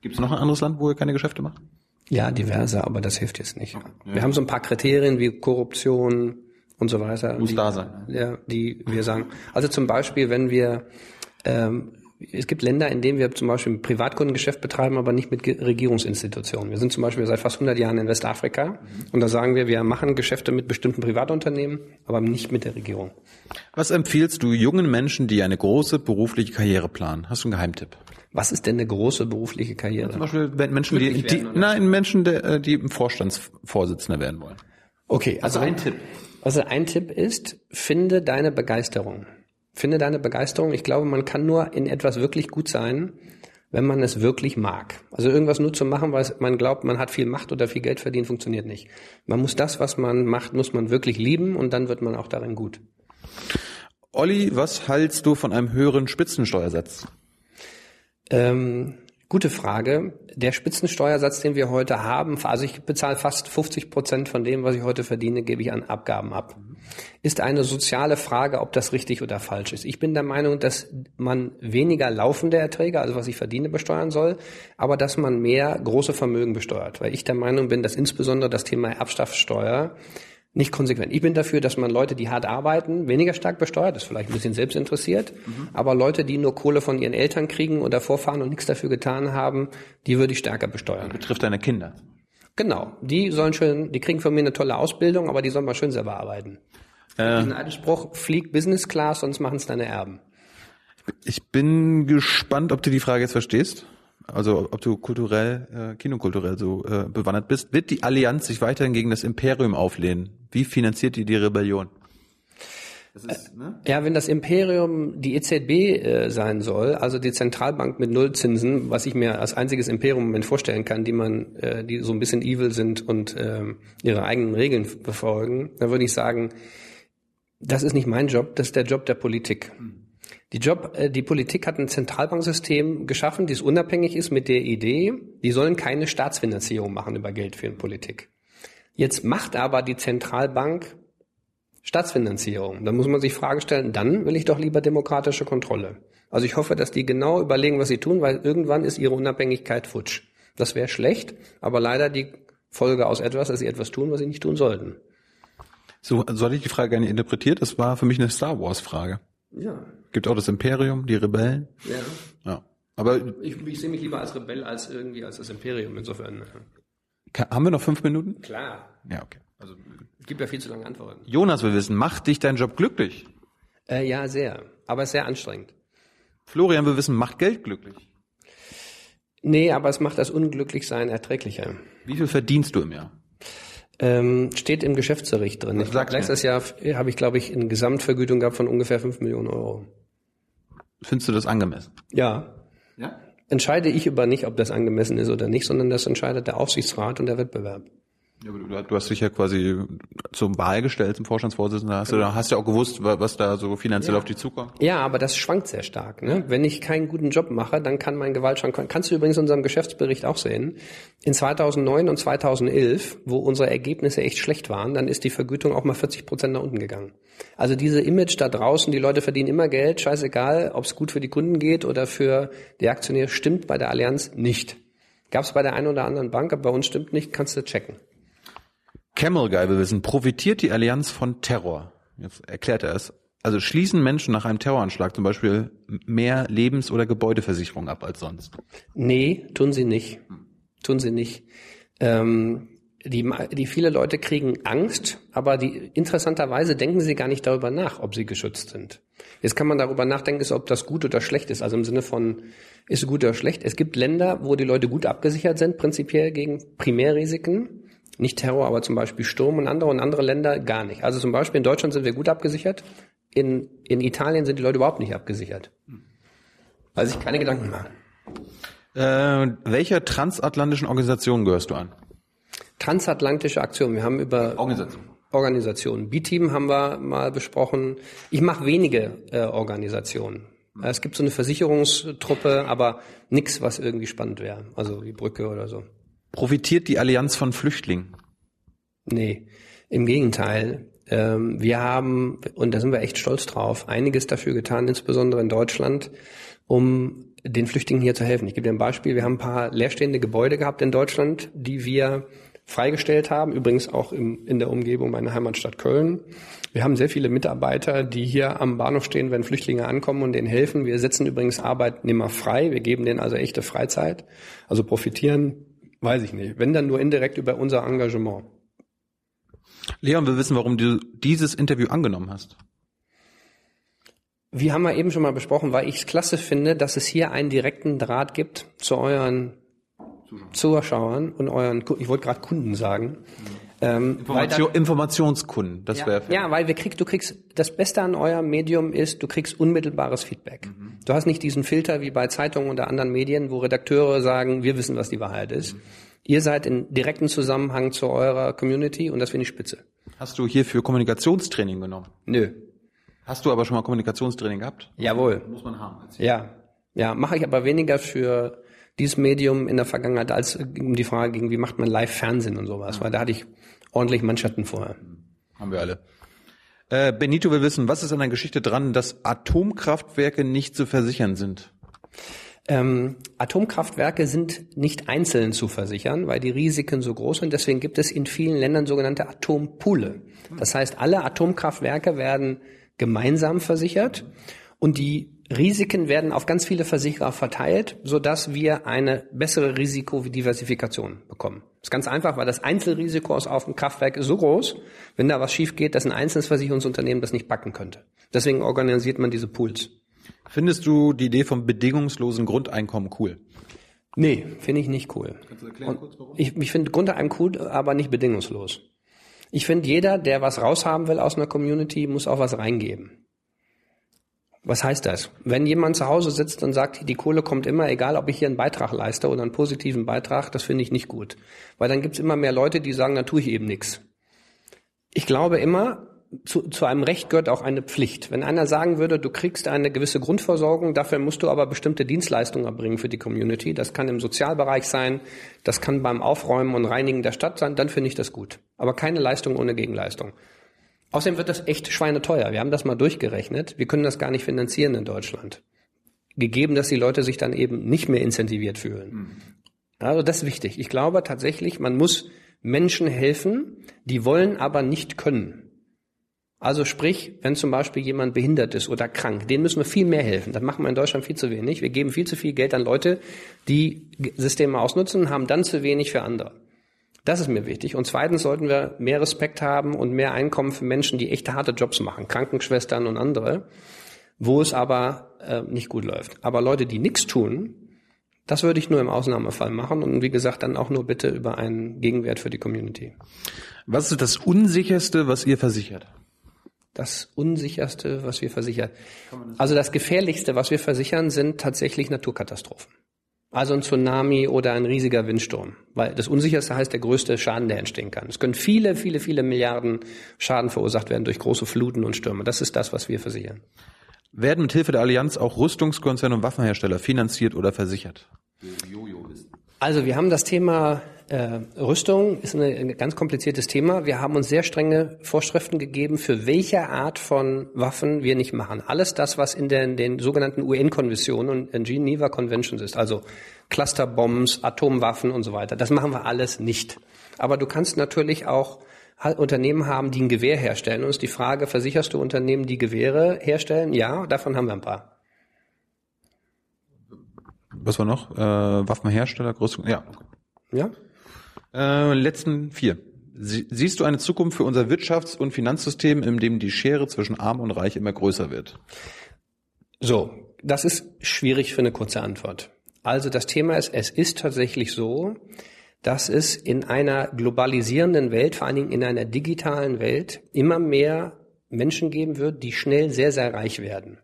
Gibt es noch ein anderes Land, wo ihr keine Geschäfte macht? Ja, diverse, aber das hilft jetzt nicht. Ja. Wir haben so ein paar Kriterien wie Korruption und so weiter. Muss die, da sein. Ja, die wir sagen. Also zum Beispiel, wenn wir ähm, es gibt Länder, in denen wir zum Beispiel ein Privatkundengeschäft betreiben, aber nicht mit Regierungsinstitutionen. Wir sind zum Beispiel seit fast 100 Jahren in Westafrika und da sagen wir, wir machen Geschäfte mit bestimmten Privatunternehmen, aber nicht mit der Regierung. Was empfiehlst du jungen Menschen, die eine große berufliche Karriere planen? Hast du einen Geheimtipp? Was ist denn eine große berufliche Karriere? Zum Beispiel Menschen, die, die nein, Menschen, die, äh, die im Vorstandsvorsitzender werden wollen. Okay, also, also ein Tipp. Also ein Tipp ist, finde deine Begeisterung. Finde deine Begeisterung. Ich glaube, man kann nur in etwas wirklich gut sein, wenn man es wirklich mag. Also irgendwas nur zu machen, weil man glaubt, man hat viel Macht oder viel Geld verdient, funktioniert nicht. Man muss das, was man macht, muss man wirklich lieben und dann wird man auch darin gut. Olli, was hältst du von einem höheren Spitzensteuersatz? Ähm, Gute Frage. Der Spitzensteuersatz, den wir heute haben, also ich bezahle fast 50 Prozent von dem, was ich heute verdiene, gebe ich an Abgaben ab. Ist eine soziale Frage, ob das richtig oder falsch ist. Ich bin der Meinung, dass man weniger laufende Erträge, also was ich verdiene, besteuern soll, aber dass man mehr große Vermögen besteuert. Weil ich der Meinung bin, dass insbesondere das Thema Erbschaftssteuer nicht konsequent. Ich bin dafür, dass man Leute, die hart arbeiten, weniger stark besteuert, ist vielleicht ein bisschen selbstinteressiert, mhm. aber Leute, die nur Kohle von ihren Eltern kriegen oder vorfahren und nichts dafür getan haben, die würde ich stärker besteuern. Das betrifft deine Kinder. Genau, die sollen schön, die kriegen von mir eine tolle Ausbildung, aber die sollen mal schön selber arbeiten. Äh, Diesen alten Spruch, flieg Business Class, sonst machen es deine Erben. Ich bin gespannt, ob du die Frage jetzt verstehst also ob du kulturell, äh, kinokulturell so äh, bewandert bist, wird die Allianz sich weiterhin gegen das Imperium auflehnen? Wie finanziert die die Rebellion? Ist, ne? Ja, wenn das Imperium die EZB äh, sein soll, also die Zentralbank mit Nullzinsen, was ich mir als einziges Imperium im Moment vorstellen kann, die man, äh, die so ein bisschen evil sind und äh, ihre eigenen Regeln befolgen, dann würde ich sagen, das ist nicht mein Job, das ist der Job der Politik. Hm. Die Job, äh, die Politik hat ein Zentralbanksystem geschaffen, das unabhängig ist mit der Idee, die sollen keine Staatsfinanzierung machen über Geld für Politik. Jetzt macht aber die Zentralbank Staatsfinanzierung. Da muss man sich Frage stellen, dann will ich doch lieber demokratische Kontrolle. Also ich hoffe, dass die genau überlegen, was sie tun, weil irgendwann ist ihre Unabhängigkeit futsch. Das wäre schlecht, aber leider die Folge aus etwas, dass sie etwas tun, was sie nicht tun sollten. So, so hatte ich die Frage gerne interpretiert. Das war für mich eine Star Wars Frage. Ja. Gibt auch das Imperium, die Rebellen. Ja. Ja. Aber ich, ich sehe mich lieber als Rebell als irgendwie als das Imperium insofern. Kann, haben wir noch fünf Minuten? Klar. Ja, okay. Also es gibt ja viel zu lange Antworten. Jonas will wissen, macht dich dein Job glücklich? Äh, ja, sehr. Aber sehr anstrengend. Florian will wissen, macht Geld glücklich? Nee, aber es macht das Unglücklichsein erträglicher. Wie viel verdienst du im Jahr? Ähm, steht im Geschäftsbericht drin. Ich, sagt's letztes Jahr habe ich, glaube ich, eine Gesamtvergütung gehabt von ungefähr 5 Millionen Euro. Findest du das angemessen? Ja. Ja. Entscheide ich über nicht, ob das angemessen ist oder nicht, sondern das entscheidet der Aufsichtsrat und der Wettbewerb. Ja, aber du, du hast dich ja quasi zum Wahl gestellt, zum Vorstandsvorsitzenden. Hast du da hast ja auch gewusst, wa- was da so finanziell auf dich zukommt. Ja, aber das schwankt sehr stark. Ne? Wenn ich keinen guten Job mache, dann kann mein Gewaltschrank, kannst du übrigens in unserem Geschäftsbericht auch sehen, in 2009 und 2011, wo unsere Ergebnisse echt schlecht waren, dann ist die Vergütung auch mal 40 Prozent nach unten gegangen. Also diese Image da draußen, die Leute verdienen immer Geld, scheißegal, ob es gut für die Kunden geht oder für die Aktionäre, stimmt bei der Allianz nicht. Gab es bei der einen oder anderen Bank, aber bei uns stimmt nicht, kannst du checken. Camel Guy will wissen, profitiert die Allianz von Terror? Jetzt erklärt er es. Also schließen Menschen nach einem Terroranschlag zum Beispiel mehr Lebens- oder Gebäudeversicherung ab als sonst? Nee, tun sie nicht. Tun sie nicht. Ähm, die, die viele Leute kriegen Angst, aber die interessanterweise denken sie gar nicht darüber nach, ob sie geschützt sind. Jetzt kann man darüber nachdenken, ist, ob das gut oder schlecht ist. Also im Sinne von, ist gut oder schlecht. Es gibt Länder, wo die Leute gut abgesichert sind, prinzipiell gegen Primärrisiken. Nicht Terror, aber zum Beispiel Sturm und andere und andere Länder gar nicht. Also zum Beispiel in Deutschland sind wir gut abgesichert. In, in Italien sind die Leute überhaupt nicht abgesichert. Weil sich keine Gedanken machen. Äh, welcher transatlantischen Organisation gehörst du an? Transatlantische Aktion. Wir haben über Organisation. Organisationen. B-Team haben wir mal besprochen. Ich mache wenige äh, Organisationen. Es gibt so eine Versicherungstruppe, aber nichts, was irgendwie spannend wäre. Also wie Brücke oder so. Profitiert die Allianz von Flüchtlingen? Nee, im Gegenteil. Ähm, wir haben, und da sind wir echt stolz drauf, einiges dafür getan, insbesondere in Deutschland, um den Flüchtlingen hier zu helfen. Ich gebe dir ein Beispiel. Wir haben ein paar leerstehende Gebäude gehabt in Deutschland, die wir freigestellt haben, übrigens auch im, in der Umgebung meiner Heimatstadt Köln. Wir haben sehr viele Mitarbeiter, die hier am Bahnhof stehen, wenn Flüchtlinge ankommen und denen helfen. Wir setzen übrigens Arbeitnehmer frei. Wir geben denen also echte Freizeit. Also profitieren, weiß ich nicht. Wenn dann nur indirekt über unser Engagement. Leon will wissen, warum du dieses Interview angenommen hast. Wie haben wir eben schon mal besprochen, weil ich es klasse finde, dass es hier einen direkten Draht gibt zu euren Zuschauern und euren, ich wollte gerade Kunden sagen. Ähm, Information, Informationskunden, das ja, wäre ja, weil wir krieg, du kriegst, das Beste an eurem Medium ist, du kriegst unmittelbares Feedback. Du hast nicht diesen Filter wie bei Zeitungen oder anderen Medien, wo Redakteure sagen, wir wissen, was die Wahrheit ist. Ihr seid in direkten Zusammenhang zu eurer Community und das finde ich spitze. Hast du hierfür Kommunikationstraining genommen? Nö. Hast du aber schon mal Kommunikationstraining gehabt? Jawohl. Muss man haben. Ja, ja, mache ich aber weniger für dieses Medium in der Vergangenheit, als um die Frage ging, wie macht man Live-Fernsehen und sowas, weil da hatte ich ordentlich Mannschatten vorher. Haben wir alle. Äh, Benito will wissen, was ist an der Geschichte dran, dass Atomkraftwerke nicht zu versichern sind? Ähm, Atomkraftwerke sind nicht einzeln zu versichern, weil die Risiken so groß sind. Deswegen gibt es in vielen Ländern sogenannte Atompoole. Das heißt, alle Atomkraftwerke werden gemeinsam versichert und die Risiken werden auf ganz viele Versicherer verteilt, sodass wir eine bessere Risikodiversifikation bekommen. Das ist ganz einfach, weil das Einzelrisiko aus auf dem Kraftwerk ist so groß, wenn da was schief geht, dass ein einzelnes Versicherungsunternehmen das nicht backen könnte. Deswegen organisiert man diese Pools. Findest du die Idee vom bedingungslosen Grundeinkommen cool? Nee, finde ich nicht cool. Kannst du erklären kurz warum? Ich, ich finde Grundeinkommen cool, aber nicht bedingungslos. Ich finde, jeder, der was raushaben will aus einer Community, muss auch was reingeben. Was heißt das? Wenn jemand zu Hause sitzt und sagt, die Kohle kommt immer, egal ob ich hier einen Beitrag leiste oder einen positiven Beitrag, das finde ich nicht gut. Weil dann gibt es immer mehr Leute, die sagen, da tue ich eben nichts. Ich glaube immer, zu, zu einem Recht gehört auch eine Pflicht. Wenn einer sagen würde, du kriegst eine gewisse Grundversorgung, dafür musst du aber bestimmte Dienstleistungen erbringen für die Community, das kann im Sozialbereich sein, das kann beim Aufräumen und Reinigen der Stadt sein, dann finde ich das gut. Aber keine Leistung ohne Gegenleistung. Außerdem wird das echt schweineteuer. Wir haben das mal durchgerechnet. Wir können das gar nicht finanzieren in Deutschland. Gegeben, dass die Leute sich dann eben nicht mehr incentiviert fühlen. Also das ist wichtig. Ich glaube tatsächlich, man muss Menschen helfen, die wollen, aber nicht können. Also sprich, wenn zum Beispiel jemand behindert ist oder krank, denen müssen wir viel mehr helfen. Das machen wir in Deutschland viel zu wenig. Wir geben viel zu viel Geld an Leute, die Systeme ausnutzen, haben dann zu wenig für andere. Das ist mir wichtig. Und zweitens sollten wir mehr Respekt haben und mehr Einkommen für Menschen, die echte harte Jobs machen, Krankenschwestern und andere, wo es aber äh, nicht gut läuft. Aber Leute, die nichts tun, Das würde ich nur im Ausnahmefall machen und wie gesagt dann auch nur bitte über einen Gegenwert für die Community. Was ist das Unsicherste, was ihr versichert? Das Unsicherste, was wir versichern. Also das Gefährlichste, was wir versichern, sind tatsächlich Naturkatastrophen. Also ein Tsunami oder ein riesiger Windsturm. Weil das Unsicherste heißt der größte Schaden, der entstehen kann. Es können viele, viele, viele Milliarden Schaden verursacht werden durch große Fluten und Stürme. Das ist das, was wir versichern. Werden mit Hilfe der Allianz auch Rüstungskonzerne und Waffenhersteller finanziert oder versichert? Also wir haben das Thema äh, Rüstung ist eine, ein ganz kompliziertes Thema. Wir haben uns sehr strenge Vorschriften gegeben, für welche Art von Waffen wir nicht machen. Alles das, was in den, den sogenannten UN-Konventionen und Geneva Conventions ist, also Clusterbombs, Atomwaffen und so weiter, das machen wir alles nicht. Aber du kannst natürlich auch Unternehmen haben, die ein Gewehr herstellen. Und ist die Frage, versicherst du Unternehmen, die Gewehre herstellen? Ja, davon haben wir ein paar. Was war noch? Äh, Waffenhersteller, Rüstung, ja. Ja? Äh, letzten vier. Sie, siehst du eine Zukunft für unser Wirtschafts- und Finanzsystem, in dem die Schere zwischen Arm und Reich immer größer wird? So, das ist schwierig für eine kurze Antwort. Also das Thema ist, es ist tatsächlich so, dass es in einer globalisierenden Welt, vor allen Dingen in einer digitalen Welt, immer mehr Menschen geben wird, die schnell sehr, sehr reich werden.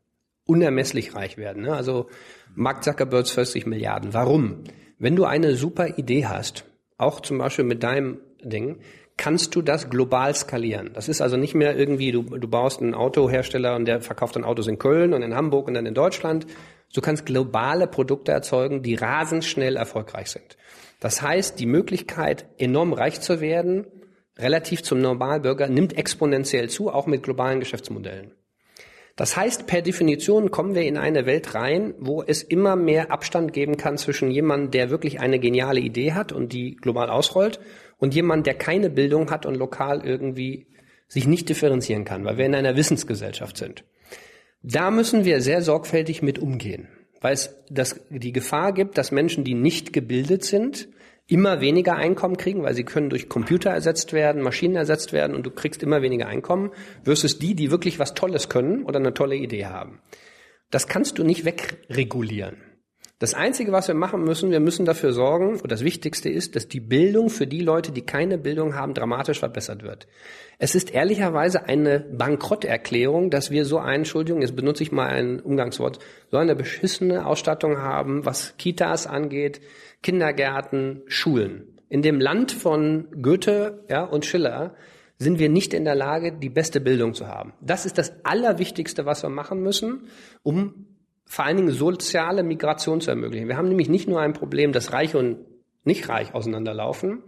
Unermesslich reich werden. Ne? Also Mark Zuckerbergs 40 Milliarden. Warum? Wenn du eine super Idee hast, auch zum Beispiel mit deinem Ding, kannst du das global skalieren. Das ist also nicht mehr irgendwie, du, du baust einen Autohersteller und der verkauft dann Autos in Köln und in Hamburg und dann in Deutschland. Du kannst globale Produkte erzeugen, die rasend schnell erfolgreich sind. Das heißt, die Möglichkeit, enorm reich zu werden, relativ zum Normalbürger, nimmt exponentiell zu, auch mit globalen Geschäftsmodellen. Das heißt, per Definition kommen wir in eine Welt rein, wo es immer mehr Abstand geben kann zwischen jemandem, der wirklich eine geniale Idee hat und die global ausrollt, und jemand, der keine Bildung hat und lokal irgendwie sich nicht differenzieren kann, weil wir in einer Wissensgesellschaft sind. Da müssen wir sehr sorgfältig mit umgehen, weil es das, die Gefahr gibt, dass Menschen, die nicht gebildet sind, immer weniger Einkommen kriegen, weil sie können durch Computer ersetzt werden, Maschinen ersetzt werden und du kriegst immer weniger Einkommen, versus die, die wirklich was Tolles können oder eine tolle Idee haben. Das kannst du nicht wegregulieren. Das Einzige, was wir machen müssen, wir müssen dafür sorgen, und das Wichtigste ist, dass die Bildung für die Leute, die keine Bildung haben, dramatisch verbessert wird. Es ist ehrlicherweise eine Bankrotterklärung, dass wir so eine, Entschuldigung, jetzt benutze ich mal ein Umgangswort, so eine beschissene Ausstattung haben, was Kitas angeht, Kindergärten, Schulen. In dem Land von Goethe ja, und Schiller sind wir nicht in der Lage, die beste Bildung zu haben. Das ist das Allerwichtigste, was wir machen müssen, um vor allen Dingen soziale Migration zu ermöglichen. Wir haben nämlich nicht nur ein Problem, dass Reich und nicht reich auseinanderlaufen,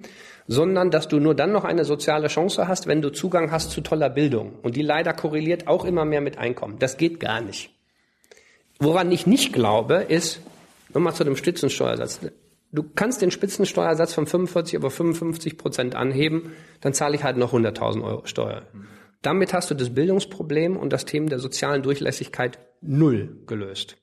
sondern dass du nur dann noch eine soziale Chance hast, wenn du Zugang hast zu toller Bildung. Und die leider korreliert auch immer mehr mit Einkommen. Das geht gar nicht. Woran ich nicht glaube, ist, nochmal zu dem Spitzensteuersatz. Du kannst den Spitzensteuersatz von 45 über 55 Prozent anheben, dann zahle ich halt noch 100.000 Euro Steuer. Damit hast du das Bildungsproblem und das Thema der sozialen Durchlässigkeit null gelöst.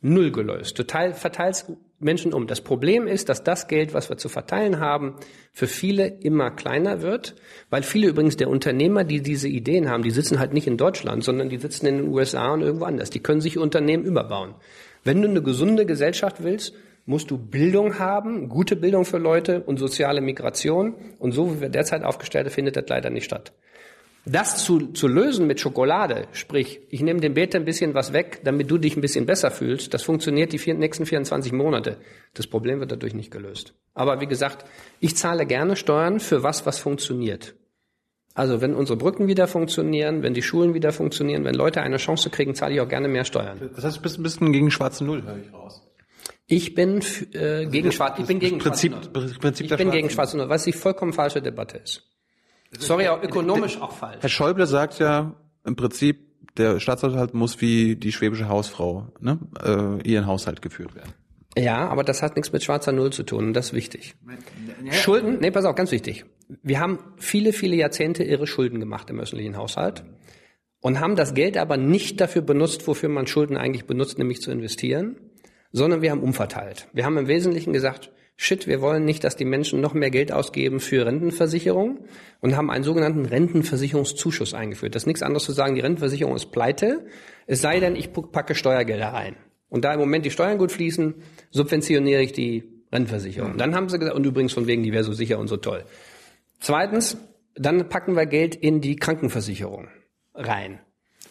Null gelöst. Du teil, verteilst Menschen um. Das Problem ist, dass das Geld, was wir zu verteilen haben, für viele immer kleiner wird, weil viele übrigens der Unternehmer, die diese Ideen haben, die sitzen halt nicht in Deutschland, sondern die sitzen in den USA und irgendwo anders. Die können sich Unternehmen überbauen. Wenn du eine gesunde Gesellschaft willst, musst du Bildung haben, gute Bildung für Leute und soziale Migration. Und so wie wir derzeit aufgestellt sind, findet das leider nicht statt. Das zu, zu lösen mit Schokolade, sprich, ich nehme dem Bete ein bisschen was weg, damit du dich ein bisschen besser fühlst, das funktioniert die vier, nächsten 24 Monate. Das Problem wird dadurch nicht gelöst. Aber wie gesagt, ich zahle gerne Steuern für was, was funktioniert. Also wenn unsere Brücken wieder funktionieren, wenn die Schulen wieder funktionieren, wenn Leute eine Chance kriegen, zahle ich auch gerne mehr Steuern. Das heißt, du bist ein bisschen gegen schwarze Null, höre ich raus. Ich bin äh, gegen also Schwarz. Ich bin gegen Prinzip, Schwarz. Prinzip ich bin gegen Schwarz Null, was die vollkommen falsche Debatte ist. Sorry, auch ökonomisch auch falsch. Herr Schäuble sagt ja im Prinzip, der Staatshaushalt muss wie die schwäbische Hausfrau ne, äh, ihren Haushalt geführt werden. Ja, aber das hat nichts mit schwarzer Null zu tun und das ist wichtig. Schulden, nee, pass auf, ganz wichtig. Wir haben viele, viele Jahrzehnte irre Schulden gemacht im öffentlichen Haushalt und haben das Geld aber nicht dafür benutzt, wofür man Schulden eigentlich benutzt, nämlich zu investieren, sondern wir haben umverteilt. Wir haben im Wesentlichen gesagt, shit, wir wollen nicht, dass die Menschen noch mehr Geld ausgeben für Rentenversicherung und haben einen sogenannten Rentenversicherungszuschuss eingeführt. Das ist nichts anderes zu sagen, die Rentenversicherung ist pleite, es sei denn, ich packe Steuergelder rein. und da im Moment die Steuern gut fließen, subventioniere ich die Rentenversicherung. Mhm. Dann haben sie gesagt, und übrigens von wegen, die wäre so sicher und so toll. Zweitens, dann packen wir Geld in die Krankenversicherung rein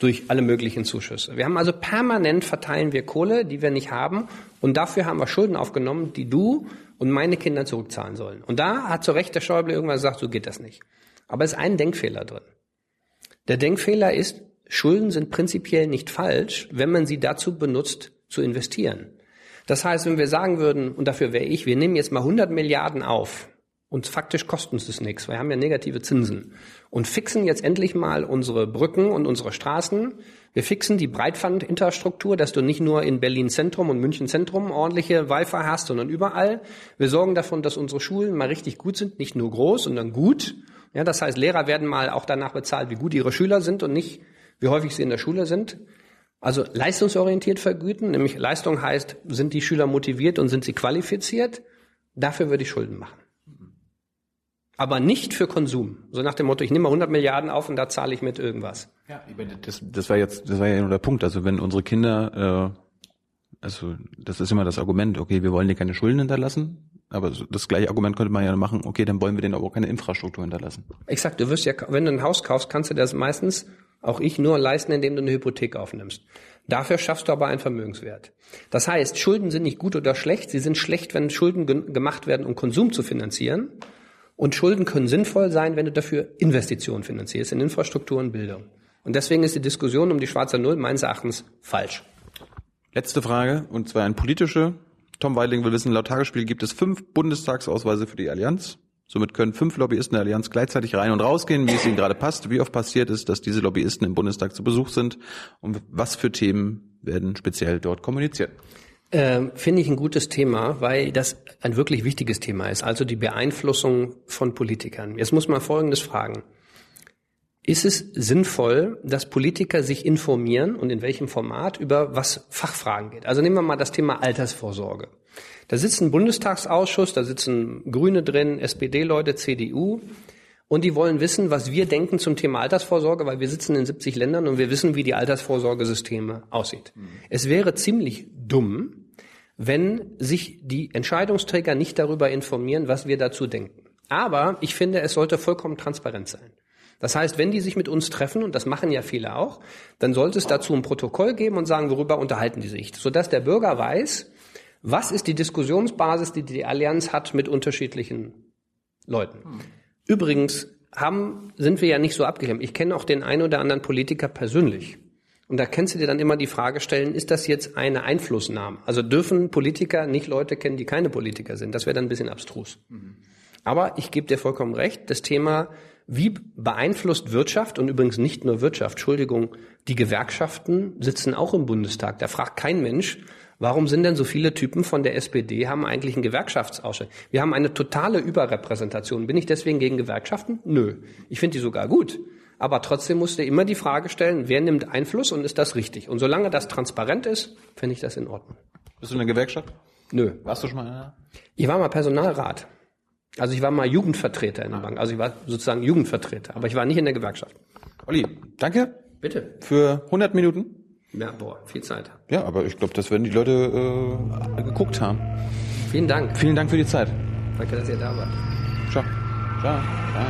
durch alle möglichen Zuschüsse. Wir haben also permanent verteilen wir Kohle, die wir nicht haben, und dafür haben wir Schulden aufgenommen, die du und meine Kinder zurückzahlen sollen. Und da hat zu Recht der Schäuble irgendwann gesagt, so geht das nicht. Aber es ist ein Denkfehler drin. Der Denkfehler ist, Schulden sind prinzipiell nicht falsch, wenn man sie dazu benutzt, zu investieren. Das heißt, wenn wir sagen würden, und dafür wäre ich, wir nehmen jetzt mal 100 Milliarden auf, und faktisch kostet uns das nichts, wir haben ja negative Zinsen, und fixen jetzt endlich mal unsere Brücken und unsere Straßen, wir fixen die Breitbandinfrastruktur, dass du nicht nur in Berlin Zentrum und München Zentrum ordentliche Wi-Fi hast, sondern überall. Wir sorgen davon, dass unsere Schulen mal richtig gut sind, nicht nur groß, sondern gut. Ja, das heißt, Lehrer werden mal auch danach bezahlt, wie gut ihre Schüler sind und nicht, wie häufig sie in der Schule sind. Also leistungsorientiert vergüten, nämlich Leistung heißt, sind die Schüler motiviert und sind sie qualifiziert? Dafür würde ich Schulden machen. Aber nicht für Konsum. So nach dem Motto, ich nehme mal 100 Milliarden auf und da zahle ich mit irgendwas. Ja, das, das war jetzt, das war ja nur der Punkt. Also wenn unsere Kinder, äh, also das ist immer das Argument, okay, wir wollen dir keine Schulden hinterlassen, aber das gleiche Argument könnte man ja machen, okay, dann wollen wir denen aber auch keine Infrastruktur hinterlassen. Exakt, du wirst ja, wenn du ein Haus kaufst, kannst du das meistens auch ich nur leisten, indem du eine Hypothek aufnimmst. Dafür schaffst du aber einen Vermögenswert. Das heißt, Schulden sind nicht gut oder schlecht. Sie sind schlecht, wenn Schulden gemacht werden, um Konsum zu finanzieren. Und Schulden können sinnvoll sein, wenn du dafür Investitionen finanzierst in Infrastruktur und Bildung. Und deswegen ist die Diskussion um die schwarze Null meines Erachtens falsch. Letzte Frage, und zwar eine politische. Tom Weidling will wissen, laut Tagesspiel gibt es fünf Bundestagsausweise für die Allianz. Somit können fünf Lobbyisten der Allianz gleichzeitig rein und rausgehen, wie es ihnen gerade passt. Wie oft passiert es, dass diese Lobbyisten im Bundestag zu Besuch sind und was für Themen werden speziell dort kommuniziert? Ähm, Finde ich ein gutes Thema, weil das ein wirklich wichtiges Thema ist, also die Beeinflussung von Politikern. Jetzt muss man Folgendes fragen. Ist es sinnvoll, dass Politiker sich informieren und in welchem Format über was Fachfragen geht? Also nehmen wir mal das Thema Altersvorsorge. Da sitzt ein Bundestagsausschuss, da sitzen Grüne drin, SPD-Leute, CDU. Und die wollen wissen, was wir denken zum Thema Altersvorsorge, weil wir sitzen in 70 Ländern und wir wissen, wie die Altersvorsorgesysteme aussieht. Mhm. Es wäre ziemlich dumm, wenn sich die Entscheidungsträger nicht darüber informieren, was wir dazu denken. Aber ich finde, es sollte vollkommen transparent sein. Das heißt, wenn die sich mit uns treffen, und das machen ja viele auch, dann sollte es dazu ein Protokoll geben und sagen, worüber unterhalten die sich, sodass der Bürger weiß, was ist die Diskussionsbasis, die die Allianz hat mit unterschiedlichen Leuten? Übrigens haben, sind wir ja nicht so abgeklemmt. Ich kenne auch den einen oder anderen Politiker persönlich. Und da kennst du dir dann immer die Frage stellen, ist das jetzt eine Einflussnahme? Also dürfen Politiker nicht Leute kennen, die keine Politiker sind? Das wäre dann ein bisschen abstrus. Mhm. Aber ich gebe dir vollkommen recht, das Thema, wie beeinflusst Wirtschaft und übrigens nicht nur Wirtschaft, Entschuldigung, die Gewerkschaften sitzen auch im Bundestag. Da fragt kein Mensch, Warum sind denn so viele Typen von der SPD haben eigentlich einen Gewerkschaftsausschuss? Wir haben eine totale Überrepräsentation. Bin ich deswegen gegen Gewerkschaften? Nö. Ich finde die sogar gut. Aber trotzdem musst du immer die Frage stellen, wer nimmt Einfluss und ist das richtig? Und solange das transparent ist, finde ich das in Ordnung. Bist du in der Gewerkschaft? Nö. Warst du schon mal in einer? Ich war mal Personalrat. Also ich war mal Jugendvertreter in der Bank. Also ich war sozusagen Jugendvertreter. Aber ich war nicht in der Gewerkschaft. Olli, danke. Bitte. Für 100 Minuten. Ja, boah, viel Zeit. Ja, aber ich glaube, das werden die Leute äh, geguckt haben. Vielen Dank. Vielen Dank für die Zeit. Danke, dass ihr da wart. Ciao. Ciao. Ciao.